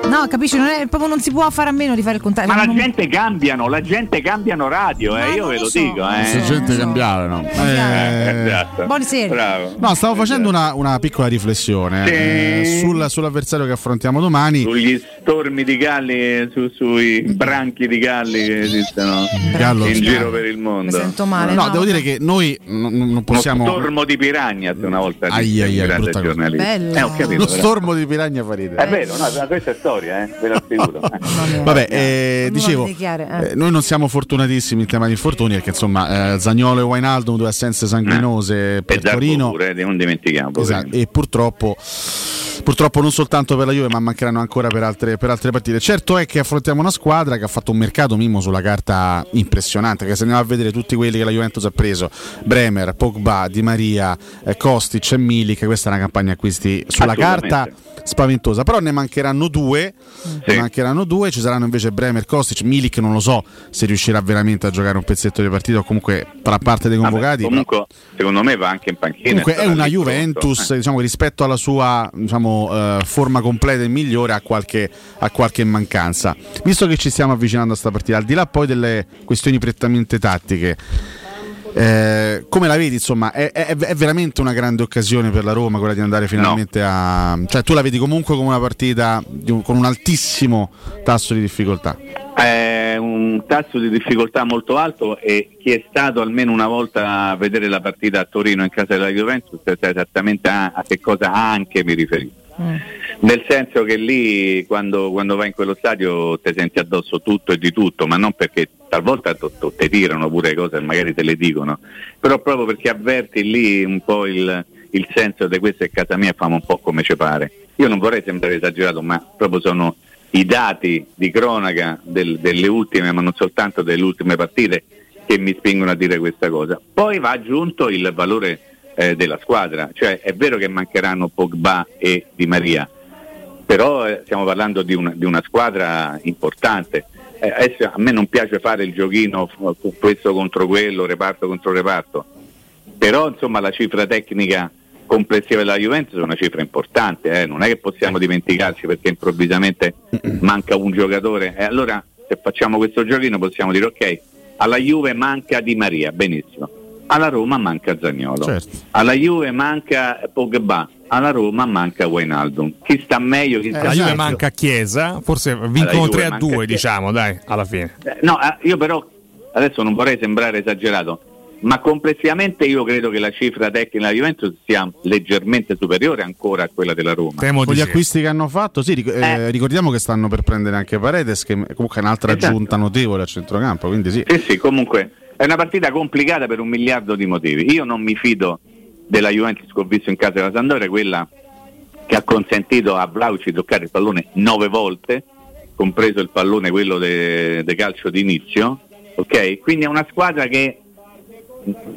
No, capisci? Non è, proprio non si può fare a meno di fare il contrario. Ma la Non- gente cambiano, la gente cambiano radio, eh, io ve lo dico. Eh. Se gente cambiare, no? Eh, Esatto. Buonasera. Bravo. No, stavo facendo una, una piccola riflessione Sì. eh, sul- sull'avversario che affrontiamo domani. Sugli stormi di galli, su- sui branchi di galli che esistono Gallo. in giro per il mondo. Mi sento male. No, no, devo dire che noi non, non possiamo. Uno stormo di piragna una volta Ai, disse ai, un ai, grande giornalista. Eh, ho capito, Lo però. stormo di piragna fa ridere. È vero, no, ma questa è storia, eh, ve lo assicuro. Vabbè, eh, dicevo, eh. eh, noi non siamo fortunatissimi in tema di infortuni perché insomma eh, Zagnolo e Wijnaldum due assenze sanguinose per e Zarco Torino pure, eh, non dimentichiamo. Esatto, e purtroppo, purtroppo non soltanto per la Juve ma mancheranno ancora per altre, per altre partite. Certo è che affrontiamo una squadra che ha fatto un mercato mimo sulla carta impressionante, che se andiamo a vedere tutti quelli che la Juventus ha preso, Bremer, Pogba, Di Maria, eh, Kostic e Milik, questa è una campagna acquisti sulla carta spaventosa, però ne mancheranno due, ne mancheranno due, ci saranno invece Bremer, Kostic, Milik non lo so se riuscirà veramente a giocare un pezzetto di partita o comunque tra parte dei convocati. Vabbè, comunque, secondo me va anche in panchina. Comunque è una Juventus pronto. diciamo, rispetto alla sua diciamo, eh, forma completa e migliore ha qualche, ha qualche mancanza. Visto che ci stiamo avvicinando a questa partita, al di là poi delle questioni prettamente tattiche, eh, come la vedi? Insomma, è, è- è veramente una grande occasione per la Roma quella di andare finalmente a. cioè, tu la vedi comunque come una partita di un- con un altissimo tasso di difficoltà. È un tasso di difficoltà molto alto e chi è stato almeno una volta a vedere la partita a Torino in casa della Juventus sa esattamente a, a che cosa anche mi riferisco. Nel senso che lì quando, quando vai in quello stadio ti senti addosso tutto e di tutto, ma non perché talvolta ti tirano pure cose e magari te le dicono, però proprio perché avverti lì un po' il, il senso di questa è casa mia e famo un po' come ci pare. Io non vorrei sembrare esagerato, ma proprio sono i dati di cronaca del- delle ultime, ma non soltanto delle ultime partite, che mi spingono a dire questa cosa. Poi va aggiunto il valore eh, della squadra, cioè è vero che mancheranno Pogba e Di Maria, però eh, stiamo parlando di una, di una squadra importante. Eh, adesso a me non piace fare il giochino questo contro quello, reparto contro reparto, però insomma la cifra tecnica complessiva della Juventus è una cifra importante, eh, non è che possiamo dimenticarci perché improvvisamente manca un giocatore. E allora se facciamo questo giochino possiamo dire ok, alla Juve manca Di Maria, benissimo, alla Roma manca Zagnolo, Certo. alla Juve manca Pogba, alla Roma manca Wijnaldum. Chi sta meglio, chi sta la Juve peggio? manca Chiesa, forse Alla vincono Juve 3 a manca 2, Chiesa. diciamo, dai, alla fine. Eh, No, eh, io però adesso non vorrei sembrare esagerato, ma complessivamente io credo che la cifra tecnica della Juventus sia leggermente superiore ancora a quella della Roma. Con gli acquisti che hanno fatto, sì, ric- eh, ricordiamo che stanno per prendere anche Paredes, che comunque è un'altra Esatto. aggiunta notevole a centrocampo, quindi sì. Sì, sì, comunque è una partita complicata per un miliardo di motivi. Io non mi fido della Juventus che ho visto in casa della Sandoria, quella che ha consentito a Vlaovic di toccare il pallone nove volte, compreso il pallone quello de, de calcio d'inizio. ok? Quindi è una squadra che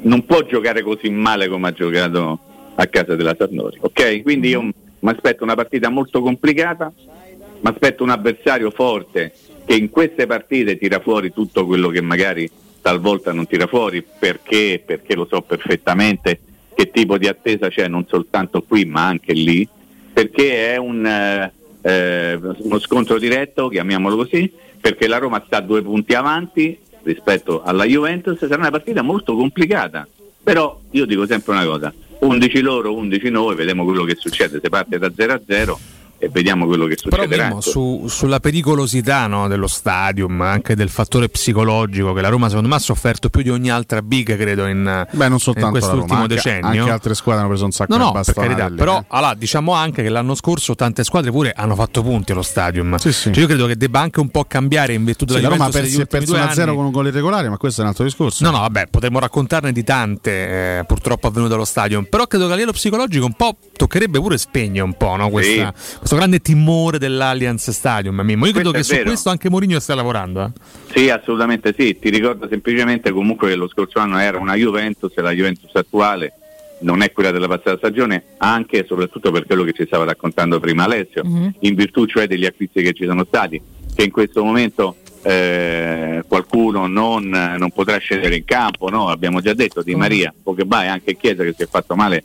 non può giocare così male come ha giocato a casa della Sandoria. ok? Quindi io mi aspetto una partita molto complicata, mi aspetto un avversario forte che in queste partite tira fuori tutto quello che magari talvolta non tira fuori perché, perché lo so perfettamente che tipo di attesa c'è non soltanto qui ma anche lì, perché è un, eh, eh, uno scontro diretto, chiamiamolo così, perché la Roma sta due punti avanti rispetto alla Juventus, sarà una partita molto complicata, però io dico sempre una cosa, 11 loro, 11 noi, vediamo quello che succede, se parte da 0 a 0 e vediamo quello che Però succederà. Mimmo, su- sulla pericolosità no, dello stadium, anche del fattore psicologico che la Roma secondo me ha sofferto più di ogni altra big, credo, in, Beh, non in soltanto la quest'ultimo Roma, anche, decennio. anche altre squadre hanno preso un sacco No, di no, per carità, lì, però eh. allora, diciamo anche che l'anno scorso tante squadre pure hanno fatto punti allo stadium. Cioè, io credo che debba anche un po' cambiare in virtù della Sì, la Roma ha Juventus perso, degli perso ultimi due 1-0 anni. con un gol irregolare, ma questo è un altro discorso. No, no, vabbè, potremmo raccontarne di tante, eh, purtroppo avvenute allo stadium. Però credo che a livello psicologico un po' toccherebbe pure spegnere un po', no? Questa- questo grande timore dell'Allianz Stadium. Mimmo. Io credo Questo che è su vero. questo anche Mourinho stia lavorando. eh. Sì, assolutamente sì. Ti ricordo semplicemente comunque che lo scorso anno era una Juventus e la Juventus attuale non è quella della passata stagione, anche e soprattutto per quello che ci stava raccontando prima Alessio, in virtù cioè degli acquisti che ci sono stati, che in questo momento eh, qualcuno non, non potrà scendere in campo, no? abbiamo già detto Di Maria, Pogba e anche Chiesa che si è fatto male,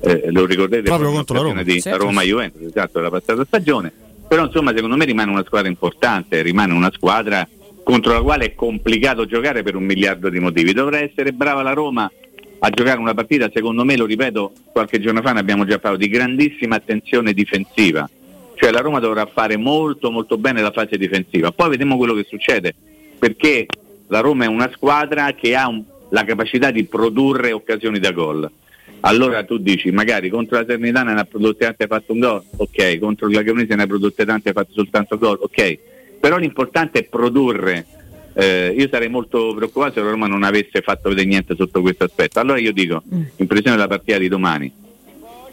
eh, lo ricordate Proprio contro la Roma. di Certo. Roma-Juventus, esatto, della passata stagione, però insomma secondo me rimane una squadra importante, rimane una squadra contro la quale è complicato giocare per un miliardo di motivi. Dovrà essere brava la Roma a giocare una partita, secondo me, lo ripeto, qualche giorno fa ne abbiamo già parlato, di grandissima attenzione difensiva. Cioè la Roma dovrà fare molto molto bene la fase difensiva. Poi vediamo quello che succede, perché la Roma è una squadra che ha un- la capacità di produrre occasioni da gol. Allora tu dici, magari contro la Ternitana ne ha prodotte tante e ha fatto un gol, ok, contro la Cremonese ne ha prodotte tante e ha fatto soltanto gol, ok. Però l'importante è produrre. Eh, io sarei molto preoccupato se la Roma non avesse fatto vedere niente sotto questo aspetto. Allora io dico, impressione della partita di domani,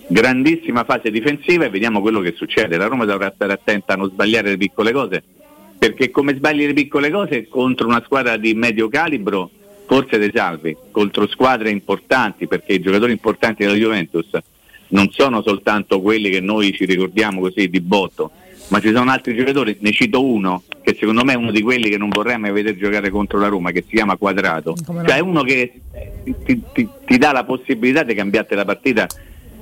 grandissima fase difensiva e vediamo quello che succede. La Roma dovrà stare attenta a non sbagliare le piccole cose, perché come sbagli le piccole cose contro una squadra di medio calibro forse te salvi, contro squadre importanti, perché i giocatori importanti della Juventus non sono soltanto quelli che noi ci ricordiamo così di botto, ma ci sono altri giocatori, ne cito uno che secondo me è uno di quelli che non vorrei mai vedere giocare contro la Roma, che si chiama Quadrato, cioè è uno che ti, ti- ti dà la possibilità di cambiarti la partita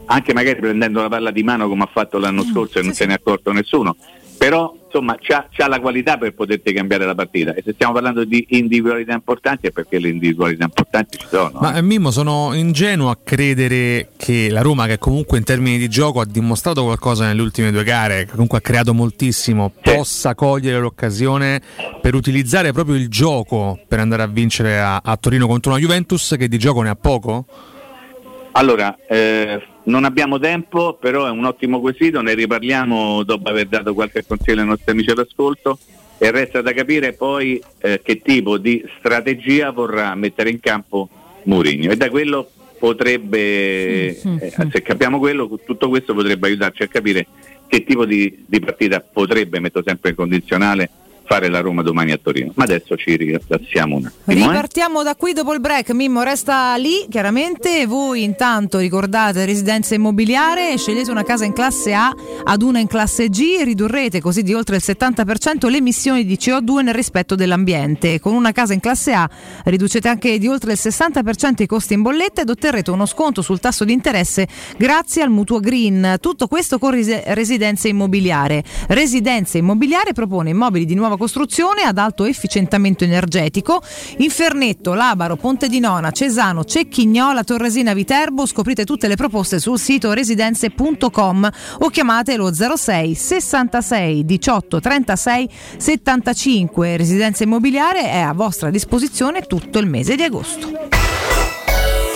anche magari prendendo la palla di mano come ha fatto l'anno scorso e non se ne è accorto nessuno, però insomma c'ha, c'ha la qualità per poterti cambiare la partita e se stiamo parlando di individualità importanti è perché le individualità importanti ci sono. Ma eh, Mimmo, sono ingenuo a credere che la Roma, che comunque in termini di gioco ha dimostrato qualcosa nelle ultime due gare, che comunque ha creato moltissimo, possa cogliere l'occasione per utilizzare proprio il gioco per andare a vincere a, a Torino contro una Juventus che di gioco ne ha poco? Allora, eh, non abbiamo tempo, però è un ottimo quesito, ne riparliamo dopo aver dato qualche consiglio ai nostri amici all'ascolto e resta da capire poi eh, che tipo di strategia vorrà mettere in campo Mourinho. E da quello potrebbe, eh, se capiamo quello, tutto questo potrebbe aiutarci a capire che tipo di, di partita potrebbe, metto sempre in condizionale, fare la Roma domani a Torino. Ma adesso ci rilassiamo un attimo. eh. Ripartiamo da qui dopo il break. Mimmo resta lì, chiaramente. Voi intanto ricordate residenza immobiliare, scegliete una casa in classe A ad una in classe G, ridurrete così di oltre il 70% le emissioni di CO2 nel rispetto dell'ambiente. Con una casa in classe A riducete anche di oltre il 60% i costi in bolletta ed otterrete uno sconto sul tasso di interesse grazie al mutuo green. Tutto questo con Residenza Immobiliare. Residenza Immobiliare propone immobili di nuova costruzione ad alto efficientamento energetico in Fernetto, Labaro, Ponte di Nona, Cesano, Cecchignola, Torresina, Viterbo. Scoprite tutte le proposte sul sito residenze.com o chiamate lo 06 66 18 36 75. Residenza Immobiliare è a vostra disposizione tutto il mese di agosto.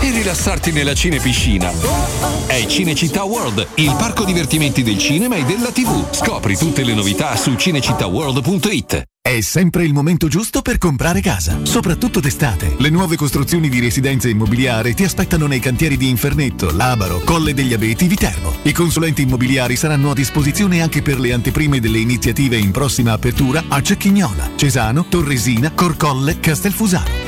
e rilassarti nella cinepiscina. È Cinecittà World, il parco divertimenti del cinema e della TV. Scopri tutte le novità su cinecittàworld.it. È sempre il momento giusto per comprare casa, soprattutto d'estate. Le nuove costruzioni di residenze immobiliari ti aspettano nei cantieri di Infernetto, Labaro, Colle degli Abeti, Viterbo. I consulenti immobiliari saranno a disposizione anche per le anteprime delle iniziative in prossima apertura a Cecchignola, Cesano, Torresina, Corcolle, Castelfusaro.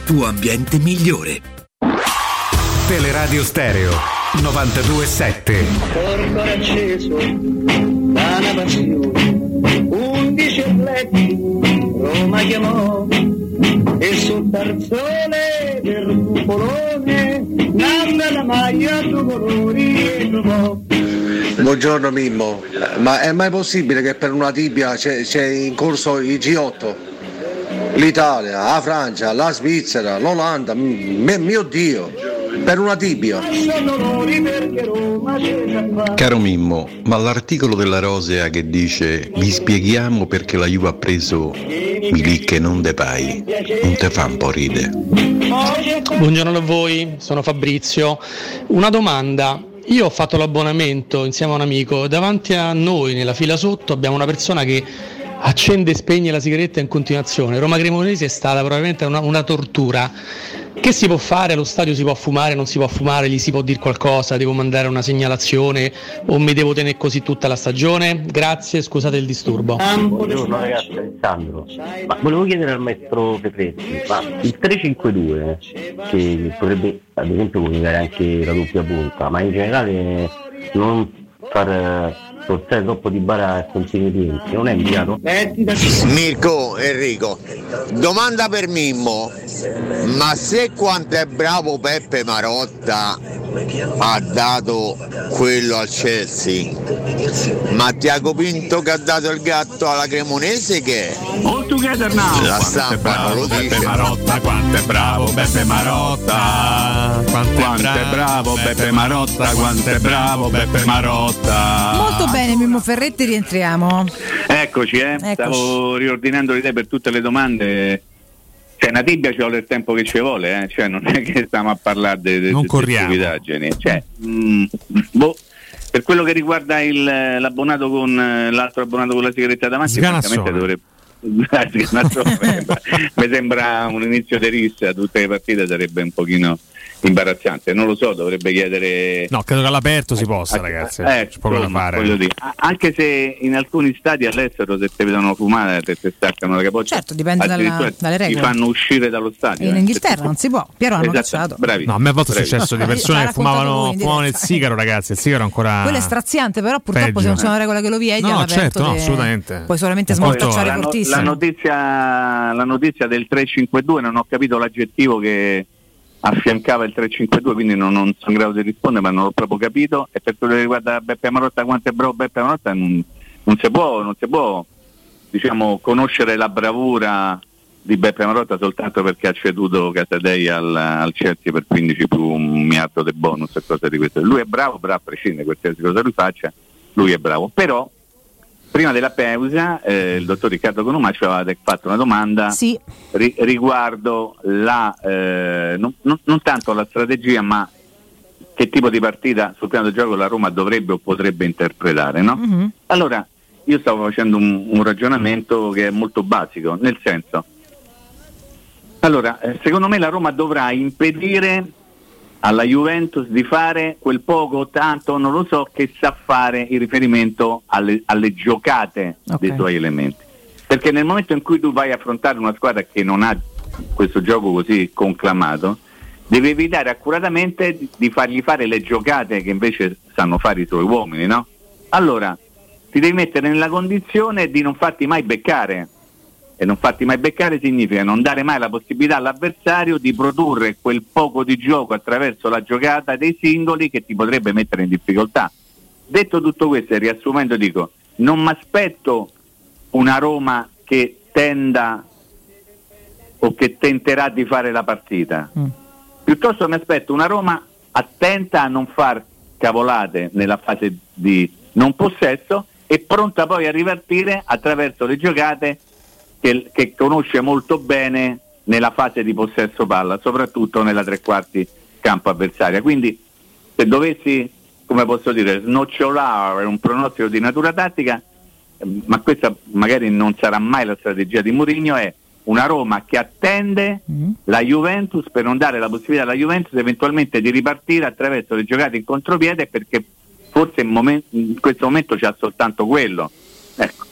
tuo ambiente migliore. Teleradio Stereo 927. Corpo acceso da una passione, undici atleti Roma chiamò e sul tarzone del cupolone nanna la maglia due colori e trovò. Buongiorno Mimmo, ma è mai possibile che per una tibia c'è, c'è in corso il G8? L'Italia, la Francia, la Svizzera, l'Olanda, m- mio Dio, per una tibia. Caro Mimmo, ma l'articolo della Rosea che dice vi spieghiamo perché la Juve ha preso Milik e non Depay, non te fa un po' ridere? Buongiorno a voi, sono Fabrizio. Una domanda. Io ho fatto l'abbonamento insieme a un amico, davanti a noi nella fila sotto abbiamo una persona che accende e spegne la sigaretta in continuazione. Roma Cremonese è stata probabilmente una, una tortura. Che si può fare? Allo stadio si può fumare, non si può fumare, gli si può dire qualcosa, devo mandare una segnalazione o mi devo tenere così tutta la stagione? Grazie, scusate il disturbo. Buongiorno ragazzi, Alessandro. Ma volevo chiedere al maestro Pepretti, ma il 352 che potrebbe ad esempio collegare anche la doppia punta, ma in generale non far eh, portare troppo di bara e continui riempiti, non è inviato? Mirko Enrico, domanda per Mimmo, ma se quanto è bravo Peppe Marotta ha dato quello al Chelsea, ma Tiago Pinto che ha dato il gatto alla Cremonese che è? All together now! La Quanto è stampa non lo bravo Beppe dice. Marotta, quanto è bravo Beppe Marotta! Quanto è bravo Beppe Marotta, quanto è bravo Beppe Marotta! Molto bene, Mimmo Ferretti, rientriamo. Eccoci, eh. Eccoci. stavo riordinando le idee per tutte le domande. Cioè, una tibia ci vuole il tempo che ci vuole, eh. cioè, non è che stiamo a parlare di de, Non de- stupidaggini. Cioè, mm, boh, per quello che riguarda il, l'abbonato con l'altro abbonato con la sigaretta davanti, francamente dovrebbe. Mi sembra- un inizio di rissa tutte le partite sarebbe un pochino imbarazzante non lo so dovrebbe chiedere No, credo che all'aperto si possa, ragazzi. eh, poco da insomma, fare. voglio dire, a- anche se in alcuni stati all'estero se ti vedono fumare te te staccano la capoccia Certo, dipende dalla- dalle regole. ti fanno uscire dallo stadio In eh. Inghilterra non si può, Piero hanno Esatto, cacciato. bravi. No, a me a volte è Bravi. successo di Eh, persone che fumavano, fumavano il sigaro, ragazzi. Il sigaro è ancora. Quello è straziante, però purtroppo peggio. se non c'è una regola che lo vieta, No, certo, no, te- assolutamente. puoi solamente smortacciare fortissimo. la notizia, la notizia del 352 non ho capito l'aggettivo che affiancava il 352 quindi non, non sono in grado di rispondere ma non l'ho proprio capito. E per quello che riguarda Beppe Marotta quanto è bravo Beppe Marotta non, non si può non si può diciamo conoscere la bravura di Beppe Marotta soltanto perché ha ceduto Casadei al, al Chelsea per 15 più un miliardo di bonus e cose di questo. Lui è bravo bravo a prescindere qualsiasi cosa lui faccia lui è bravo. Però prima della pausa eh, il dottor Riccardo Conuma ci aveva fatto una domanda ri- riguardo la, eh, non, non- tanto la strategia ma che tipo di partita sul piano del gioco la Roma dovrebbe o potrebbe interpretare. No? Mhm. Allora io stavo facendo un, un ragionamento che è molto basico, nel senso, allora eh, secondo me la Roma dovrà impedire alla Juventus di fare quel poco tanto, non lo so, che sa fare in riferimento alle, alle giocate dei suoi elementi. Perché nel momento in cui tu vai a affrontare una squadra che non ha questo gioco così conclamato, devi evitare accuratamente di, di fargli fare le giocate che invece sanno fare i suoi uomini, no? Allora, ti devi mettere nella condizione di non farti mai beccare. E non farti mai beccare significa non dare mai la possibilità all'avversario di produrre quel poco di gioco attraverso la giocata dei singoli che ti potrebbe mettere in difficoltà. Detto tutto questo e riassumendo dico, non mi aspetto una Roma che tenda o che tenterà di fare la partita. Piuttosto mi aspetto una Roma attenta a non far cavolate nella fase di non possesso e pronta poi a ripartire attraverso le giocate che, che conosce molto bene nella fase di possesso palla, soprattutto nella tre quarti campo avversaria. Quindi se dovessi, come posso dire, snocciolare un pronostico di natura tattica, eh, ma questa magari non sarà mai la strategia di Mourinho, è una Roma che attende la Juventus per non dare la possibilità alla Juventus eventualmente di ripartire attraverso le giocate in contropiede perché forse in, momen- in questo momento c'ha soltanto quello. Ecco.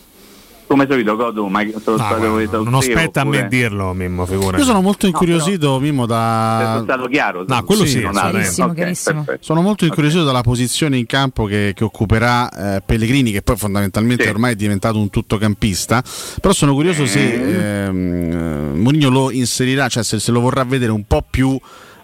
Come solito Godu, ma sono Ah, stato guarda, non spetta a oppure- me dirlo, Mimmo, figura. Io sono molto incuriosito, Mimmo, da. Sono stato chiaro. No, quello sì, non ha- assolutamente. ok, chiarissimo. Sono molto incuriosito dalla posizione in campo che, che occuperà eh, Pellegrini, che poi fondamentalmente ormai è diventato un tuttocampista. Però sono curioso se ehm, eh, Mourinho lo inserirà, cioè se, se lo vorrà vedere un po' più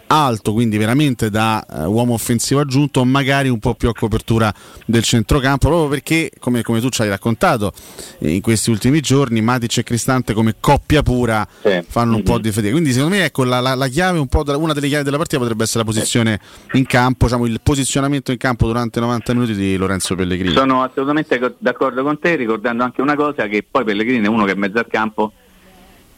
alto, quindi veramente da eh, uomo offensivo aggiunto, magari un po' più a copertura del centrocampo, proprio perché, come, come tu ci hai raccontato, in questi ultimi giorni Matic e Cristante come coppia pura fanno un po' di fatica. Quindi secondo me ecco, la, la- la chiave, un po' della- una delle chiavi della partita potrebbe essere la posizione in campo, diciamo, il posizionamento in campo durante i 90 minuti di Lorenzo Pellegrini. Sono assolutamente co- d'accordo con te, ricordando anche una cosa che poi Pellegrini è uno che è mezzo al campo,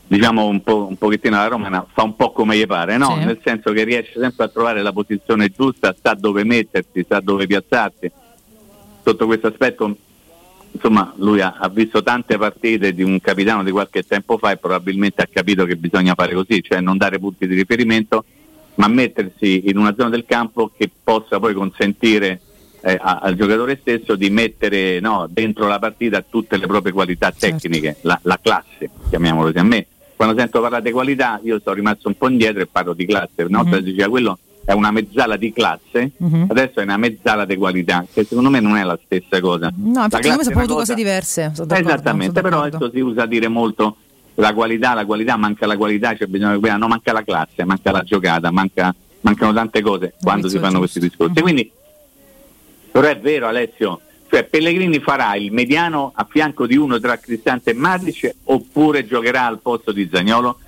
diciamo un, po', un pochettino alla romana, fa un po' come gli pare, no? Sì. Nel senso che riesce sempre a trovare la posizione giusta, sa dove mettersi, sa dove piazzarsi. Sotto questo aspetto, insomma, lui ha, ha visto tante partite di un capitano di qualche tempo fa e probabilmente ha capito che bisogna fare così, cioè non dare punti di riferimento, ma mettersi in una zona del campo che possa poi consentire eh, a- al giocatore stesso di mettere no, dentro la partita tutte le proprie qualità tecniche, la, la classe, chiamiamolo così. A me, quando sento parlare di qualità, io sono rimasto un po' indietro e parlo di classe. Una volta Mhm. si diceva quello è una mezzala di classe, Mhm. adesso è una mezzala di qualità, che secondo me non è la stessa cosa. No, infatti come sappiamo due cosa- cose diverse. Esattamente, però adesso si usa dire molto la qualità, la qualità, manca la qualità, c'è bisogno di quella, no, manca la classe, manca la giocata, manca- mancano tante cose quando si fanno questi discorsi. Quindi, però è vero Alessio, cioè Pellegrini farà il mediano a fianco di uno tra Cristante e Matic oppure giocherà al posto di Zagnolo?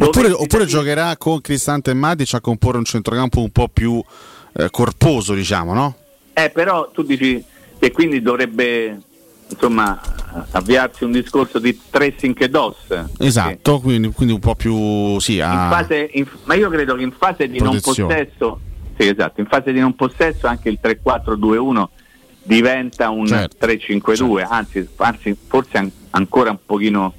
Oppure, oppure giocherà con Cristante e Matic a comporre un centrocampo un po' più eh, corposo, diciamo, no? Eh, però tu dici che quindi dovrebbe insomma avviarsi un discorso di tracing DOS. Esatto, quindi, quindi un po' più sì, In a- fase- in- ma io credo che in fase di non Protezione. possesso, sì, esatto, in fase di non possesso anche il 3-4-2-1 diventa un Certo, 3-5-2, anzi, anzi forse an- ancora un pochino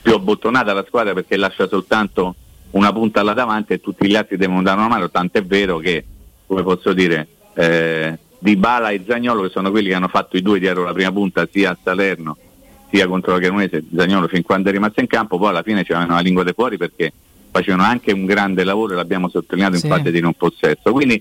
più abbottonata la squadra perché lascia soltanto una punta là davanti e tutti gli altri devono dare una mano, tant'è vero che, come posso dire, eh, Di Bala e Zagnolo che sono quelli che hanno fatto i due dietro la prima punta sia a Salerno sia contro la Cremonese, Zagnolo fin quando è rimasto in campo, poi alla fine c'erano la lingua dei fuori perché facevano anche un grande lavoro e l'abbiamo sottolineato Sì. in fase di non possesso. Quindi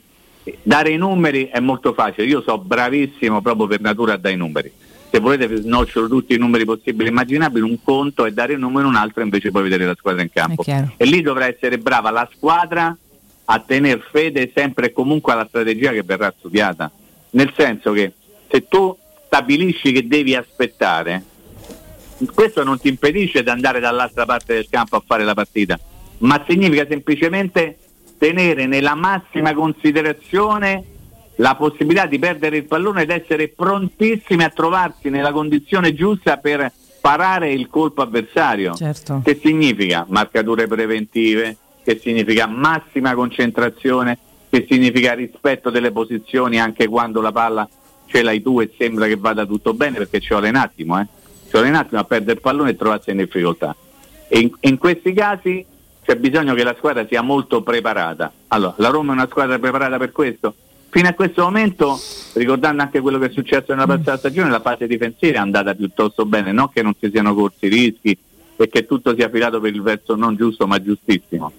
dare i numeri è molto facile, io so bravissimo proprio per natura a dare i numeri. Se volete snocciolo tutti i numeri possibili e immaginabili, un conto è dare un numero, un altro invece poi vedere la squadra in campo. E lì dovrà essere brava la squadra a tener fede sempre e comunque alla strategia che verrà studiata. Nel senso che se tu stabilisci che devi aspettare, questo non ti impedisce di andare dall'altra parte del campo a fare la partita, ma significa semplicemente tenere nella massima considerazione la possibilità di perdere il pallone ed essere prontissimi a trovarsi nella condizione giusta per parare il colpo avversario. Certo. Che significa marcature preventive, che significa massima concentrazione, che significa rispetto delle posizioni anche quando la palla ce l'hai tu e sembra che vada tutto bene perché ci vuole un attimo, eh. ci vuole un attimo a perdere il pallone e trovarsi in difficoltà. E in, in questi casi c'è bisogno che la squadra sia molto preparata. Allora, la Roma è una squadra preparata per questo? Fino a questo momento, ricordando anche quello che è successo nella passata stagione, la fase difensiva è andata piuttosto bene, non che non si siano corsi rischi e che tutto sia filato per il verso non giusto ma giustissimo.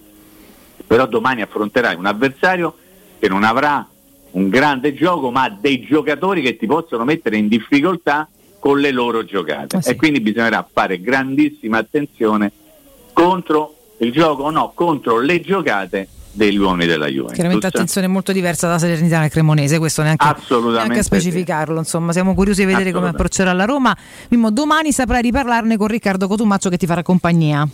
Però domani affronterai un avversario che non avrà un grande gioco, ma dei giocatori che ti possono mettere in difficoltà con le loro giocate. E quindi bisognerà fare grandissima attenzione contro il gioco, no, contro le giocate degli uomini della Juventus. Chiaramente attenzione molto diversa da Salernitana e Cremonese, questo neanche, neanche a specificarlo, insomma siamo curiosi di vedere come approccerà la Roma. Mimmo, domani saprai riparlarne con Riccardo Cotumaccio che ti farà compagnia.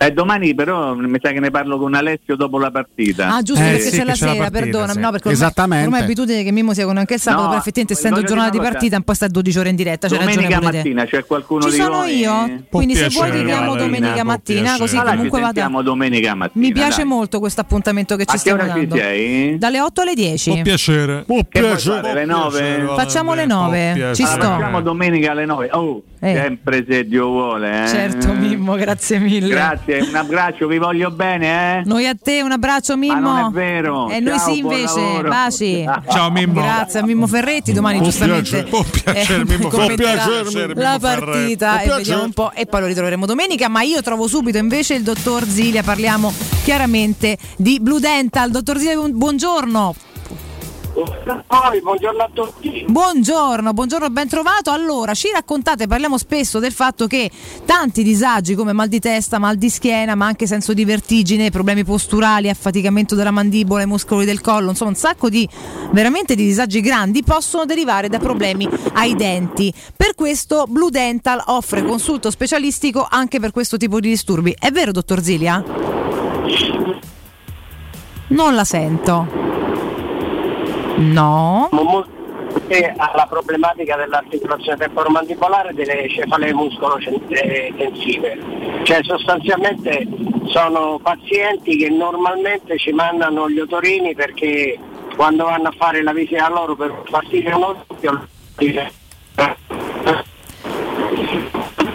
Eh, domani però mi sa che ne parlo con Alessio dopo la partita. Ah, giusto, perché c'è la sera, perdonami. No, perché ormai, Esattamente. ormai è abitudine che Mimmo sia con anche il sabato, No, però effettivamente essendo giornata di partita un po' sta 12 ore in diretta. C'è Domenica mattina c'è qualcuno Ci di sono voi? io, quindi se vuoi ti chiamo domenica mattina, così allora, comunque vada. domenica mattina. Mi piace dai. molto questo appuntamento che ci A che stiamo ci dando. sei? Dalle 8 alle 10. piacere. Che vuoi fare, le 9? Facciamo le 9. Ci sto. Facciamo domenica alle 9. Oh, Eh. sempre se Dio vuole. Eh. Certo, Mimmo, grazie mille. Grazie, un abbraccio, vi voglio bene, eh? Noi a te un abbraccio Mimmo. non è vero. E noi Ciao, sì invece. lavoro. Baci. Ciao, Mimmo. Grazie a Mimmo Ferretti, domani Può giustamente piacere, può piacere, eh, Mimmo Ferretti. commenterà Può piacere, Mimmo la partita Può e piacere. vediamo un po' e poi lo ritroveremo domenica, ma io trovo subito invece il dottor Zilia, parliamo chiaramente di Blue Dental. Dottor Zilia, buon- buongiorno. Buongiorno a tutti. Buongiorno, buongiorno, ben trovato. Allora, ci raccontate, parliamo spesso del fatto che tanti disagi come mal di testa, mal di schiena, ma anche senso di vertigine, problemi posturali, affaticamento della mandibola, i muscoli del collo, insomma un sacco di veramente di disagi grandi possono derivare da problemi ai denti. Per questo Blue Dental offre consulto specialistico anche per questo tipo di disturbi. È vero, dottor Zilia? Non la sento. No. Alla problematica dell'articolazione temporomandibolare delle cefalee muscolo-tensive. Cioè sostanzialmente sono pazienti che normalmente ci mandano gli otorini perché quando vanno a fare la visita loro per partire un occhio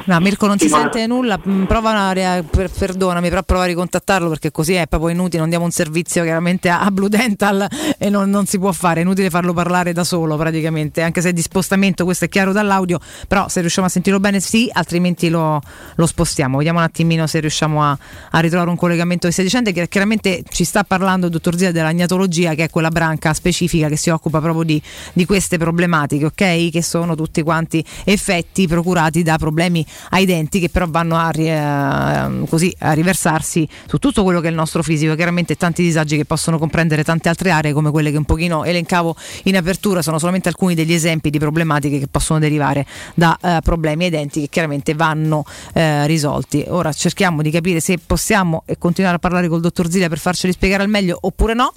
No, Mirko non si sente nulla, mm, prova a rea- per- perdonami, però prova a ricontattarlo perché così è proprio inutile, non diamo un servizio chiaramente a, a Blue Dental e non, non si può fare, è inutile farlo parlare da solo praticamente, anche se è di spostamento, questo è chiaro dall'audio, però se riusciamo a sentirlo bene sì, altrimenti lo, lo spostiamo, vediamo un attimino se riusciamo a, a ritrovare un collegamento che sia decente, che chiaramente ci sta parlando il dottor Zia dell'agnatologia che è quella branca specifica che si occupa proprio di, di queste problematiche, ok? Che sono tutti quanti effetti procurati da problemi ai denti che però vanno a, eh, così, a riversarsi su tutto quello che è il nostro fisico, chiaramente tanti disagi che possono comprendere tante altre aree come quelle che un pochino elencavo in apertura, sono solamente alcuni degli esempi di problematiche che possono derivare da eh, problemi ai denti che chiaramente vanno eh, risolti. Ora cerchiamo di capire se possiamo eh, continuare a parlare col dottor Zilia per farceli spiegare al meglio oppure no.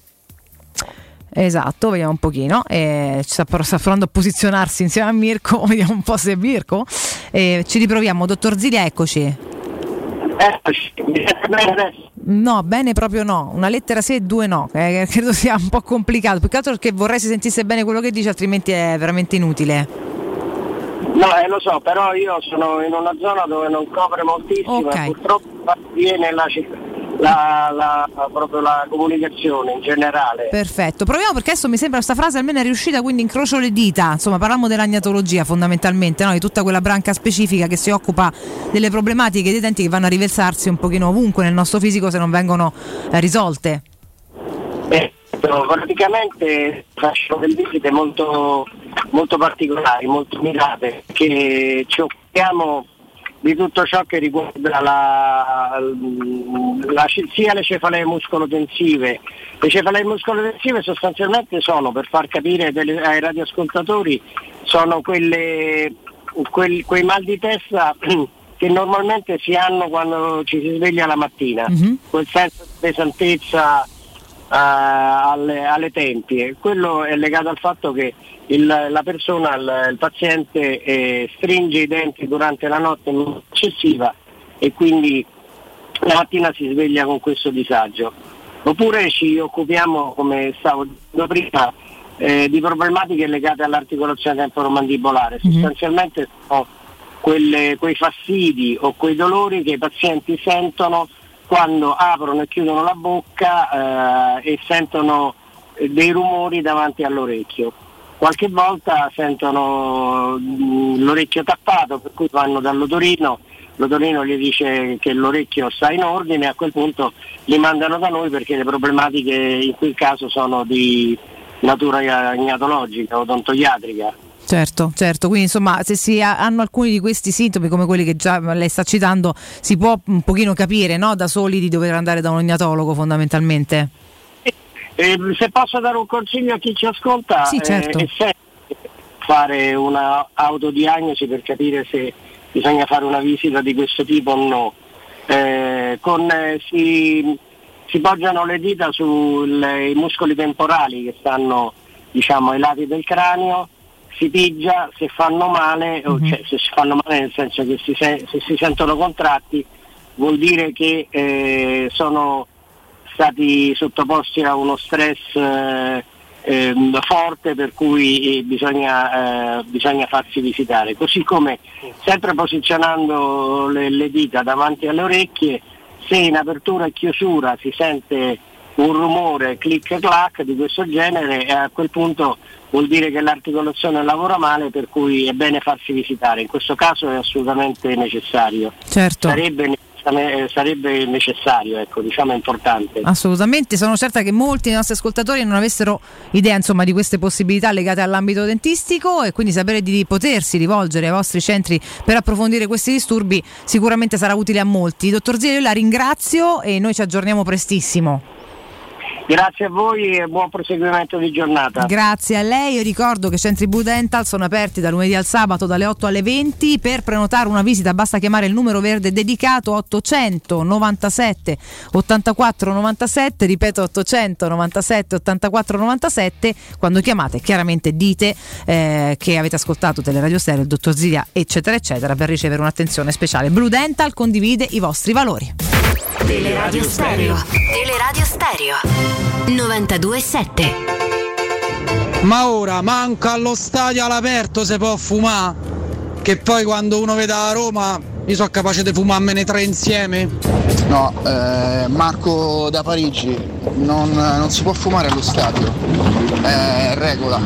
Esatto, vediamo un pochino. Eh, ci sta, però- sta provando a posizionarsi insieme a Mirko. Vediamo un po' se è Mirko. Eh, ci riproviamo, dottor Zili, eccoci. Eccoci, mi sente bene adesso? No, bene proprio no. Una lettera sì e due no. Eh, credo sia un po' complicato. Più che altro perché vorrei si sentisse bene quello che dice, altrimenti è veramente inutile. No, eh, lo so, però io sono in una zona dove non copre moltissimo Ok. e purtroppo viene la, ci- la- la- proprio la comunicazione in generale. Perfetto, proviamo perché adesso mi sembra questa frase almeno è riuscita, quindi incrocio le dita. Insomma, parliamo dell'agnatologia fondamentalmente, no? di tutta quella branca specifica che si occupa delle problematiche dei denti che vanno a riversarsi un pochino ovunque nel nostro fisico se non vengono eh, risolte. Eh, praticamente faccio delle visite molto, molto particolari, molto mirate, che ci occupiamo di tutto ciò che riguarda la, la- sia le cefalee muscolotensive. Le cefalee muscolotensive sostanzialmente sono, per far capire ai radioascoltatori, sono quelle, quel- quei mal di testa che normalmente si hanno quando ci si sveglia la mattina, quel senso di pesantezza alle, alle tempie. Quello è legato al fatto che il- la persona, il, il paziente eh, stringe i denti durante la notte eccessiva e quindi la mattina si sveglia con questo disagio. Oppure ci occupiamo, come stavo dicendo prima, eh, di problematiche legate all'articolazione temporomandibolare. Sostanzialmente sono quelle- quei fastidi o quei dolori che i pazienti sentono quando aprono e chiudono la bocca eh, e sentono eh, dei rumori davanti all'orecchio. Qualche volta sentono mm, l'orecchio tappato, per cui vanno dall'odorino, l'odorino gli dice che l'orecchio sta in ordine, a quel punto li mandano da noi perché le problematiche in quel caso sono di natura gnatologica, odontoiatrica. Certo, certo, quindi insomma se si ha- hanno alcuni di questi sintomi come quelli che già lei sta citando si può un pochino capire no? da soli di dover andare da un ognatologo fondamentalmente. Eh, se posso dare un consiglio a chi ci ascolta, Sì, certo. eh, è fare una autodiagnosi per capire se bisogna fare una visita di questo tipo o no. Eh, con, eh, si, si poggiano le dita sui muscoli temporali che stanno diciamo, ai lati del cranio, si pigia, se fanno male, o cioè, se si fanno male nel senso che si se, se si sentono contratti, vuol dire che eh, sono stati sottoposti a uno stress eh, ehm, forte per cui eh, bisogna, eh, bisogna farsi visitare. Così come sempre posizionando le, le dita davanti alle orecchie, se in apertura e chiusura si sente un rumore clic clac di questo genere, eh, a quel punto vuol dire che l'articolazione lavora male per cui è bene farsi visitare. In questo caso è assolutamente necessario. Certo. Sarebbe, eh, sarebbe necessario, ecco, diciamo importante. Assolutamente, sono certa che molti dei nostri ascoltatori non avessero idea insomma, di queste possibilità legate all'ambito dentistico e quindi sapere di potersi rivolgere ai vostri centri per approfondire questi disturbi sicuramente sarà utile a molti. Dottor Zio, io la ringrazio e noi ci aggiorniamo prestissimo. Grazie a voi e buon proseguimento di giornata. Grazie a lei, io ricordo che centri Blue Dental sono aperti da lunedì al sabato dalle 8 alle 20. Per prenotare una visita basta chiamare il numero verde dedicato 897 84 97, ripeto 897 84 97. Quando chiamate chiaramente dite eh, che avete ascoltato Teleradio Stereo, il dottor Zilia, eccetera, eccetera, per ricevere un'attenzione speciale. Blue Dental condivide i vostri valori. Teleradio Stereo. Teleradio Stereo. 92.7. Ma ora manca allo stadio all'aperto se può fumare? Che poi quando uno vede la Roma io sono capace di fumarmene tre insieme? No, eh, Marco da Parigi, non, non si può fumare allo stadio, è regola.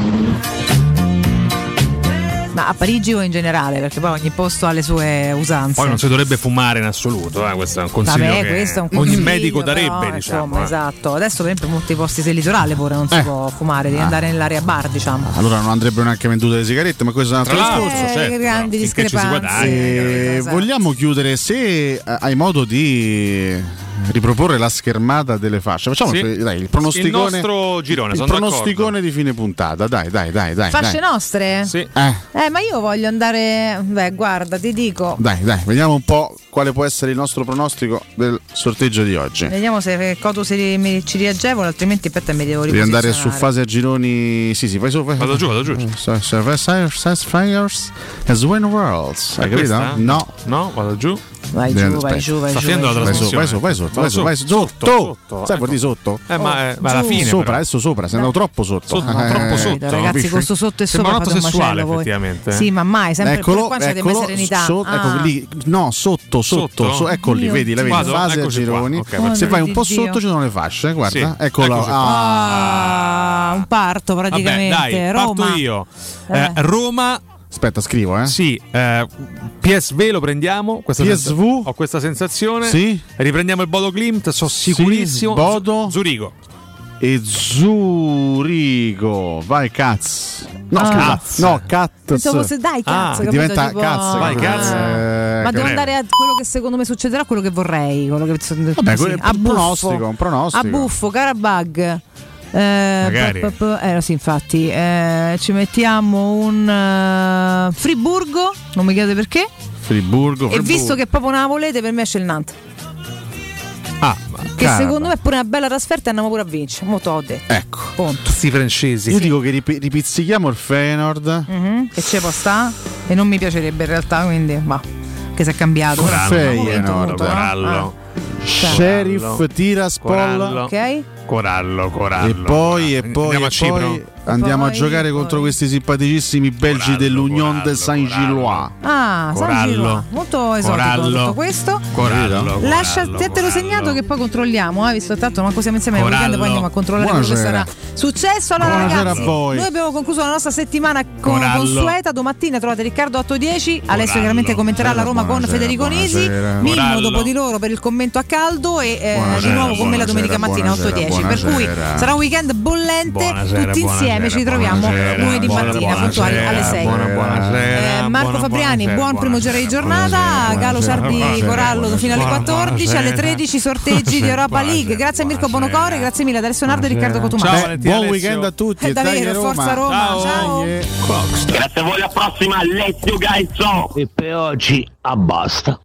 Ma a Parigi o in generale? Perché poi ogni posto ha le sue usanze. Poi non si dovrebbe fumare in assoluto, eh, questo è un consiglio Vabbè, che è un ogni consiglio, medico darebbe, però, diciamo. insomma, eh. esatto. Adesso per esempio in molti posti del litorale pure non si Eh. può fumare, devi Ah. andare nell'area bar, diciamo. Allora non andrebbero neanche vendute le sigarette, ma questo è un altro discorso. eh, certo, grandi no, finché ci si discrepanze. guadagna. Eh, Eh, esatto. Vogliamo chiudere se eh, hai modo di riproporre la schermata delle fasce. Facciamo Sì. il- dai, il pronosticone. Il nostro girone, il sono pronosticone di fine puntata. Dai, dai, dai, dai. Fasce dai. nostre? Sì. Eh, Eh, ma io voglio andare. Beh, guarda, ti dico. dai, dai, vediamo un po' quale può essere il nostro pronostico del sorteggio di oggi. Vediamo se Coto si ci riagevola, altrimenti aspetta mi devo Devi andare su fase a gironi. Sì, sì, vai su. Vai, Vado giù, vado giù. Fires as win worlds. Hai È capito? No. No, vado giù. Vai giù, vai giù, vai Sta giù. finendo la giù. Vai su, vai trasmissione. su, vai sotto, vai su, vai su, sotto. sotto, Sai ecco. vuol dire sotto? Eh, ma, alla fine. Sopra, però. adesso sopra, sei andato troppo sotto. Sotto, Eh, troppo sotto. Ragazzi, questo sotto e Sembra sopra un atto un sessuale, macello effettivamente. Sì, ma mai, sempre Eccolo, per qua c'è eccolo, serenità. so- Ah. ecco lì, no, sotto, sotto, Sotto? so- ecco lì, vedi, la vedi, Vado? fase a gironi. Ok, Oh, Se vai un po' Dio. sotto ci sono le fasce, guarda, Sì, eccolo. Ah. Ah, un parto Vabbè, praticamente. dai, Roma. parto io. Eh. Eh, Roma. Aspetta, scrivo, eh. Sì, eh, PSV lo prendiamo. Questa PSV? sensa- ho questa sensazione. Sì. Riprendiamo il Bodo Klimt, sono sicurissimo. Bodo. Zurigo. E Zurigo, vai cazzo. No, Ah. Cazz. no, Cazz. Pensavo fosse dai cazzo, Ah, diventa Tipo- cazzo. Vai, cazzo. Eh, Ma devo andare a quello che secondo me succederà, quello che vorrei. Quello che, Vabbè, sì, a un buffo. pronostico, un pronostico. A buffo, Karabag. Eh, Magari. p- p- eh, sì, infatti, eh, ci mettiamo un eh, Friburgo, non mi chiedete perché. Friburgo, E Friburgo. visto che proprio non la volete, per me esce il Nantes. Ah, Che Caramba. secondo me è pure una bella trasferta e andiamo pure a vincere. Molto ho detto. Ecco. Punto. sti francesi. Io dico che ripi- ripizzichiamo il Feyenoord. Mhm, Che c'è può sta e non mi piacerebbe in realtà, quindi va. Che si è cambiato. Corallo. Feyenoord, punto, no? Corallo. Sheriff Corallo. Tiraspol. Corallo. Ah, Ok? Corallo, Corallo. E poi, e poi, Andiamo a e Cipro. poi andiamo a giocare poi. contro questi simpaticissimi belgi Corallo, dell'Union Corallo, de Saint-Gillois. Ah, Corallo. Gilloa. molto esotico Corallo. tutto questo. Corallo. Lascia Corallo, te Corallo. segnato che poi controlliamo, eh, visto tanto manco siamo insieme nel weekend, poi Corallo. andiamo a controllare Buonasera. sarà successo. Allora, Buonasera ragazzi, a voi. noi abbiamo concluso la nostra settimana con Corallo. consueta. Domattina trovate Riccardo 810. Alessio Corallo. chiaramente commenterà la Roma con Federico Nisi. Mimmo Corallo. dopo di loro per il commento a caldo e eh, di nuovo con me la domenica mattina 810. Per cui sarà un weekend bollente. Tutti insieme ci troviamo buonasera, lunedì buona- mattina, puntuali alle 6. Buona, buonasera, Eh, Marco buona- Fabriani, buonasera, buon primo giro di giornata. buonasera, Galo buonasera, Sardi buonasera, Corallo fino alle buonasera, 14, alle 13 sorteggi di Europa buonasera, League. Grazie a Mirko. Bonocore, grazie mille ad Alessio Nardo e Riccardo Ciao, Cotumaccio. Valentina Buon Alessio. weekend a tutti È e dai davvero, Roma. forza Roma. Ciao. Ciao. Eh. Grazie a voi, alla prossima, let's you guys. E per oggi abbasta.